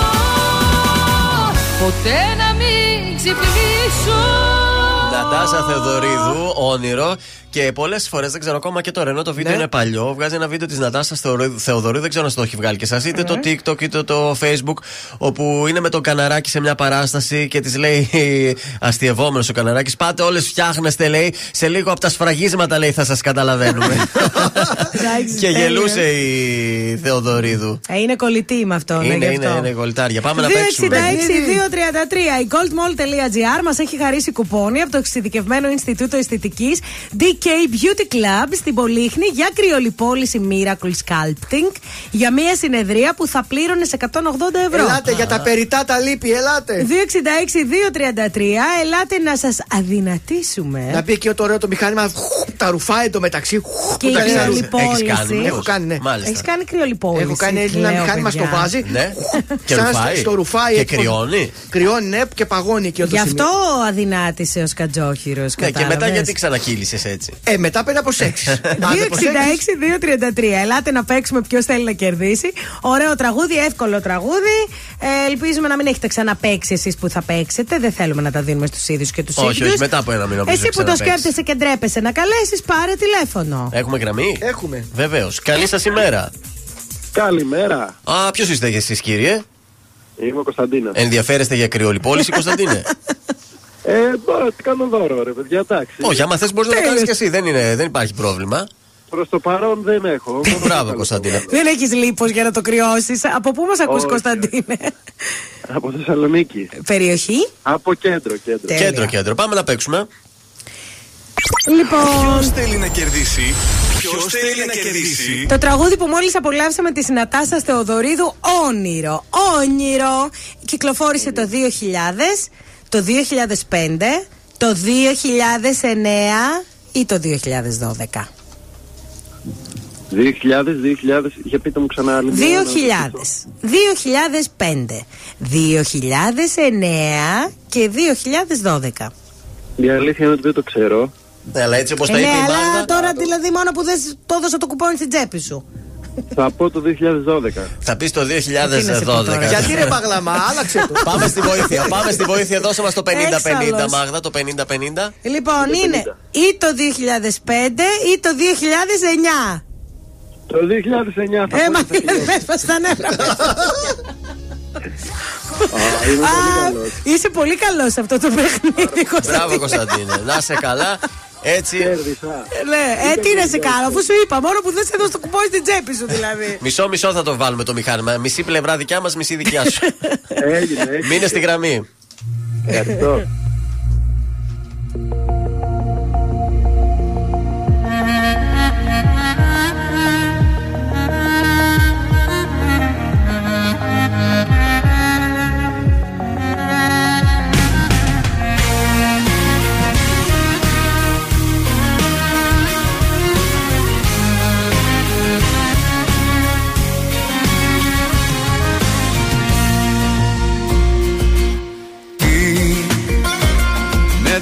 Ποτέ να μην ξυπνήσω. Νατάσα Θεοδωρίδου, όνειρο. Και πολλές φορές δεν ξέρω ακόμα και τώρα, ενώ το βίντεο Ναι. είναι παλιό, βγάζει ένα βίντεο της Νατάσας Θεοδωρίδου, δεν ξέρω αν το έχει βγάλει και εσάς, είτε το TikTok είτε το Facebook, όπου είναι με τον καναράκι σε μια παράσταση και της λέει αστειευόμενος ο καναράκι, πάτε όλες φτιάχνεστε, λέει, σε λίγο από τα σφραγίσματα, λέει, θα σας καταλαβαίνουμε. Εντάξει, και τέλειο. γελούσε η Θεοδωρίδου. Ε, είναι κολλητή με αυτό. ναι, Είναι, γι' είναι, αυτό. είναι γολτάρια. Πάμε να παίξουμε. 266-233. Η goldmall.gr μας έχει χαρίσει κουπόνι από το εξειδικευμένο Ινστιτούτο Αισθητικής DK Beauty Club στην Πολύχνη για κρυολιπόληση Miracle Sculpting για μια συνεδρία που θα πλήρωνε σε 180 ευρώ. Ελάτε για τα περιτά τα λύπη, ελάτε. 266-233. Ελάτε να σας αδυνατήσουμε. Να πει και το ωραίο το μηχάνημα, χου, τα ρουφάει το μεταξύ. χου, Και η τα ξαρού- κρυολιπόληση. Έχεις κάνει, Έχω κάνει, ναι. Έχεις κάνει κρυολιπόληση. Έχω κάνει ένα λέω, μηχάνημα παιδιά. στο βάζει. Ναι. Και σαν ρουφάει. Στο ρουφάει. Και έτσι, κρυώνει. Κρυώνει, ναι, και παγώνει εκεί Γι' αυτό αδυνάτησε ο Σκατζόχυρος. Ναι, και μετά γιατί ξανακύλησες έτσι. Ε, μετά παίρνει από σεξ. Άντε, από σεξ. 266-233. Ελάτε να παίξουμε ποιος θέλει να κερδίσει. Ωραίο τραγούδι, εύκολο τραγούδι. Ε, ελπίζουμε να μην έχετε ξαναπέξει εσείς που θα παίξετε. Δεν θέλουμε να τα δίνουμε στους ίδιους και τους ίδιους. Όχι, όχι, μετά από ένα μήνα. Εσύ που το σκέφτεσαι και ντρέπεσαι να καλέσεις, πάρε τηλέφωνο. Έχουμε γραμμή; Έχουμε. Βεβαίως. Καλή σας ημέρα. Καλημέρα. Α, ποιος είστε εσείς, κύριε; Είμαι ο Κωνσταντίνο. Ενδιαφέρεστε για κρυολιπόληση, Κωνσταντίνε; Ε, μπορώ, τι κάνω δώρο, ρε παιδιά, εντάξει. Όχι, άμα θες μπορείς να το κάνεις και εσύ. Δεν, είναι, δεν υπάρχει πρόβλημα. Προς το παρόν δεν έχω. Μπράβο, Κωνσταντίνε. Δεν έχεις λίπος για να το κρυώσεις. Από πού μας ακούς, Όχι. Κωνσταντίνε; Από Θεσσαλονίκη. Περιοχή; Από κέντρο, κέντρο. Τέλεια. Κέντρο, κέντρο. Πάμε να παίξουμε. Λοιπόν. Ποιος θέλει να κερδίσει; Ποιος θέλει να κερδίσει; Το τραγούδι που μόλις απολαύσαμε της Νατάσας Θεοδωρίδου Όνειρο Όνειρο Κυκλοφόρησε το 2000 Το 2005 Το 2009 Ή το 2012 2000, 2000, για πείτε μου ξανά άλλη μια, 2000 2005 2009 Και 2012 Η αλήθεια είναι ότι δεν το ξέρω. Ναι, αλλά έτσι όπως ε, τα ναι, είπε η αλλά Μάγδα. τώρα δηλαδή μόνο που δεν σ- το έδωσα το κουπόνι στην τσέπη σου Θα πω το 2012. Θα πεις το Τι να σε πω 2012. τώρα. Γιατί ρε παγλαμά, άλλαξε το. Πάμε στη βοήθεια. Πάμε στη βοήθεια. Δώσε μας το 50-50, Έξαλλος. Μάγδα. Το 50-50. Λοιπόν είναι ή το 2005 ή το 2009 Το 2009 θα Ε, πω. μα ότι θα δεν με έσπασε τα νεύρα. Α, Είμαι πολύ Α, καλός. Είσαι πολύ καλός σε αυτό το παιχνίδι, Κωνσταντίνε. Μπράβο, Κωνσταντίνε. Να είσαι καλά. Έτσι. Κέρδισα. Ναι, ε, τι να σε κάνω, αφού σου είπα, μόνο που δεν σε έδωσε το κουπόνι στην τσέπη σου δηλαδή. Μισό μισό θα το βάλουμε το μηχάνημα. Μισή πλευρά δικιά μας, μισή δικιά σου. Έγινε, έγινε. Μείνε στη γραμμή. Ευχαριστώ.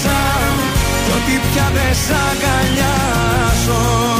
σε χάσα κι ότι πια δεν σ' αγκαλιάζω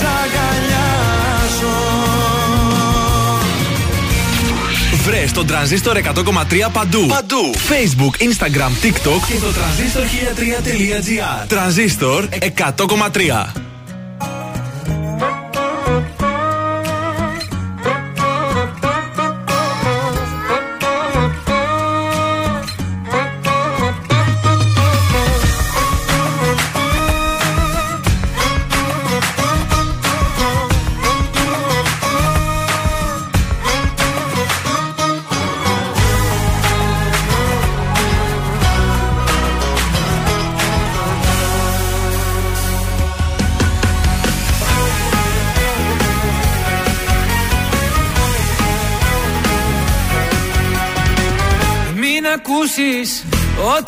σ' αγκαλιάζω Βρες τον τρανζίστορ 100,3 παντού. Παντού. Facebook, Instagram, TikTok και το τρανζίστορ 1003.gr. Τρανζίστορ 100,3.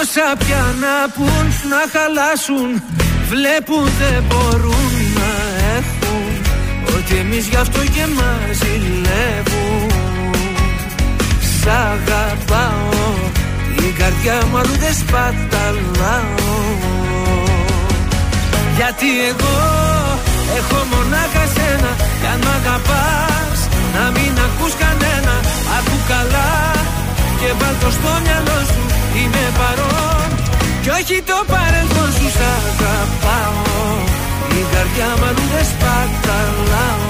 Πόσα πια να πουν να χαλάσουν Βλέπουν δεν μπορούν να έχουν. Ότι εμείς γι' αυτό και μας ζηλεύουν Σ' αγαπάω Την καρδιά μου αλλού δεν σπαταλάω. Γιατί εγώ έχω μονάχα σένα Κι αν μ' κι όχι το παρελθόν σου Σ' αγαπάω. Η καρδιά μου αλλού δεν σπαταλάω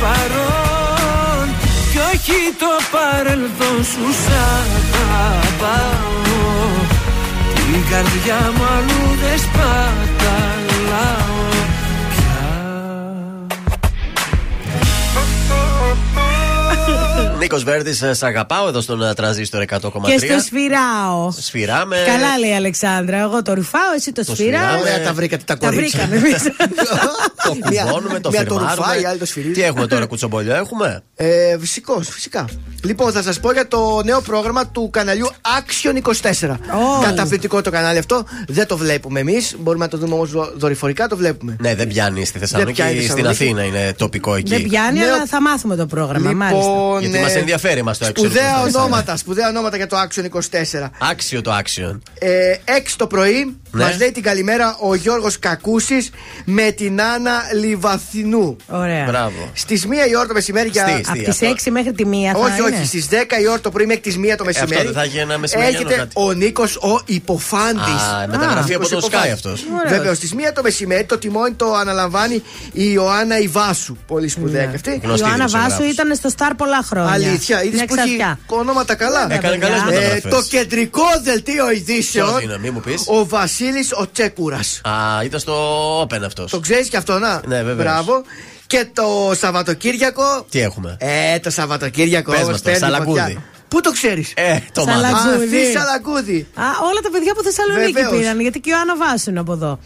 βάλ' το στο μυαλό σου Είμαι παρόν Κι παρελθόν σου σ' αγαπάω. Την καρδιά μου αλλού δεν σπαταλάω Νίκος Βέρτη, σ' αγαπάω εδώ στον ε, τραζίστορ 100,3. Και στο σφυράω. Σφυράμε. Καλά λέει η Αλεξάνδρα. Εγώ το ρουφάω, εσύ το, Το σφυράω. σφυράμε. Ωραία, τα βρήκατε τα Τα κορίτσια. βρήκαμε εμείς. Το κουμπώνουμε, το μία το φιρμάρουμε. ρουφάει, η άλλη το σφυρίζει. Τι έχουμε τώρα, κουτσομπολιό έχουμε; Ε, φυσικώς, φυσικά. Λοιπόν, θα σας πω για το νέο πρόγραμμα του καναλιού Action 24. Καταπληκτικό το κανάλι αυτό. Δεν το βλέπουμε εμείς. Μπορούμε να το δούμε όμως δορυφορικά, το βλέπουμε. Ναι, δεν πιάνει στη Θεσσαλονίκη. πιάνει στη Στην Θεσσαλονίκη. Αθήνα είναι τοπικό εκεί. Δεν πιάνει, Νέο- αλλά θα μάθουμε το πρόγραμμα. μάλιστα. Λοιπόν, Γιατί ε, μας ενδιαφέρει μας το Action Σπουδαία 24. ονόματα, σπουδαία ονόματα για το Action 24. Άξιο το action. Ε, 6 το πρωί Ναι. μας λέει την καλημέρα ο Γιώργος Κακούσης με την Άννα Λιβαθινού. Ωραία. Μπράβο. Στις 1 η ώρα το μεσημέρι για. Στη, Από στη, τις αυτό. 6 μέχρι τη 1 θα όχι, είναι. όχι, στις 10 η ώρα το πρωί μέχρι τις 1 το μεσημέρι. αυτό δεν θα έχει ένα μεσημεριανό Έρχεται κάτι. ο Νίκος ο υποφάντης. Α, μεταγραφή από το Sky αυτός. Ωραίος. Βέβαια, στις 1 το μεσημέρι το τιμόνι το αναλαμβάνει η Ιωάννα Ιβάσου. Πολύ σπουδαία και αυτή. Η Γνωστή Ιωάννα δημοσιογράφος. Βάσου ήταν στο Σταρ πολλά χρόνια. Αλήθεια, είδες Μια που έχει ξαφιά. ονόματα καλά. Έκανε παιδιά. καλές Ε, μεταγραφές. το κεντρικό δελτίο ειδήσεων. Ποιος είναι, μη μου πεις. Ο Βασίλης ο Τσέκουρας. Α, ήταν στο Open αυτός. Το ξέρεις και αυτό, να. Ναι, βεβαίως. Μπράβο. Και το Σαββατοκύριακο. Τι έχουμε; Ε, το Σαββατοκύριακο. Πες όμως μας το, παίρνει Σαλαγκούδι. φωτιά. Πού το ξέρεις; Ε, το Σαλα- μάθα. Σαλαγκούδι. Αφή Σαλαγκούδι. Α, όλα τα παιδιά που Θεσσαλονίκη Βεβαίως. πήραν, γιατί και ο Άννα Βάσου είναι από εδώ.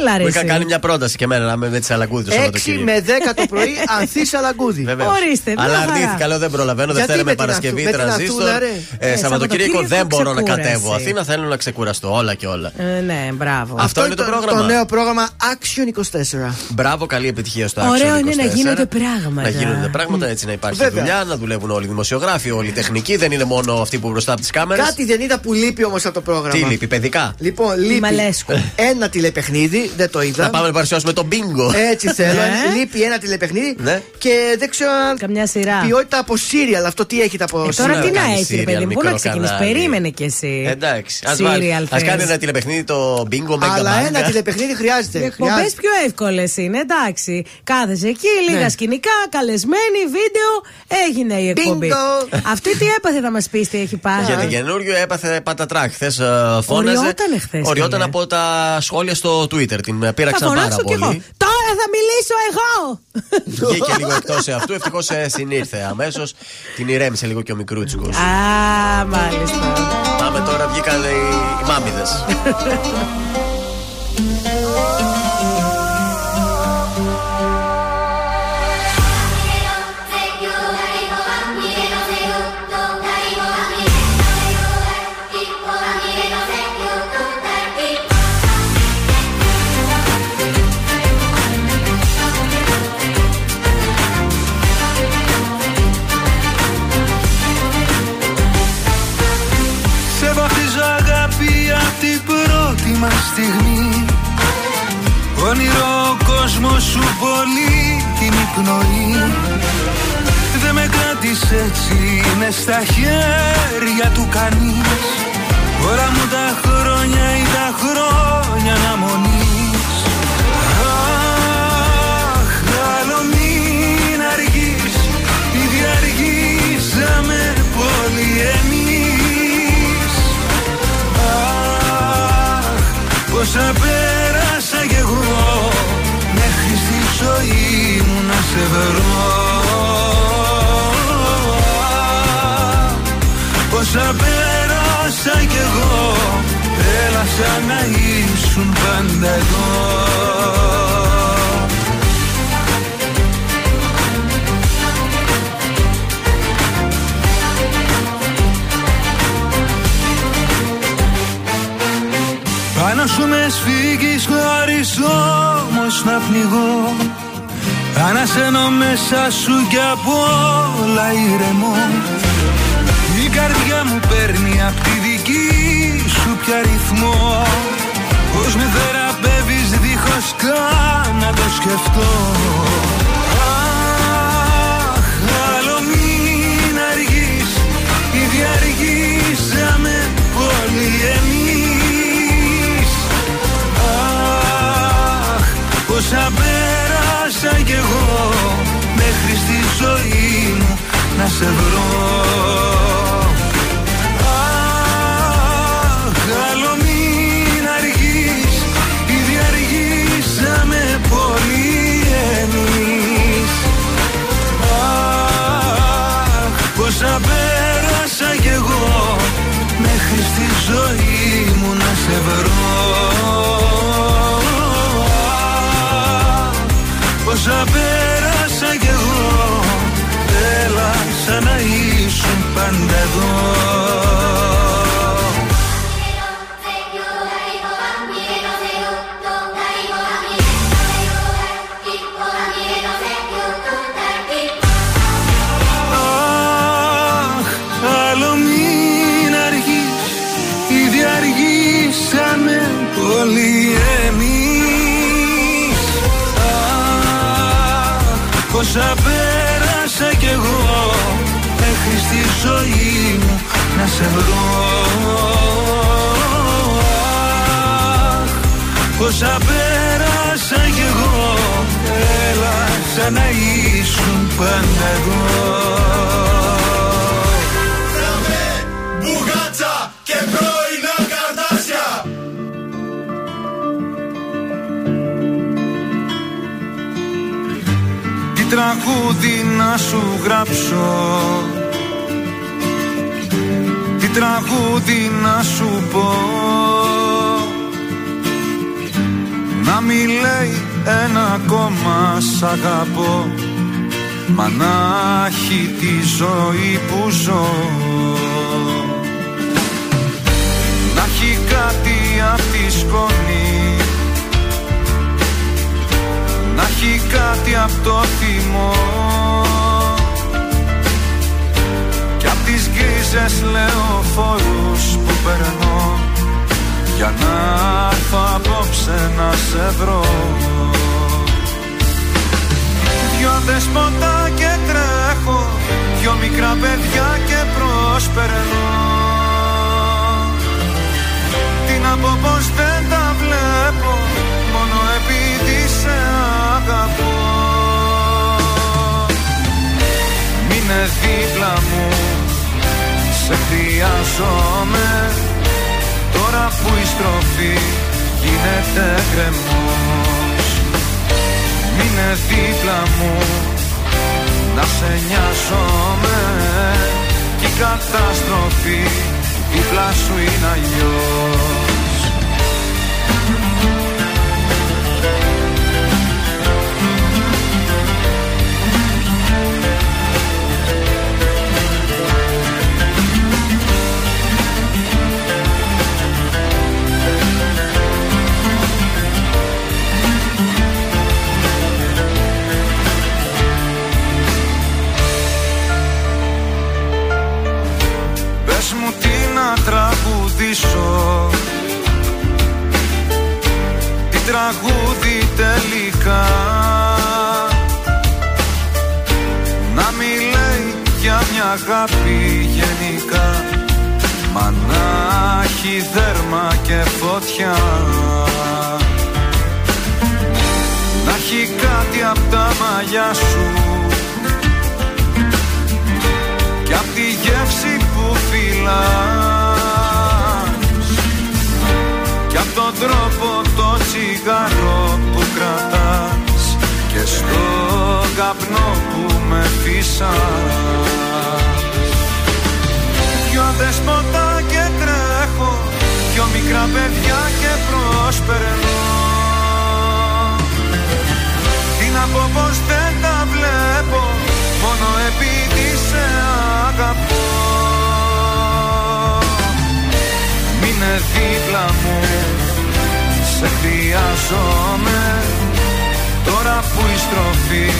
Έλα ρε. Μου είχα εσύ. κάνει μια πρόταση και εμένα να είμαι με τη Σαλαγκούδη το 6 Σαββατοκύριακο. με 10 το πρωί Ανθή Σαλαγκούδι. Βεβαίως. Ορίστε, μια Αλλά χαρά. αρνήθηκα, λέω δεν προλαβαίνω. Γιατί Δευτέρα με με την Παρασκευή Αθού- με την τρανζίστορ. Αθούλα, ρε. Ε, Ε, Σαββατοκύριακο Σαββατοκύριακο δεν μπορώ να ξεκούραση. κατέβω Αθήνα, θέλω να ξεκουραστώ όλα και όλα. Ε, ναι, μπράβο. Αυτό είναι το πρόγραμμα. Το νέο πρόγραμμα Action 24. Μπράβο, καλή επιτυχία στο Ωραίο Action είναι να 24. γίνονται πράγματα. Να γίνονται πράγματα, έτσι να υπάρχει Βέβαια. δουλειά, να δουλεύουν όλοι οι δημοσιογράφοι, όλοι οι τεχνικοί. Δεν είναι μόνο αυτοί που μπροστά από τις κάμερες. Κάτι δεν είδα που λείπει όμως από το πρόγραμμα. Τι λείπει, παιδικά; Λοιπόν, λείπει Μαλέσκου. ένα τηλεπαιχνίδι, δεν το είδα. Να πάμε να παρουσιάσουμε τον μπίνγκο. Έτσι θέλω. Ναι. Λείπει ένα τηλεπαιχνίδι Ναι. και δεν ξέρω αν. Καμιά σειρά. Ποιότητα από σύριαλ. Αυτό τι έχετε από Ε, τώρα Σήμερα τι να κάνει έχει, ρε serial, παιδί μου, πού μικρό να ξεκινήσεις. κανάλι. Περίμενε κι εσύ. Εντάξει. Α Serial θες. κάνει ένα τηλεπαιχνίδι το μπίνγκο με Αλλά ένα τηλεπαιχνίδι χρειάζεται. Οι εκπομπές Χρειάζεται. πιο εύκολες είναι, εντάξει. Κάθεσαι εκεί, λίγα Ναι. σκηνικά, καλεσμένοι, βίντεο, έγινε η εκπομπή. Bingo. Αυτή τι έπαθε να μας πεις, τι έχει πάρει. Για την καινούριο έπαθε πατατράκ. Χθες φώναζε. Οριότανε χθες, Οριόταν φίλε. από τα σχόλια στο Twitter. Την ε, Θα πείραξαν πάρα φωνάξω κι εγώ. πολύ. Τώρα θα μιλήσω εγώ! Βγήκε λίγο εκτός αυτού. Ευτυχώς συνήρθε αμέσως. Την ηρέμησε λίγο και ο μικρούτσικος. Α, μάλιστα. Πάμε τώρα, βγήκαν οι, οι μάμιδες. πρώτη μας στιγμή. Όνειρο ο κόσμος σου πολύ την πνοή Δεν με κράτησες έτσι, είναι στα χέρια του κανείς. Όλα μου τα χρόνια ή τα χρόνια αναμονής. Αχ, άλλο μην αργείς Ήδη αργήσαμε πολύ εμείς σαν να ήσουν πάντα εδώ. Πάνω σου με σφίγγεις χωρίς όμως να πνιγώ. Ανασένω μέσα σου κι απ' όλα ηρεμώ. Η καρδιά μου παίρνει απ' τη δική σου πια ρυθμό. Πώς με θεραπεύεις δίχως καν να το σκεφτώ. Αχ, άλλο μην αργείς Ήδη αργήσαμε όλοι εμείς. Αχ, πόσα πέρασα κι εγώ Μέχρι στη ζωή μου να σε βρω εγώ Μέχρι στη ζωή μου να σε βρω. Αχ, Πόσα πέρασα κι εγώ Έλα σαν να ήσουν πάντα εδώ σε βρω. Αχ, πόσα πέρασα κι εγώ Έλα σαν να ήσουν πάντα εδώ Μπουγάτσα και πρώινα καρτάσια Τι τραγούδι να σου γράψω. Τι τραγούδι να σου πω. Να μη λέει ένα ακόμα σ' αγαπώ. Μα να έχει τη ζωή που ζω. Να έχει κάτι απ' τη σκόνη. Να έχει κάτι απ' το θυμό τις γκρίζες λεωφόρους που περνώ. Για να έρθω απόψε να σε βρω. Δυο δεσποτά και τρέχω Δυο μικρά παιδιά και προσπερνώ. Τι να πω πως δεν τα βλέπω Μόνο επειδή σε αγαπώ. Μείνε δίπλα μου Σε χρειάζομαι. Τώρα που η στροφή γίνεται κρεμός. Μείνε δίπλα μου Να σε νοιάζομαι. Κι η καταστροφή δίπλα σου είναι αλλιώς Πες μου τι να τραγουδήσω. Τι τραγούδι τελικά. Να μιλάει για μια αγάπη γενικά. Μα να έχει δέρμα και φωτιά. Να έχει κάτι απ' τα μαλλιά σου. Κι απ' τη γεύση που φυλάς. Κι απ' τον τρόπο το τσιγάρο που κρατάς Και στο καπνό που με φύσας Δυο δεσποτά και χρειάζομαι Τώρα που η στροφή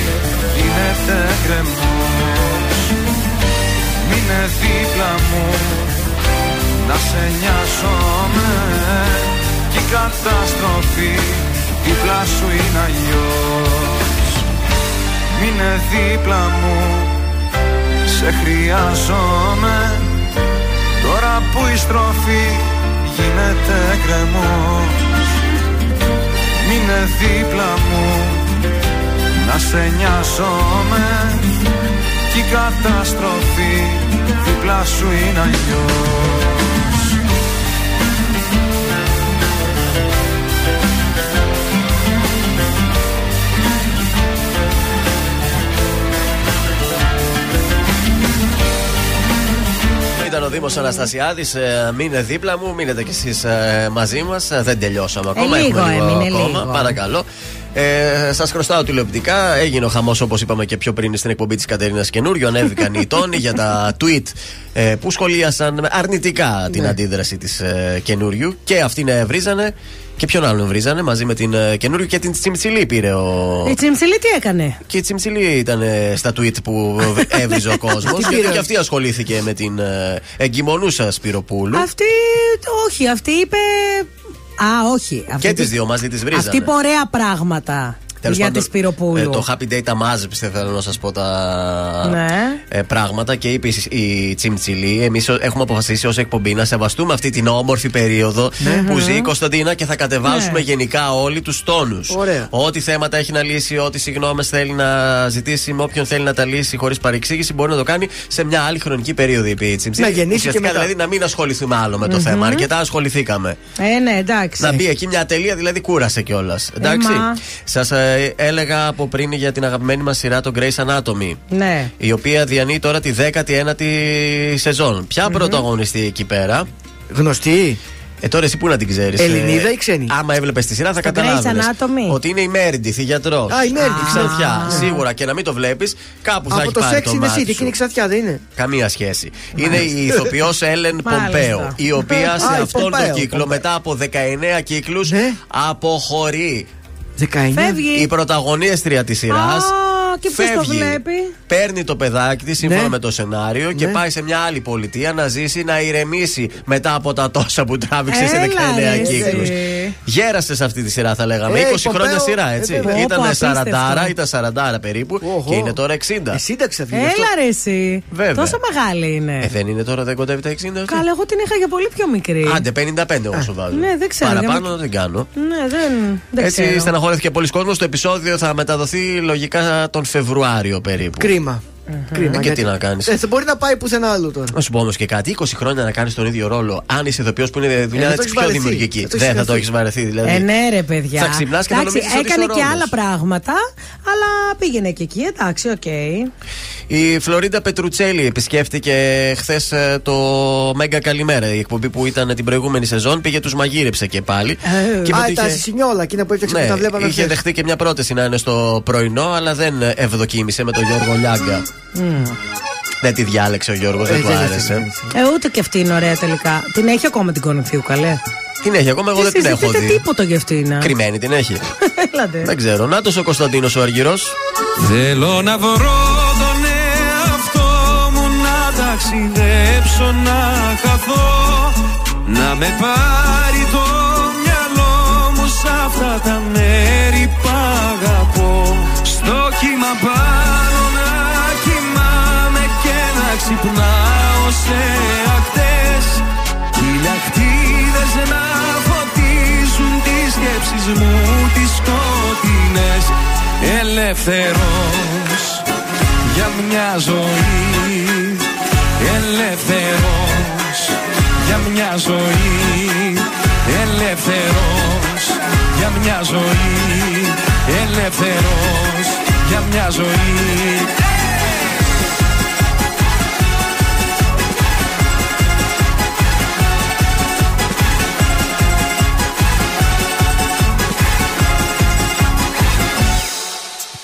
γίνεται κρεμός Μείνε δίπλα μου Να σε νοιάζομαι. Κι η καταστροφή δίπλα σου είναι αλλιώς. Μείνε δίπλα μου Σε χρειάζομαι. Τώρα που η στροφή γίνεται κρεμός Μείνε δίπλα μου. Να σε νοιάζομαι Κι κι η καταστροφή δίπλα σου είναι αλλιώς Ήταν ο Δήμος Αναστασιάδης. Ε, μείνε δίπλα μου, μείνετε κι εσείς μαζί μας. δεν τελειώσαμε ακόμα. Ε, λίγο Έχουμε λίγο έμεινε, ακόμα. λίγο. Παρακαλώ. Ε, Σας χρωστάω τηλεοπτικά. Έγινε ο χαμός όπως είπαμε και πιο πριν στην εκπομπή της Κατερίνας Καινούριο. Ανέβηκαν οι τόνοι για τα tweet ε, που σχολίασαν αρνητικά την Ναι. αντίδραση της ε, Καινούριου. Και αυτήν ε, βρίζανε. Και ποιον άλλον βρίζανε μαζί με την ε, Καινούριου και την Τσιμψιλή πήρε ο. Η Τσιμψιλή τι έκανε; Και η Τσιμψιλή ήταν ε, στα tweet που έβριζε ο κόσμος. Τι γιατί πήρε; και αυτή ασχολήθηκε με την ε, εγκυμονούσα Σπυροπούλου. Αυτή, όχι, αυτή είπε. Α, όχι. Αυτή Και τις είπε- δύο μαζί τις βρίζανε. Αυτή είπε ωραία πράγματα Τέλος για τη πάντων, Σπυροπούλου. ε, το Happy Day τα μάζεψε, θέλω να σας πω τα Ναι. ε, πράγματα και είπε η- η Τσιμτσιλή. Εμείς έχουμε αποφασίσει ως εκπομπή να σεβαστούμε αυτή την όμορφη περίοδο Ναι. που ζει η Κωνσταντίνα και θα κατεβάσουμε Ναι. γενικά όλοι τους τόνους. Ωραία. Ό,τι θέματα έχει να λύσει, ό,τι συγγνώμες θέλει να ζητήσει, με όποιον θέλει να τα λύσει χωρίς παρεξήγηση, μπορεί να το κάνει σε μια άλλη χρονική περίοδο, είπε η Τσιμτσιλή. Να γεννήσει και Ουσιαστικά, μετά. δηλαδή να μην ασχοληθούμε άλλο με το Μμμ. θέμα. Αρκετά ασχοληθήκαμε. Ε, ναι, εντάξει. Να μπει εκεί μια τελεία, δηλαδή κούρασε κιόλας. Εντάξει. μα. Σας έλεγα από πριν για την αγαπημένη μας σειρά, το Grey's Anatomy. Ναι. Η οποία διανύει τώρα τη 19η σεζόν. Ποια πρωταγωνιστεί εκεί πέρα; Γνωστή. Ε, τώρα εσύ πού να την ξέρεις. Ελληνίδα ή ξένη; Άμα έβλεπες τη σειρά θα Στο καταλάβει. Grey's Anatomy. Ότι είναι η Μέρντιθ, η γιατρός. Α, η Meredith, Η ξανθιά. Σίγουρα και να μην το βλέπεις, κάπου θα Από έχει το πάρει Sex το in the μάτι City, σου. εκείνη η ξαθιά δεν είναι; Καμία σχέση. Είναι η ηθοποιός Έλεν Μάλιστα. Πομπέο, η οποία Α, σε η αυτόν τον Πομπέο, κύκλο, Πομπέο. μετά από 19 κύκλους, αποχωρεί. 19. Φεύγει. Η πρωταγωνίστρια της σειράς Α, και ποιος το φεύγει. βλέπει; παίρνει το παιδάκι της σύμφωνα Ναι. με το σενάριο και Ναι. πάει σε μια άλλη πολιτεία να ζήσει, να ηρεμήσει μετά από τα τόσα που τράβηξε σε Έλα, 19 ρε, κύκλους. εσύ. Γέρασες σε αυτή τη σειρά, θα λέγαμε. Ε, 20 Πομπέο, χρόνια σειρά, ε, έτσι. βέβαια. ήταν Όπο, 40, απίστευτο. ήταν 40 περίπου και είναι τώρα 60. Ε, σύνταξη θα βγει. Έλα αυτό. ρε εσύ. Βέβαια. Τόσο μεγάλη είναι. Ε, δεν είναι τώρα, δεν κοντεύει τα 60. αυτή; Καλά, εγώ την είχα για πολύ πιο μικρή. Άντε, 55 εγώ σου βάζω. ναι, δεν ξέρω, για Παραπάνω με- δεν κάνω. Ναι, δεν, δεν Έτσι ξέρω. στεναχωρέθηκε πολύς κόσμος. Το επεισόδιο θα μεταδοθεί λογικά τον Φεβρουάριο περίπου. Κρίμα. Κρίμα. Ε, και γιατί- τι να κάνεις. Ε, θα μπορεί να πάει πουθενά άλλου τώρα. Να σου πω όμως και κάτι. 20 χρόνια να κάνεις τον ίδιο ρόλο. Αν είσαι ηθοποιό που είναι δουλειά Ε, θα το έτσι έχεις πιο βαρεθεί. δημιουργική. Θα το έχεις Δεν θα το βαρεθεί. έχεις βαρεθεί δηλαδή. Ε, ναι, ρε παιδιά. Θα ξυπνάς και θα Εντάξει, νομίζεις ότι έκανε είσαι ο και ρόλος. άλλα πράγματα, αλλά πήγαινε και εκεί, εντάξει, οκ. Η Φλωρίντα Πετρουτσέλη επισκέφτηκε χθες το Μέγκα Καλημέρα. Η εκπομπή που ήταν την προηγούμενη σεζόν πήγε τους μαγείρεψε και πάλι. Και Α, με το τα είχε- σινιόλα, εκείνα που έφτιαξε που τα βλέπαμε Ναι, είχε χθες. δεχτεί και μια πρόταση να είναι στο πρωινό, αλλά δεν ευδοκίμησε με τον Γιώργο Λιάγκα. Δεν τη διάλεξε ο Γιώργος, δεν Ε, του δεν άρεσε. Ε, ούτε και αυτή είναι ωραία τελικά. Την έχει ακόμα την Κορινθίου, καλέ. Την έχει ακόμα, εγώ δεν την έχω συζητείτε δει. τίποτα για αυτήν. Κρυμμένη την έχει. Έλατε. δεν ξέρω. Να ο Κωνσταντίνος ο Αργυρός. Θέλω να βρω τον εαυτό μου να ταξιδέψω να χαθώ Να με πάρει το μυαλό μου σ' αυτά τα μέρη που αγαπώ Στο κύμα πάνω ξυπνάω σε ακτές. Χιλιακτίδες να φωτίζουν τις σκέψεις μου τις σκοτεινές. Ελεύθερος για μια ζωή. Ελεύθερος για μια ζωή. Ελεύθερος για μια ζωή. Ελεύθερος για μια ζωή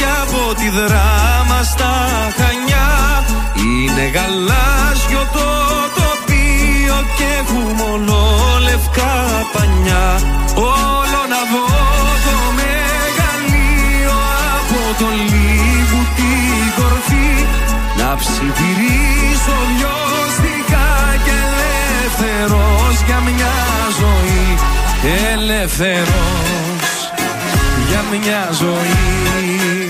στοιχείο και από τη δράμα στα Χανιά. Είναι γαλάζιο το τοπίο και έχουμε μόνο λευκά πανιά. Όλο να δω το μεγαλείο από το λίγου την κορφή. Να ψιθυρίσω λιώστικα και ελεύθερος για μια ζωή. Ελεύθερος για μια ζωή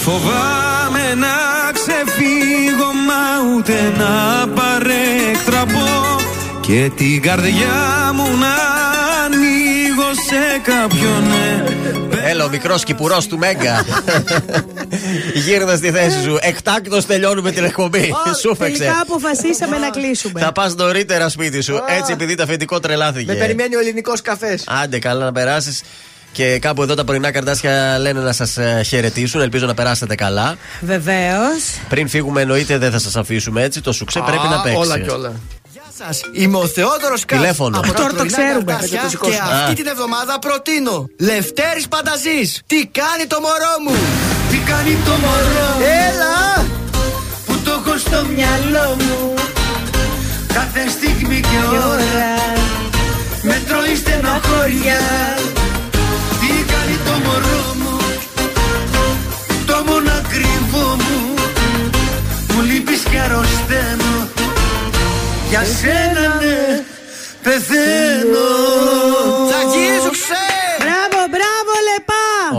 φοβάμαι να ξεφύγω μα ούτε να παρέκτραπω Και την καρδιά μου να ανοίγω σε κάποιον ναι. Έλα, ο μικρός κυπουρός του Μέγκα. Γύρνα στη θέση σου. Εκτάκτο τελειώνουμε την εκπομπή. Σου φέξε. Τελικά αποφασίσαμε να κλείσουμε. Θα πας νωρίτερα σπίτι σου. Έτσι, επειδή το αφεντικό τρελάθηκε. Με περιμένει ο ελληνικός καφές. Άντε, καλά να περάσεις. Και κάπου εδώ τα πρωινά καρτάσια λένε να σας χαιρετήσουν. Ελπίζω να περάσετε καλά. Βεβαίως. Πριν φύγουμε, εννοείται δεν θα σας αφήσουμε έτσι. Το σουξέ πρέπει να παίξει. Όλα και όλα. Γεια σας. Είμαι ο Θεόδωρος Κάτ. Τηλέφωνο. Από Αυτό το ξέρουμε. Και αυτή την εβδομάδα προτείνω Λευτέρης Πανταζής. Τι κάνει το μωρό μου; Τι κάνει το μωρό μου; Έλα. Που το έχω στο μυαλό μου Κάθε στιγμή και ώρα Με τρώει στενοχώρια μονακριβό μου Μου λείπεις και αρρωσταίνω Για σένα ναι Πεθαίνω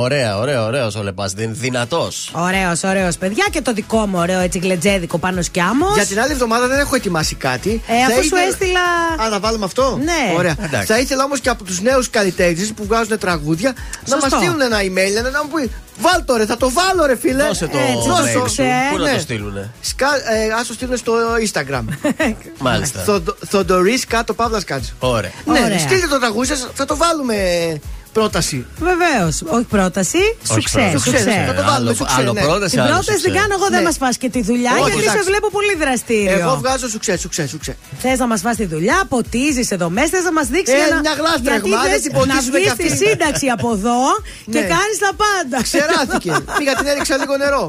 Ωραία, ωραία, ωραίος ο Λεπάς. Δυνατός. Ωραίος, ωραίος, παιδιά. Και το δικό μου ωραίο έτσι γλετζέδικο πάνω σκιάμο. Για την άλλη εβδομάδα δεν έχω ετοιμάσει κάτι. Ε, Θα αφού σου ήθελα- έστειλα. Α, να βάλουμε αυτό; Ναι. Ωραία. Εντάξει. Θα ήθελα όμως και από τους νέους καλλιτέχνες που βγάζουν τραγούδια να Σωστό. μας στείλουν ένα email να μου πεις Βάλ το ρε, θα το βάλω ρε φίλε. Δώσε το Έτσι, mail το σου. σουξέ. Πού να Ναι. το στείλουνε; Σκα, ε, ας το στείλουν στο Instagram. Μάλιστα. Θοδωρής κάτω Παύλας Κάτσο. Ωραία. Ναι, Ωραία. στείλτε το τραγούδι σας, θα το βάλουμε πρόταση. Βεβαίως. Όχι πρόταση. Σου Όχι ξέρει. πρόταση. Σου ξέρει. Θα το βάλουμε, Άλλο, σου ξέρει, άλλο ναι. πρόταση, Την άλλο πρόταση σου την κάνω εγώ, δεν Ναι. μας φας και τη δουλειά, Όχι, γιατί σε εντάξει. βλέπω πολύ δραστήριο. Εγώ βγάζω σου ξέρει, σου ξέρει, σου ξέρει. Θες να μας φας τη δουλειά, ποτίζεις εδώ μέσα, θες να μας δείξεις Ε, ένα. μια γλάστρα γιατί έχουμε, θες δεν την ποτίζουμε να βγει κι στη αυτή. σύνταξη από εδώ και Ναι. κάνεις τα πάντα. Ξεράθηκε. Πήγα την έριξα λίγο νερό.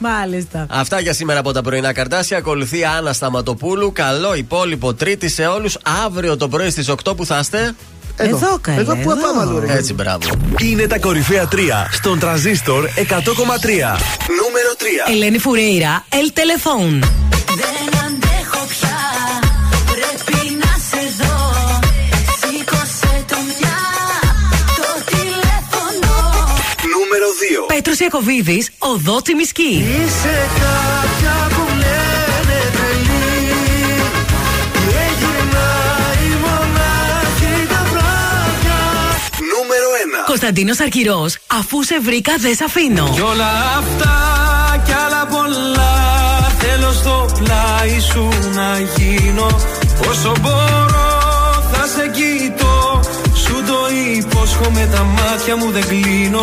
Μάλιστα. Αυτά για σήμερα από τα πρωινά καρτάσια. Ακολουθεί η Άννα Σταματοπούλου. Καλό υπόλοιπο Τρίτη σε όλους. Αύριο το πρωί στις 8 που θα είστε. Εδώ, καλέ, Εδώ που εδώ. πάμε αλλού, ρε. Έτσι, μπράβο. Είναι τα κορυφαία 3 στον τραζίστορ 100,3. Νούμερο 3. Ελένη Φουρέιρα, El Telefón. Δεν αντέχω πια, πρέπει να σε δω Σήκωσε το μια, το τηλέφωνο Νούμερο 2. Πέτρος Ιακοβίδης, Οδό Τσιμισκή. Είσαι κάποια που 1. Κωνσταντίνος Αρκυρός, αφού σε βρήκα δεν σ' αφήνω. Κι όλα αυτά κι άλλα πολλά Θέλω στο πλάι σου να γίνω Όσο μπορώ θα σε κοιτώ Σου το υπόσχομαι τα μάτια μου δεν κλείνω